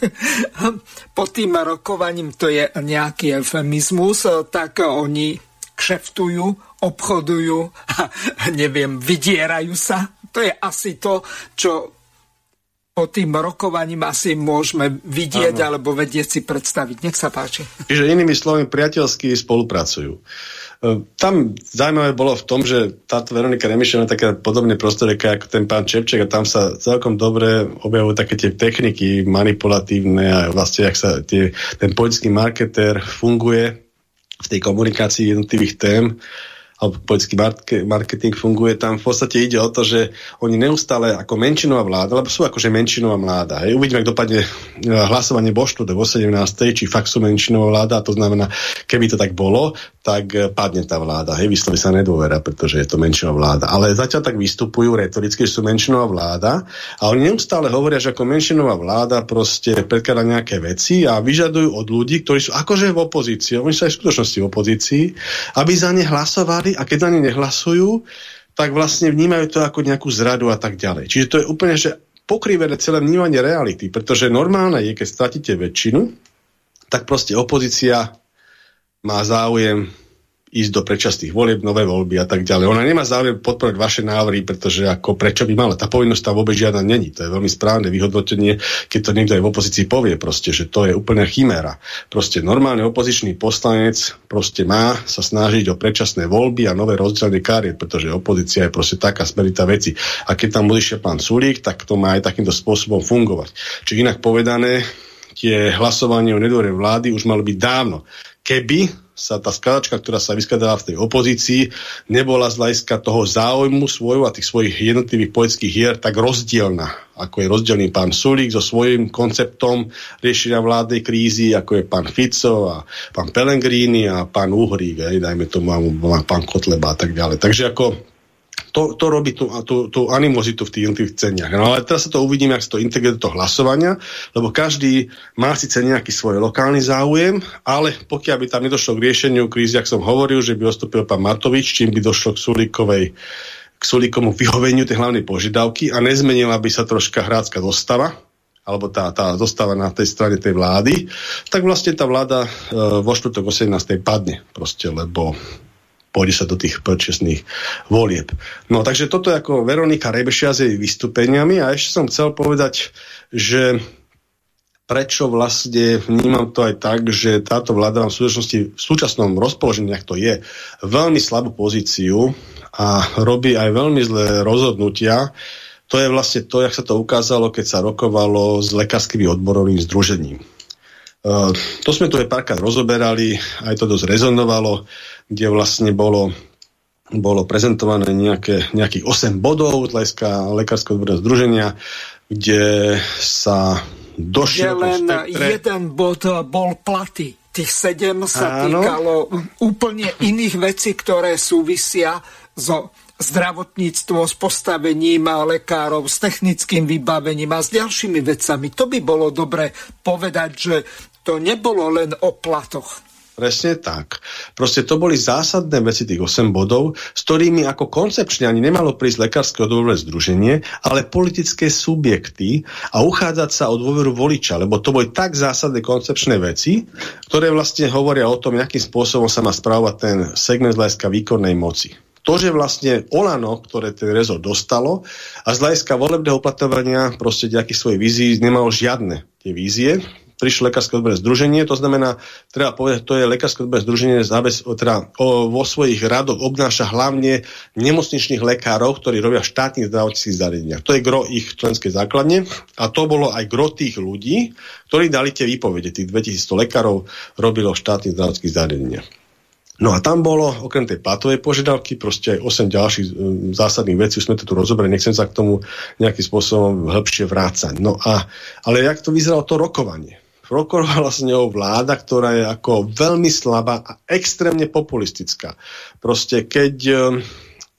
po tým rokovaním to je nejaký eufemizmus, tak oni kšeftujú, obchodujú neviem, vydierajú sa. To je asi to, čo po tým rokovaním asi môžeme vidieť ano. alebo vedieť si predstaviť. Nech sa páči. Čiže inými slovami priateľsky spolupracujú. Ehm, tam zaujímavé bolo v tom, že táto Veronika Remišová je taká podobne prostoreka ako ten pán Čepček a tam sa celkom dobre objavujú také tie techniky manipulatívne a vlastne, ak sa tie, ten politický marketér funguje v tej komunikácii jednotlivých tém alebo politický marketing funguje, tam v podstate ide o to, že oni neustále ako menšinová vláda, lebo sú akože menšinová vláda. Hej. Uvidíme, ak dopadne e, hlasovanie vo štúde vo 17. či fakt sú menšinová vláda, to znamená, keby to tak bolo, tak e, padne tá vláda. Hej, vysloví sa nedôvera, pretože je to menšinová vláda. Ale zatiaľ tak vystupujú retoricky, že sú menšinová vláda a oni neustále hovoria, že ako menšinová vláda proste predkladá nejaké veci a vyžadujú od ľudí, ktorí sú akože v opozícii, oni sú aj v skutočnosti v opozícii, aby za ne hlasovali a keď za ne nehlasujú, tak vlastne vnímajú to ako nejakú zradu a tak ďalej. Čiže to je úplne, že pokrivené celé vnímanie reality, pretože normálne je, keď stratíte väčšinu, tak proste opozícia má záujem ísť do predčasných volieb, nové voľby a tak ďalej. Ona nemá záujem podporovať vaše návrhy, pretože ako prečo by mala. Tá povinnosť tam vôbec žiadna není. To je veľmi správne vyhodnotenie, keď to niekto aj v opozícii povie, proste, že to je úplne chiméra. Proste normálny opozičný poslanec proste má sa snažiť o predčasné voľby a nové rozdielne kariet, pretože opozícia je proste taká smerita veci. A keď tam bude pán Sulík, tak to má aj takýmto spôsobom fungovať. Čiže inak povedané, tie hlasovanie o nedôre vlády už malo byť dávno keby sa tá skladačka, ktorá sa vyskladala v tej opozícii, nebola z hľadiska toho záujmu svojho a tých svojich jednotlivých poetických hier tak rozdielna, ako je rozdielný pán Sulík so svojím konceptom riešenia vládnej krízy, ako je pán Fico a pán Pellegrini a pán Uhrík, aj, dajme tomu pán Kotleba a tak ďalej. Takže ako to, to robí tú, tú, tú animozitu v tých jednotlivých ceniach. No ale teraz sa to uvidíme, ak sa to integruje do toho hlasovania, lebo každý má síce nejaký svoj lokálny záujem, ale pokiaľ by tam nedošlo k riešeniu krízy, ak som hovoril, že by ostúpil pán Matovič, čím by došlo k Sulíkovej k Sulíkomu vyhoveniu tej hlavnej požiadavky a nezmenila by sa troška hrácka dostava, alebo tá, tá zostava na tej strane tej vlády, tak vlastne tá vláda e, vo štvrtok 18. padne proste, lebo pôjde sa do tých predčasných volieb. No takže toto je ako Veronika Rebešia s jej vystúpeniami a ešte som chcel povedať, že prečo vlastne vnímam to aj tak, že táto vláda v súčasnosti v súčasnom rozpoložení, ak to je, veľmi slabú pozíciu a robí aj veľmi zlé rozhodnutia. To je vlastne to, jak sa to ukázalo, keď sa rokovalo s lekárskymi odborovým združením. Uh, to sme tu aj párkrát rozoberali, aj to dosť rezonovalo kde vlastne bolo bolo prezentované nejaké, nejakých 8 bodov hľadiska Lekárskeho odborného združenia, kde sa došiel... len spektre... jeden bod bol platy. Tých sedem sa Áno. týkalo úplne iných vecí, ktoré súvisia so zdravotníctvo, s postavením lekárov, s technickým vybavením a s ďalšími vecami. To by bolo dobre povedať, že to nebolo len o platoch. Presne tak. Proste to boli zásadné veci tých 8 bodov, s ktorými ako koncepčne ani nemalo prísť lekárske odborové združenie, ale politické subjekty a uchádzať sa o dôveru voliča, lebo to boli tak zásadné koncepčné veci, ktoré vlastne hovoria o tom, akým spôsobom sa má správať ten segment z výkonnej moci to, že vlastne Olano, ktoré ten rezort dostalo a z hľadiska volebného uplatovania proste nejakých svojich vízií nemalo žiadne tie vízie, prišlo Lekárske odborné združenie, to znamená, treba povedať, to je Lekárske odborné združenie zábez, teda, o, vo svojich radoch obnáša hlavne nemocničných lekárov, ktorí robia v štátnych zdravotníckých zariadeniach. To je gro ich členskej základne a to bolo aj gro tých ľudí, ktorí dali tie výpovede. Tých 2100 lekárov robilo v štátnych zdravotníckých zariadeniach. No a tam bolo, okrem tej platovej požiadavky, proste aj 8 ďalších um, zásadných vecí, už sme to tu rozobrali, nechcem sa k tomu nejakým spôsobom hĺbšie vrácať. No a, ale jak to vyzeralo to rokovanie? Prokorovala s ňou vláda, ktorá je ako veľmi slabá a extrémne populistická. Proste keď ehm,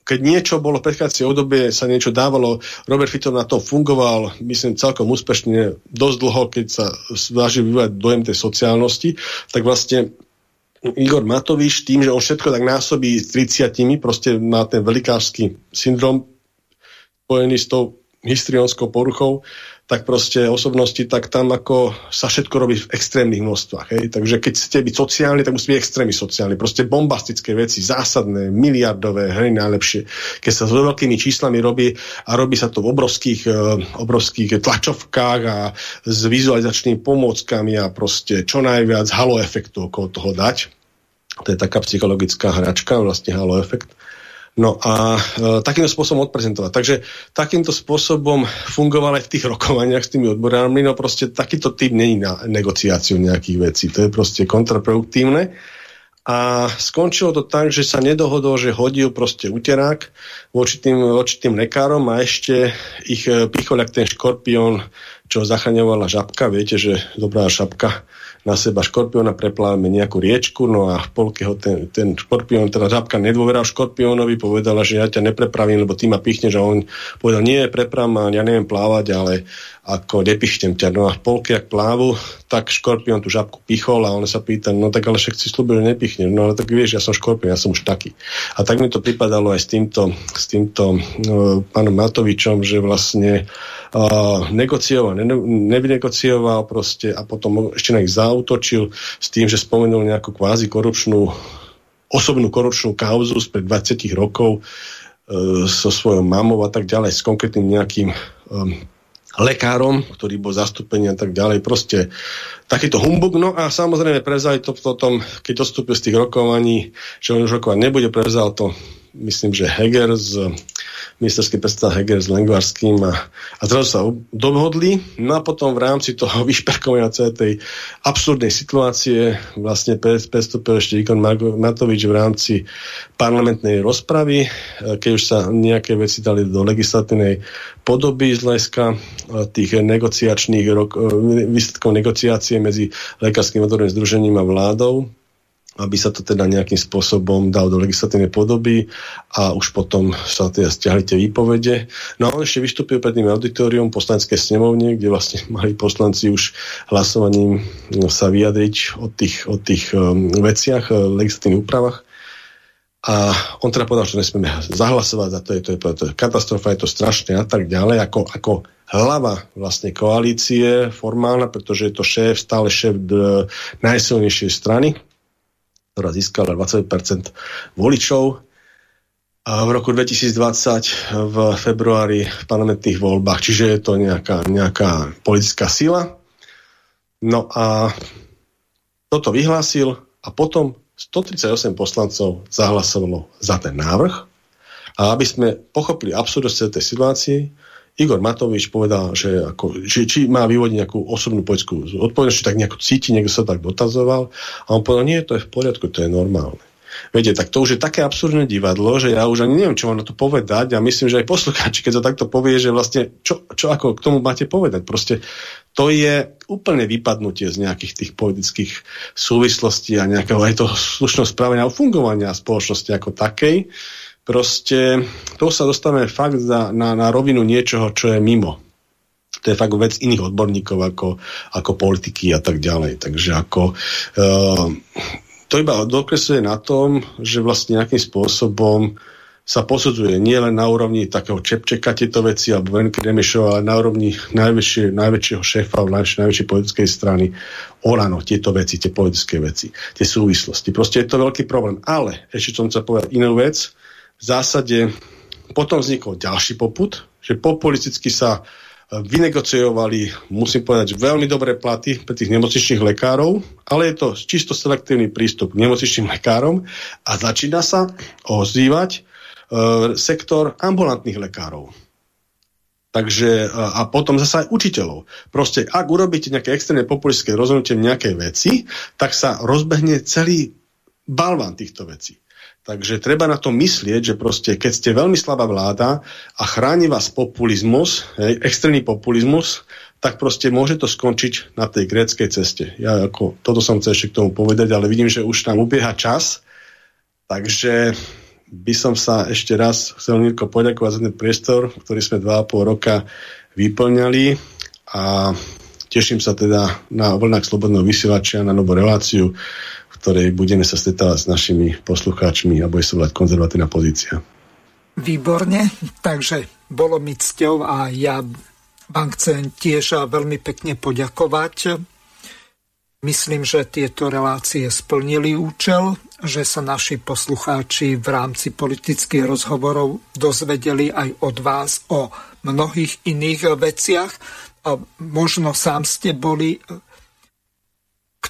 keď niečo bolo v predchádzajúcej obdobie, sa niečo dávalo, Robert Fico na to fungoval, myslím, celkom úspešne, dosť dlho, keď sa snažil vyvať dojem tej sociálnosti, tak vlastne Igor Matovič tým, že on všetko tak násobí s 30, proste má ten velikářský syndrom spojený s tou histrionskou poruchou, tak proste osobnosti, tak tam ako sa všetko robí v extrémnych množstvách. Hej? Takže keď chcete byť sociálni, tak musí byť extrémny sociálny. Proste bombastické veci, zásadné, miliardové, hej, najlepšie. Keď sa s veľkými číslami robí a robí sa to v obrovských, uh, obrovských tlačovkách a s vizualizačnými pomôckami a proste čo najviac halo efektu okolo toho dať. To je taká psychologická hračka, vlastne halo efekt. No a e, takýmto spôsobom odprezentovať. Takže takýmto spôsobom fungoval aj v tých rokovaniach s tými odborármi, no proste takýto typ není na negociáciu nejakých vecí. To je proste kontraproduktívne. A skončilo to tak, že sa nedohodol, že hodil proste uterák voči tým, voči tým lekárom a ešte ich e, pichol ten škorpión, čo zachraňovala žabka. Viete, že dobrá šapka na seba škorpióna, prepláme nejakú riečku, no a v polke ho ten, ten škorpión, teda žabka nedôveral škorpiónovi, povedala, že ja ťa neprepravím, lebo ty ma pichneš a on povedal, nie, prepravím, ja neviem plávať, ale ako nepichtem ťa. No a v polke, ak plávu, tak škorpión tú žabku pichol a on sa pýta, no tak ale však si slúbil, že nepichnem. No ale tak vieš, ja som škorpión, ja som už taký. A tak mi to pripadalo aj s týmto, s týmto no, pánom Matovičom, že vlastne uh, negocioval, ne, nevynegocioval proste a potom ešte na ich zautočil s tým, že spomenul nejakú kvázi korupčnú osobnú korupčnú kauzu spred 20 rokov uh, so svojou mamou a tak ďalej, s konkrétnym nejakým um, lekárom, ktorý bol zastúpený a tak ďalej. Proste takýto humbug. No a samozrejme prevzali to potom, keď dostúpil z tých rokovaní, že on už rokovať nebude, prevzal to myslím, že Heger z ministerský predstav Heger s Lengvarským a, a zrazu sa dohodli. No a potom v rámci toho vyšperkovania celej tej absurdnej situácie vlastne prestúpil ešte Ikon Matovič v rámci parlamentnej rozpravy, e, keď už sa nejaké veci dali do legislatívnej podoby z hľadiska e, tých negociačných výsledkov negociácie medzi Lekárským odborným združením a vládou aby sa to teda nejakým spôsobom dal do legislatívnej podoby a už potom sa teda stiahli tie výpovede. No a on ešte vystúpil pred tým auditorium poslaneckej snemovne, kde vlastne mali poslanci už hlasovaním no, sa vyjadriť o tých, o tých um, veciach, uh, legislatívnych úpravách. A on teda povedal, že nesmieme zahlasovať za to, je, to, je, to je katastrofa, je to strašné a tak ďalej, ako, ako hlava vlastne koalície formálna, pretože je to šéf, stále šéf najsilnejšej strany, ktorá získala 20% voličov. A v roku 2020 v februári v parlamentných voľbách, čiže je to nejaká, nejaká politická sila. No a toto vyhlásil a potom 138 poslancov zahlasovalo za ten návrh. A aby sme pochopili absurdnosť tej situácii, Igor Matovič povedal, že, ako, že či má vyvodiť nejakú osobnú poľskú odpovednosť, či tak nejako cíti, niekto sa tak dotazoval. A on povedal, nie, to je v poriadku, to je normálne. Viete, tak to už je také absurdné divadlo, že ja už ani neviem, čo mám na to povedať a myslím, že aj poslucháči, keď to takto povie, že vlastne čo, čo ako k tomu máte povedať. Proste to je úplne vypadnutie z nejakých tých politických súvislostí a nejakého aj toho slušného správania a fungovania spoločnosti ako takej. Proste to sa dostane fakt za, na, na rovinu niečoho, čo je mimo. To je fakt vec iných odborníkov ako, ako politiky a tak ďalej. Takže ako uh, to iba dokresuje na tom, že vlastne nejakým spôsobom sa posudzuje nie len na úrovni takého Čepčeka tieto veci alebo Venky Remešova, ale na úrovni najväčšie, najväčšieho šéfa najväčšej, najväčšej politickej strany Olano, tieto veci, tie politické veci, tie súvislosti. Proste je to veľký problém. Ale ešte som chcel povedať inú vec. V zásade potom vznikol ďalší poput, že populisticky sa e, vynegociovali, musím povedať, veľmi dobré platy pre tých nemocničných lekárov, ale je to čisto selektívny prístup k nemocničným lekárom a začína sa ozývať E, sektor ambulantných lekárov. Takže, e, a potom zase aj učiteľov. Proste, ak urobíte nejaké extrémne populistické rozhodnutie nejakej veci, tak sa rozbehne celý balvan týchto vecí. Takže treba na to myslieť, že proste, keď ste veľmi slabá vláda a chráni vás populizmus, hej, extrémny populizmus, tak proste môže to skončiť na tej gréckej ceste. Ja ako, toto som chcel ešte k tomu povedať, ale vidím, že už tam ubieha čas, takže by som sa ešte raz chcel Mirko poďakovať za ten priestor, ktorý sme 2,5 roka vyplňali. A teším sa teda na vlnách Slobodného vysielačia, na novú reláciu, ktorej budeme sa stretávať s našimi poslucháčmi a bude sa volať konzervatívna pozícia. Výborne, takže bolo mi cťou a ja vám chcem tiež veľmi pekne poďakovať Myslím, že tieto relácie splnili účel, že sa naši poslucháči v rámci politických rozhovorov dozvedeli aj od vás o mnohých iných veciach. Možno sám ste boli,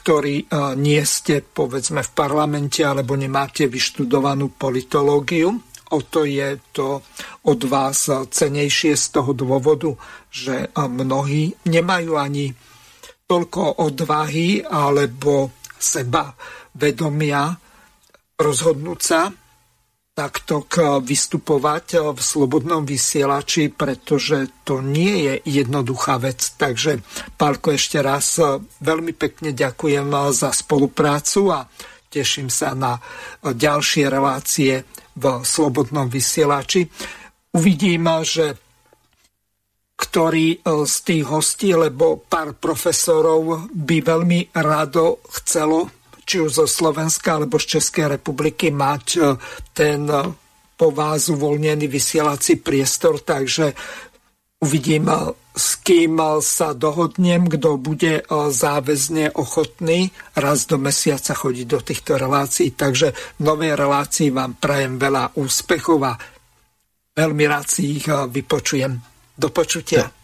ktorí e, nie ste povedzme v parlamente alebo nemáte vyštudovanú politológiu. O to je to od vás cenejšie z toho dôvodu, že mnohí nemajú ani toľko odvahy alebo seba vedomia rozhodnúť sa takto vystupovať v slobodnom vysielači, pretože to nie je jednoduchá vec. Takže, Pálko, ešte raz veľmi pekne ďakujem za spoluprácu a teším sa na ďalšie relácie v slobodnom vysielači. Uvidím, že ktorý z tých hostí, lebo pár profesorov by veľmi rado chcelo, či už zo Slovenska alebo z Českej republiky, mať e, ten e, po vás uvoľnený vysielací priestor, takže uvidím, s kým sa dohodnem, kto bude záväzne ochotný raz do mesiaca chodiť do týchto relácií. Takže v novej relácii vám prajem veľa úspechov a veľmi rád si ich vypočujem. Do počutia.